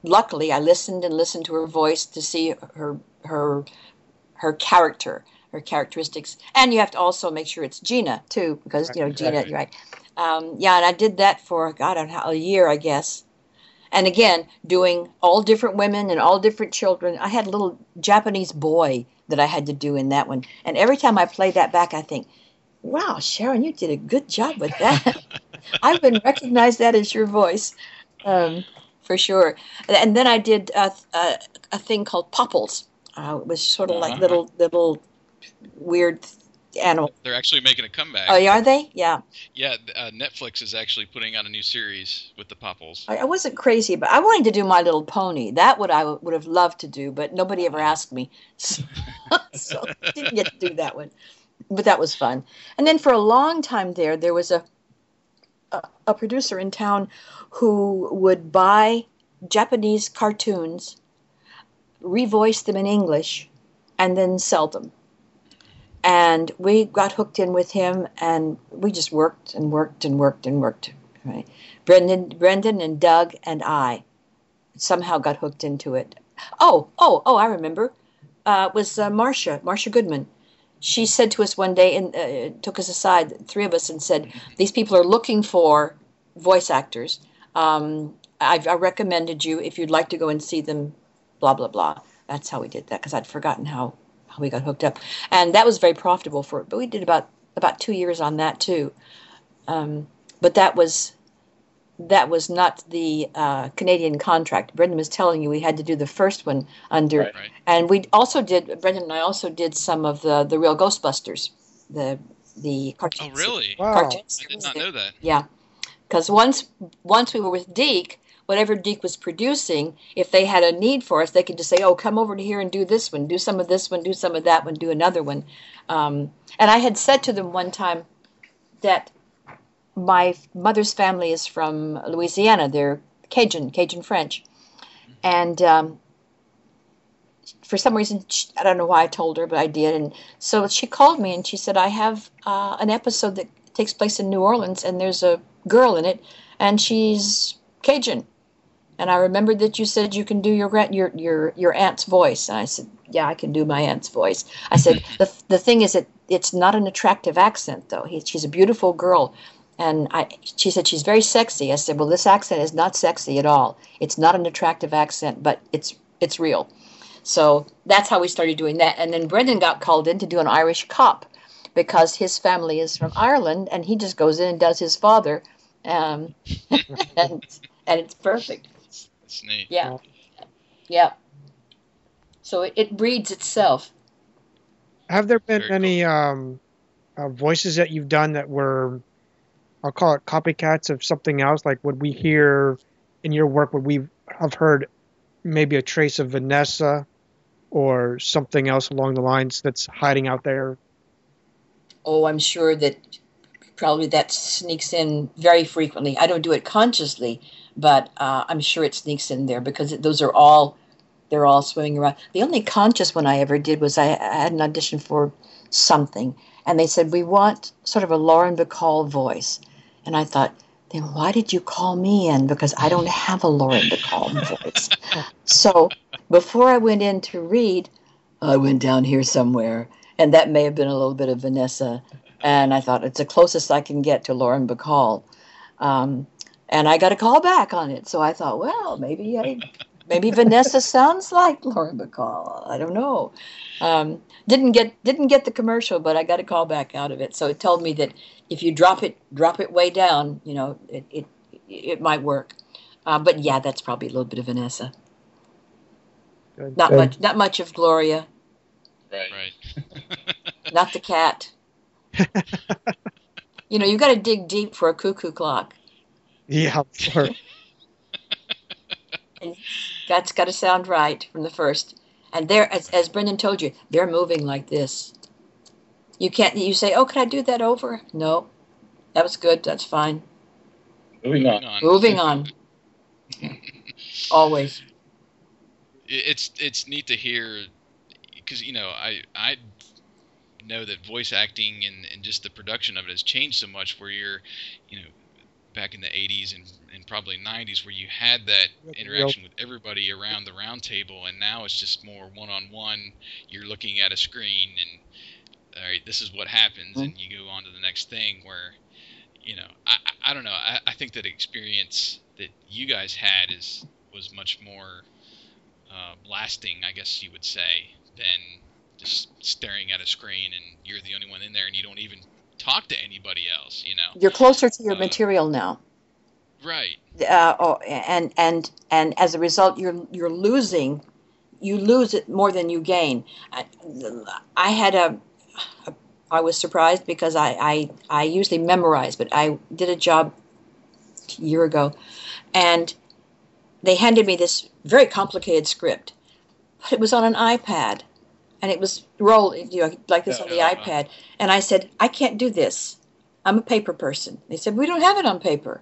luckily I listened and listened to her voice to see her her her character, her characteristics, and you have to also make sure it's Gina too, because you know Gina, Exactly. you're right? Um, yeah, and I did that for God, I don't know a year, I guess. And again, doing all different women and all different children. I had a little Japanese boy that I had to do in that one, and every time I play that back, I think, "Wow, Sharon, you did a good job with that." I wouldn't recognize that as your voice. Um, for sure. And then I did a, a, a thing called Popples. Uh, it was sort of like Uh-huh. little little weird animal. They're actually making a comeback. Oh, are they? Yeah. Yeah, uh, Netflix is actually putting out a new series with the Popples. I, I wasn't crazy, but I wanted to do My Little Pony. That would I would have loved to do, but nobody ever asked me, so, so didn't get to do that one. But that was fun. And then for a long time there, there was a a, producer in town who would buy Japanese cartoons, revoice them in English, and then sell them. And we got hooked in with him, and we just worked and worked and worked and worked. Right, Brendan, Brendan, and Doug and I somehow got hooked into it. Oh, oh, oh! I remember. Uh, it was uh, Marsha, Marsha Goodman. She said to us one day and uh, took us aside, three of us, and said, "These people are looking for voice actors. Um, I've I recommended you if you'd like to go and see them." Blah blah blah. That's how we did that because I'd forgotten how how we got hooked up, and that was very profitable for it. But we did about about two years on that too. Um, but that was that was not the uh, Canadian contract. Brendan was telling you we had to do the first one under, Right. Right. and we also did. Brendan and I also did some of the the real Ghostbusters, the the Oh, really? Wow. Cartoons. I did not know that. Yeah, because once once we were with DIC, whatever DIC was producing, if they had a need for us, they could just say, "Oh, come over to here and do this one, do some of this one, do some of that one, do another one." Um, and I had said to them one time that my mother's family is from Louisiana. They're Cajun, Cajun French, and um, for some reason, sh I don't know why I told her, but I did. And so she called me and she said, "I have uh, an episode that takes place in New Orleans, and there's a girl in it, and she's Cajun." And I remembered that you said you can do your your your your aunt's voice, and I said, "Yeah, I can do my aunt's voice." I said, "the the thing is that it's not an attractive accent, though. He, she's a beautiful girl." And I, she said she's very sexy. I said, well, this accent is not sexy at all. It's not an attractive accent, but it's it's real. So that's how we started doing that. And then Brendan got called in to do an Irish cop because his family is from Ireland, and he just goes in and does his father, um, and and it's perfect. That's neat. Yeah, yeah. So it, it breeds itself. Have there been Very any um, uh, voices that you've done that were, I'll call it copycats of something else? Like, would we hear in your work, would we have heard maybe a trace of Vanessa or something else along the lines that's hiding out there? Oh, I'm sure that probably that sneaks in very frequently. I don't do it consciously, but uh, I'm sure it sneaks in there because those are all they're all swimming around. The only conscious one I ever did was I, I had an audition for something, and they said we want sort of a Lauren Bacall voice, and I thought. Then why did you call me in? Because I don't have a Lauren to Bacall voice. so before I went in to read, I went down here somewhere, and that may have been a little bit of Vanessa. And I thought it's the closest I can get to Lauren Bacall. Um, and I got a call back on it, so I thought, well, maybe I, maybe Vanessa sounds like Lauren Bacall. I don't know. Um, didn't get didn't get the commercial, but I got a call back out of it. So it told me that if you drop it drop it way down, you know, it it, it might work. Uh, but yeah, that's probably a little bit of Vanessa. Good. Not Good. much not much of Gloria. Right. Right. not the cat. you know, you've got to dig deep for a cuckoo clock. Yeah, sure. That's got to sound right from the first. And they're, as, as Brendan told you, they're moving like this. You can't. You say, "Oh, can I do that over?" No, that was good. That's fine. Moving on. Moving on. Always. It's it's neat to hear because you know I I know that voice acting and, and just the production of it has changed so much. Where you're, you know, back in the '80s and, and probably '90s, where you had that Yep, interaction with everybody around the round table, and now it's just more one-on-one. You're looking at a screen, and all right, this is what happens, and you go on to the next thing. Where, you know, I I, don't know. I, I think that experience that you guys had is was much more uh, lasting, I guess you would say, than just staring at a screen and you're the only one in there and you don't even talk to anybody else. You know, You're closer to your Uh, material now. right? uh, oh, and and and as a result, you're you're losing, you lose it more than you gain. I, I had a, I was surprised because I, I I usually memorize, but I did a job a year ago, and they handed me this very complicated script, but it was on an iPad, and it was rolled you know like this on the Yeah. iPad, and I said I can't do this. I'm a paper person. They said we don't have it on paper.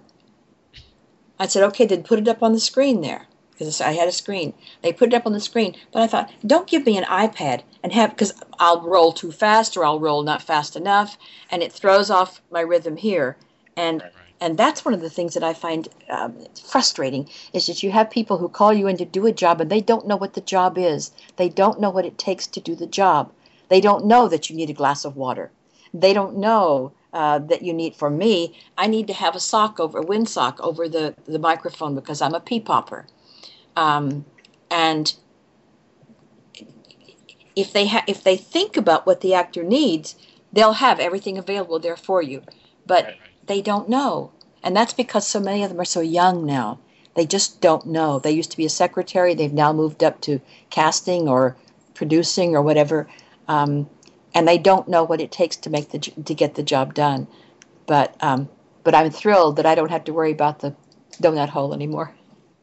I said, okay, then put it up on the screen there. Because I had a screen. They put it up on the screen. But I thought, don't give me an iPad and have, because I'll roll too fast or I'll roll not fast enough. And it throws off my rhythm here. And Right. and that's one of the things that I find um, frustrating is that you have people who call you in to do a job and they don't know what the job is. They don't know what it takes to do the job. They don't know that you need a glass of water. They don't know uh, that you need. For me, I need to have a sock over a wind sock over the the microphone because I'm a pea popper, um, and if they ha- if they think about what the actor needs, they'll have everything available there for you. But Right. they don't know, and that's because so many of them are so young now. They just don't know. They used to be a secretary. They've now moved up to casting or producing or whatever, um, and they don't know what it takes to make the to get the job done. But um, but I'm thrilled that I don't have to worry about the donut hole anymore.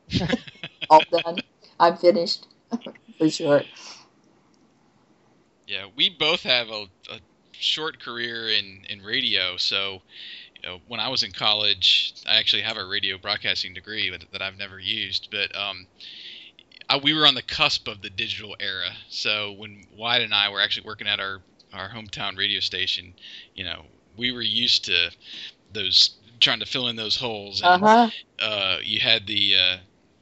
All done. I'm finished for sure. Yeah, we both have a, a short career in, in radio. So, you know, when I was in college, I actually have a radio broadcasting degree that, that I've never used. But um, I, we were on the cusp of the digital era. So when Wyatt and I were actually working at our, our hometown radio station, you know, we were used to those trying to fill in those holes. uh-huh. uh, you had the uh,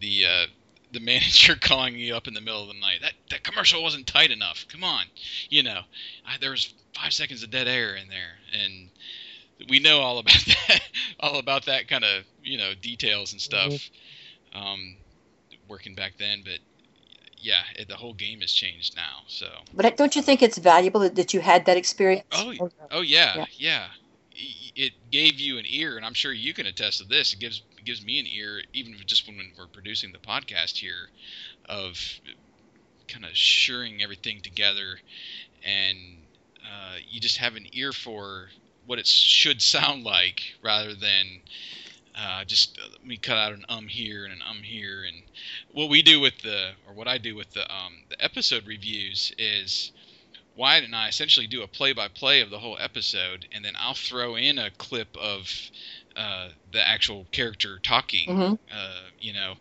the uh, the manager calling you up in the middle of the night. That that commercial wasn't tight enough. Come on, you know, I, there was five seconds of dead air in there, and we know all about that, all about that kind of you know details and stuff. Um, working back then, but yeah, it, the whole game has changed now. So. But don't you think it's valuable that, that you had that experience? Oh, oh yeah, Yeah. yeah. It gave you an ear, and I'm sure you can attest to this. It gives gives me an ear, even just when we're producing the podcast here, of kind of shoring everything together, and uh, you just have an ear for what it should sound like, rather than uh, just uh, let me cut out an um here and an um here. And what we do with the, or what I do with the um, the episode reviews is. Wyatt and I essentially do a play-by-play of the whole episode, and then I'll throw in a clip of uh, the actual character talking. Mhm. Uh, you know,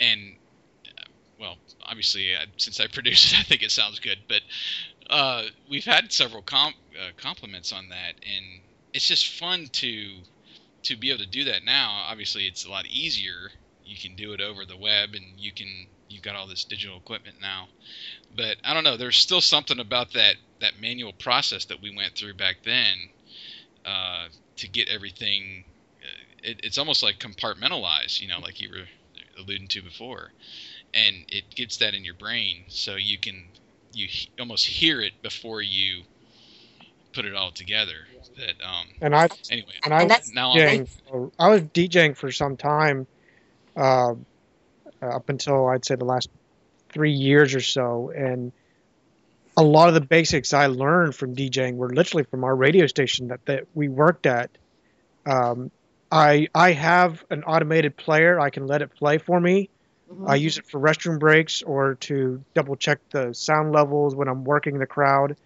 and uh, well, obviously, uh, since I produce it, I think it sounds good. But uh, we've had several com- uh, compliments on that, and it's just fun to to be able to do that now. Obviously, it's a lot easier. You can do it over the web, and you can you've got all this digital equipment now. But I don't know. There's still something about that that manual process that we went through back then uh, to get everything. It, it's almost like compartmentalized, you know, like you were alluding to before, and it gets that in your brain, so you can you he- almost hear it before you put it all together. That um. And I Anyway, and I And was that's- now I'm DJing. For, I was DJing for some time, uh, up until I'd say the last three years or so, and a lot of the basics I learned from DJing were literally from our radio station that, that we worked at. Um, I I have an automated player. I can let it play for me. Mhm. I use it for restroom breaks or to double check the sound levels when I'm working the crowd.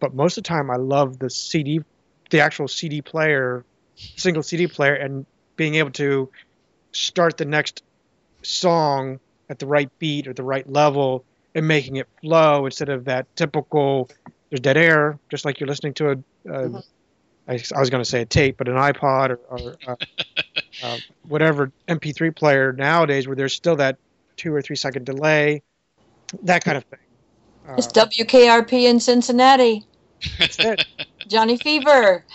But most of the time, I love the CD, the actual CD player, single CD player, and being able to start the next song at the right beat or the right level and making it flow instead of that typical there's dead air, just like you're listening to a. a Mhm. I, I was going to say a tape, but an iPod or, or uh, uh, whatever MP3 player nowadays, where there's still that two or three second delay, that kind of thing. Uh, It's WKRP in Cincinnati. that's it. Johnny Fever.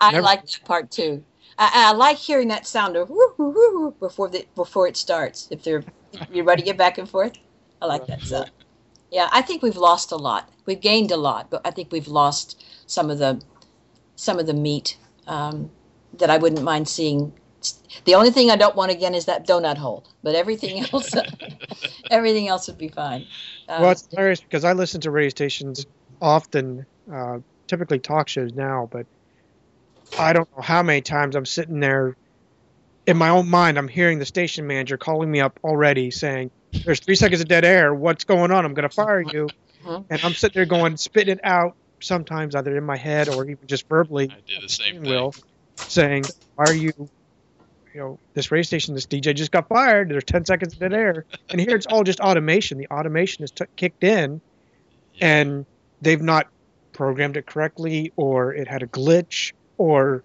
I Never- like that part too. I, I like hearing that sound of whoo, whoo, whoo, whoo before the before it starts. If they're if you're ready to get back and forth, I like that sound. Yeah, I think we've lost a lot. We've gained a lot, but I think we've lost some of the some of the meat um, that I wouldn't mind seeing. The only thing I don't want again is that donut hole, but everything else, everything else would be fine. Um, Well, it's hilarious because I listen to radio stations often, uh, typically talk shows now, but I don't know how many times I'm sitting there in my own mind. I'm hearing the station manager calling me up already saying, There's three seconds of dead air. What's going on? I'm going to fire you. Mhm. And I'm sitting there going, spitting it out, sometimes either in my head or even just verbally, I did the same thing. wheel, saying, Why are you, you know, this radio station, this DJ just got fired. There's 10 seconds of dead air. And here it's all just automation. The automation is t- kicked in and they've not programmed it correctly or it had a glitch or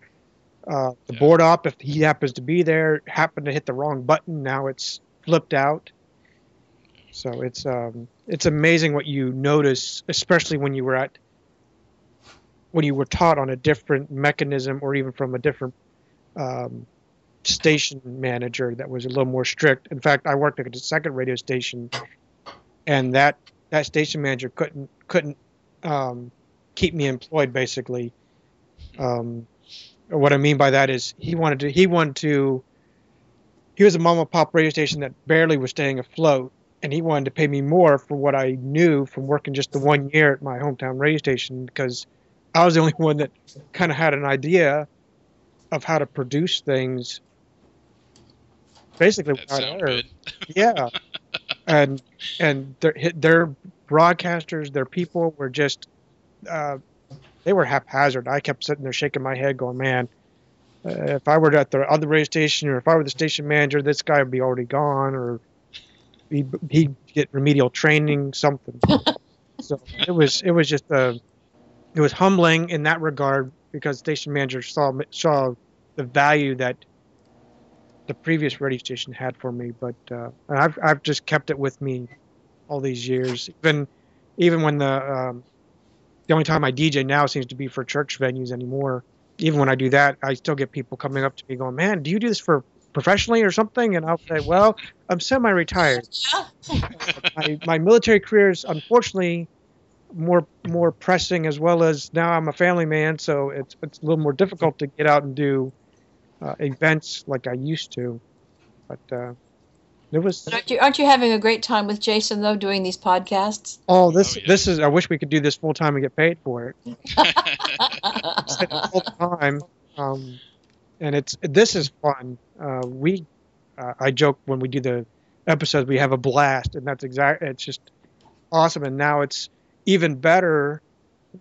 uh, the Yeah. board op if he happens to be there happened to hit the wrong button now it's flipped out so it's um, it's amazing what you notice especially when you were at when you were taught on a different mechanism or even from a different um, station manager that was a little more strict in fact i worked at a second radio station and that that station manager couldn't couldn't um, keep me employed. Basically, um, what I mean by that is he wanted to he wanted to he was a mom and pop radio station that barely was staying afloat, and he wanted to pay me more for what I knew from working just the one year at my hometown radio station because I was the only one that kind of had an idea of how to produce things. Basically, That without sound good. yeah, and and their their broadcasters, their people were just uh, they were haphazard. I kept sitting there shaking my head, going, "Man, uh, if I were at the other radio station, or if I were the station manager, this guy would be already gone, or he he'd get remedial training, something." so it was it was just uh, it was humbling in that regard because station manager saw saw the value that the previous radio station had for me, but uh, and I've I've just kept it with me all these years. Even even when the um, the only time I DJ now seems to be for church venues anymore. Even when I do that, I still get people coming up to me going, "Man, do you do this for professionally or something?" And I'll say, "Well, I'm semi-retired. my my military career is unfortunately more more pressing as well as now I'm a family man, so it's it's a little more difficult to get out and do uh, events like I used to. But uh, it was Aren't you, aren't you having a great time with Jason though, doing these podcasts? oh this Oh, yeah. this is I wish we could do this full time and get paid for it full time. Um, and it's this is fun. Uh, we uh, I joke when we do the episodes we have a blast, and that's exact. It's just awesome, and now it's even better.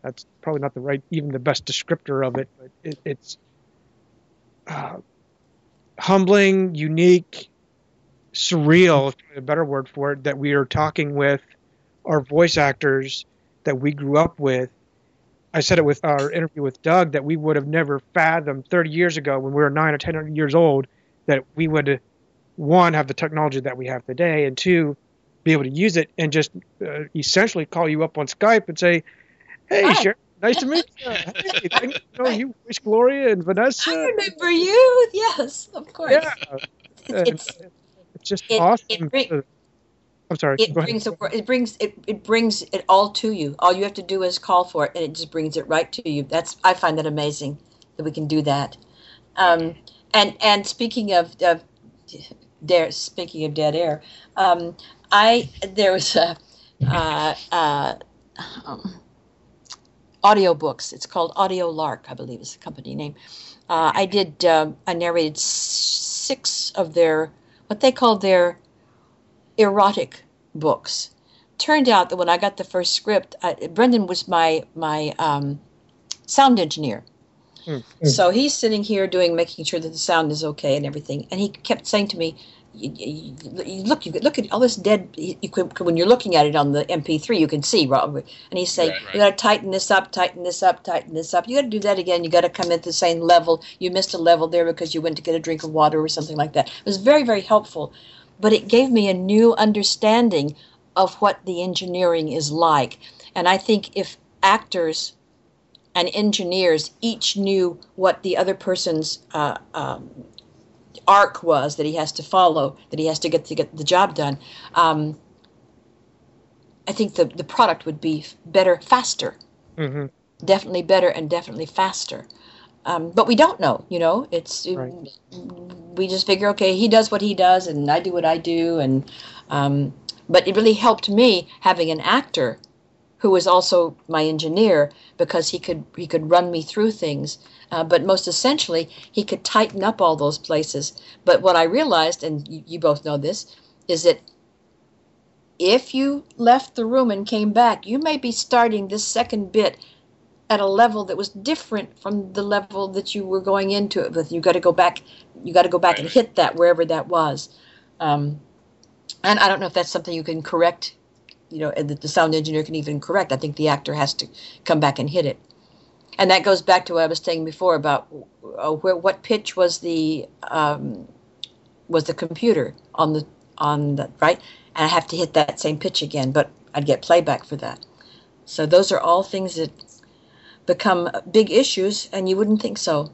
That's probably not the right, even the best descriptor of it, but it, it's uh, humbling, unique, surreal, a better word for it, that we are talking with our voice actors that we grew up with. I said it with our interview with Doug that we would have never fathomed 30 years ago when we were nine or 10 years old that we would, one, have the technology that we have today, and two, be able to use it and just uh, essentially call you up on Skype and say, "Hey, Hi. Sharon, nice to meet you. Hey, thank you know you, Wish Gloria and Vanessa. I remember you. Yes, of course. Yeah, It's it's just it- awesome. it bring- I'm sorry. it brings a, it brings it, it brings it all to you. All you have to do is call for it, and it just brings it right to you. That's I find that amazing that we can do that. Um, and and speaking of, of there, speaking of dead air, um, I there was a uh, uh, um, audio books. It's called Audio Lark, I believe is the company name. Uh, I did. Um, I narrated six of their what they called their erotic books. Turned out that when I got the first script, I, Brendan was my my um, sound engineer. So he's sitting here doing, making sure that the sound is okay and everything. And he kept saying to me, you, you, you- "Look, you look at all this dead. You could, when you're looking at it on the MP3, you can see, Rob." And he's saying, Right, right. "You got to tighten this up, tighten this up, tighten this up. You got to do that again. You got to come at the same level. You missed a level there because you went to get a drink of water or something like that." It was very, very helpful, but it gave me a new understanding of what the engineering is like. And I think if actors and engineers each knew what the other person's uh, um, arc was that he has to follow, that he has to get to get the job done. Um, I think the the product would be better, faster, Mhm. definitely better, and definitely faster. Um, but we don't know, you know. It's Right. we just figure, okay, he does what he does, and I do what I do, and um, but it really helped me having an actor who was also my engineer because he could he could run me through things. Uh, but most essentially, he could tighten up all those places. But what I realized, and you, you both know this, is that if you left the room and came back, you may be starting this second bit at a level that was different from the level that you were going into it with. You got to go back. You got to go back and hit that wherever that was. Um, and I don't know if that's something you can correct. You know, and the sound engineer can even correct. I think the actor has to come back and hit it. And that goes back to what I was saying before about uh, where what pitch was the um, was the computer on the on the right, and I have to hit that same pitch again, but I'd get playback for that. So those are all things that become big issues, and you wouldn't think so.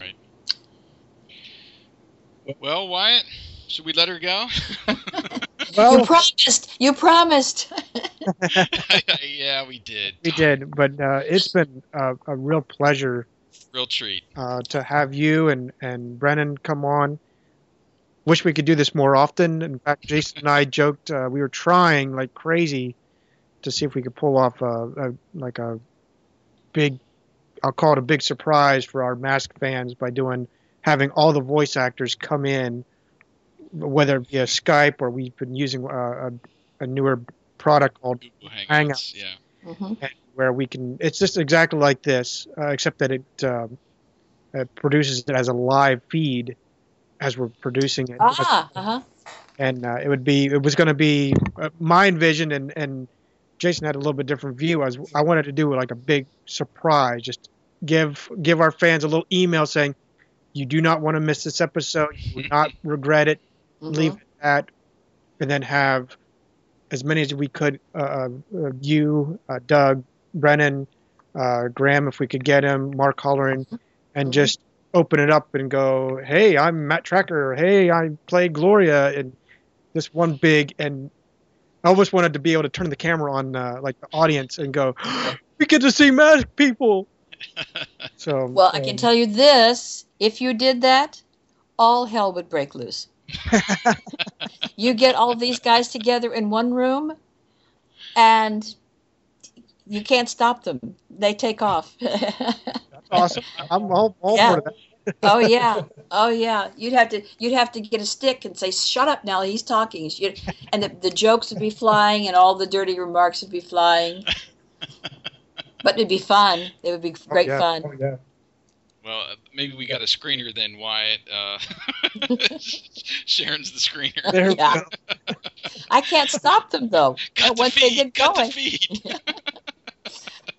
Right. Well, Wyatt, should we let her go? Well, you promised. You promised. yeah, we did. we did, but uh, it's been a, a real pleasure Real treat. uh, to have you and, and Brendan come on. Wish we could do this more often. In fact, Jason and I joked uh, we were trying like crazy to see if we could pull off a, a like a big, I'll call it a big surprise for our Mask fans by doing having all the voice actors come in, whether it be a Skype or we've been using uh, a, a newer product called Google Hangouts. Hangouts. Yeah. hmm where we can. It's just exactly like this, uh, except that it, um, it produces it as a live feed as we're producing it. Ah, uh huh. And uh, it would be. It was going to be uh, my envision, and and Jason had a little bit different view. I was I wanted to do like a big surprise, just give give our fans a little email saying, "You do not want to miss this episode. You will not regret it. Leave that, and then have as many as we could. Uh, uh, you, uh, Doug, Brennan, uh, Graham, if we could get him, Mark Holleran, and Mhm. just open it up and go, "Hey, I'm Matt Trakker. Hey, I played Gloria," and this one big and. I almost wanted to be able to turn the camera on, uh, like the audience, and go, "We get to see mask people." So, Well, I can um, tell you this: if you did that, all hell would break loose. you get all these guys together in one room, and you can't stop them. They take off. That's awesome. I'm all, all Yeah. for that. oh yeah, oh yeah. You'd have to you'd have to get a stick and say, "Shut up, now he's talking." And the, the jokes would be flying, and all the dirty remarks would be flying. But it'd be fun. It would be oh, great oh, yeah. fun. Oh, yeah. Well, uh, maybe we got a screener then, Wyatt. Uh, Sharon's the screener. There we Yeah. go. I can't stop them though. Cut the once they get Cut going. the feed.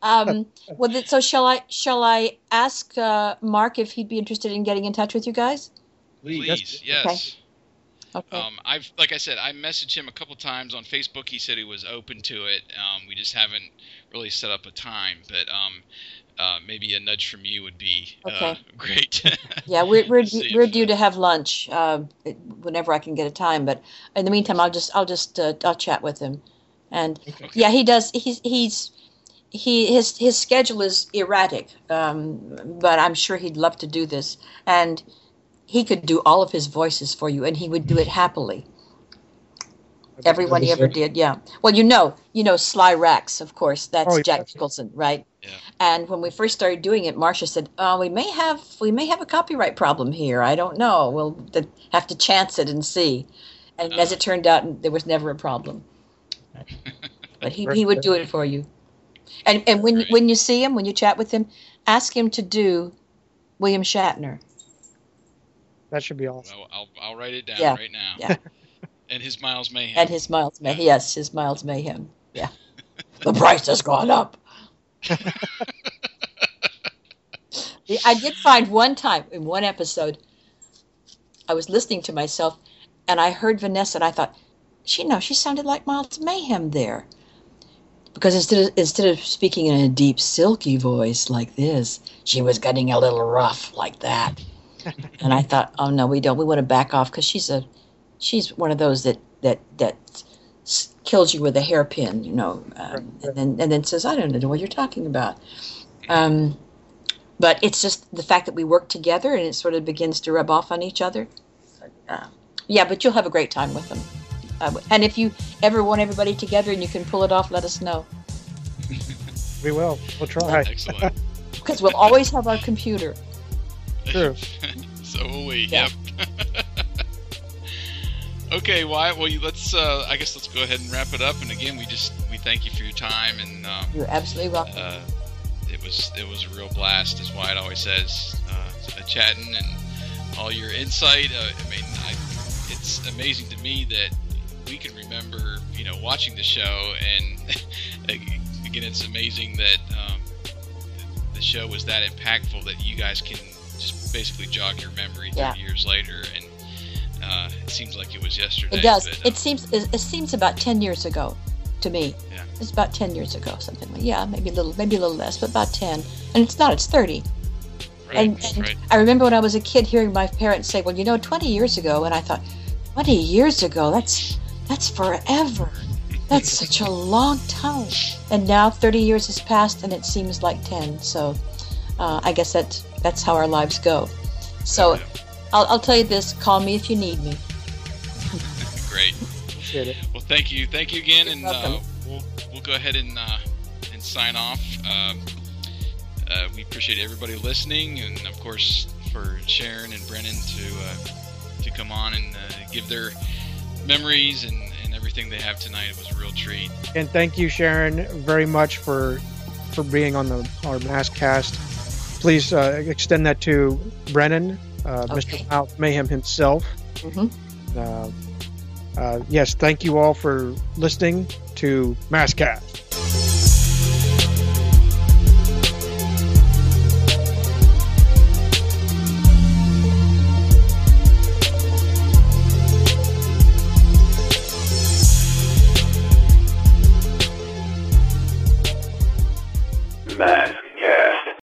Um, well, th- so shall I? Shall I ask uh, Mark if he'd be interested in getting in touch with you guys? Please, yes. Okay. Um, I've like I said, I messaged him a couple times on Facebook. He said he was open to it. Um, we just haven't really set up a time, but um, uh, maybe a nudge from you would be uh, Okay. great. yeah, we're we're, See we're due to have lunch uh, whenever I can get a time. But in the meantime, I'll just I'll just uh, I'll chat with him. And Okay. yeah, he does. He's he's he his his schedule is erratic, um, but I'm sure he'd love to do this. And he could do all of his voices for you, and he would do it happily. Everyone he ever did, yeah. Well, you know, you know, Sly Rax, of course. That's Oh, yeah. Jack Nicholson, right? Yeah. And when we first started doing it, Marsha said, "Oh, we may have we may have a copyright problem here. I don't know. We'll have to chance it and see." And as it turned out, there was never a problem. But he, he would do it for you. And and when Great. when you see him, when you chat with him, ask him to do William Shatner. That should be awesome. well, I'll I'll write it down Yeah. right now. Yeah. And his Miles Mayhem. And his Miles May yes, his Miles Mayhem. Yeah. the price has gone up. I did find one time in one episode, I was listening to myself and I heard Vanessa and I thought, she no, she sounded like Miles Mayhem there. Because instead of, instead of speaking in a deep, silky voice like this, she was getting a little rough like that. and I thought, oh no, we don't. We want to back off because she's a, she's one of those that that that kills you with a hairpin, you know, um, and then and then says, I don't know what you're talking about. Um, but it's just the fact that we work together and it sort of begins to rub off on each other. Uh, yeah, but you'll have a great time with them. Uh, and if you ever want everybody together and you can pull it off, let us know We will. We'll try. Excellent. because we'll always have our computer. True. so will we. Yeah. Yep. Okay, Wyatt. Well, you- let's. Uh, I guess let's go ahead and wrap it up. And again, we just we thank you for your time and. Um, You're absolutely welcome. uh, it was it was a real blast, as Wyatt always says, uh, chatting and all your insight. Uh, I mean, I, it's amazing to me that we can remember, you know, watching the show, and again, it's amazing that um, the show was that impactful that you guys can just basically jog your memory 30 Yeah. years later, and uh, it seems like it was yesterday. It does. but, um, It seems it, seems about ten years ago to me. Yeah. It's about ten years ago, something like yeah, maybe a little, maybe a little less, but about ten. And it's not. It's thirty. right, and, and right. I remember when I was a kid hearing my parents say, "Well, you know, 20 years ago," and I thought, "20 years ago? That's That's forever. That's such a long time. And now 30 years has passed and it seems like 10. So uh, I guess that, that's how our lives go. So I'll, I'll tell you this call me if you need me. Great. Appreciate it. Well, thank you, thank you again, and uh, we'll we'll go ahead and uh, and sign off. Um, uh, we appreciate everybody listening, and of course for Sharon and Brendan to uh, to come on and uh, give their memories and, and everything they have tonight. It was a real treat. And thank you, Sharon, very much for for being on the our mask cast. Please uh, extend that to Brendan, Okay. Mr. Mouth Mayhem himself. hmm Uh, uh, yes, thank you all for listening to MASKast.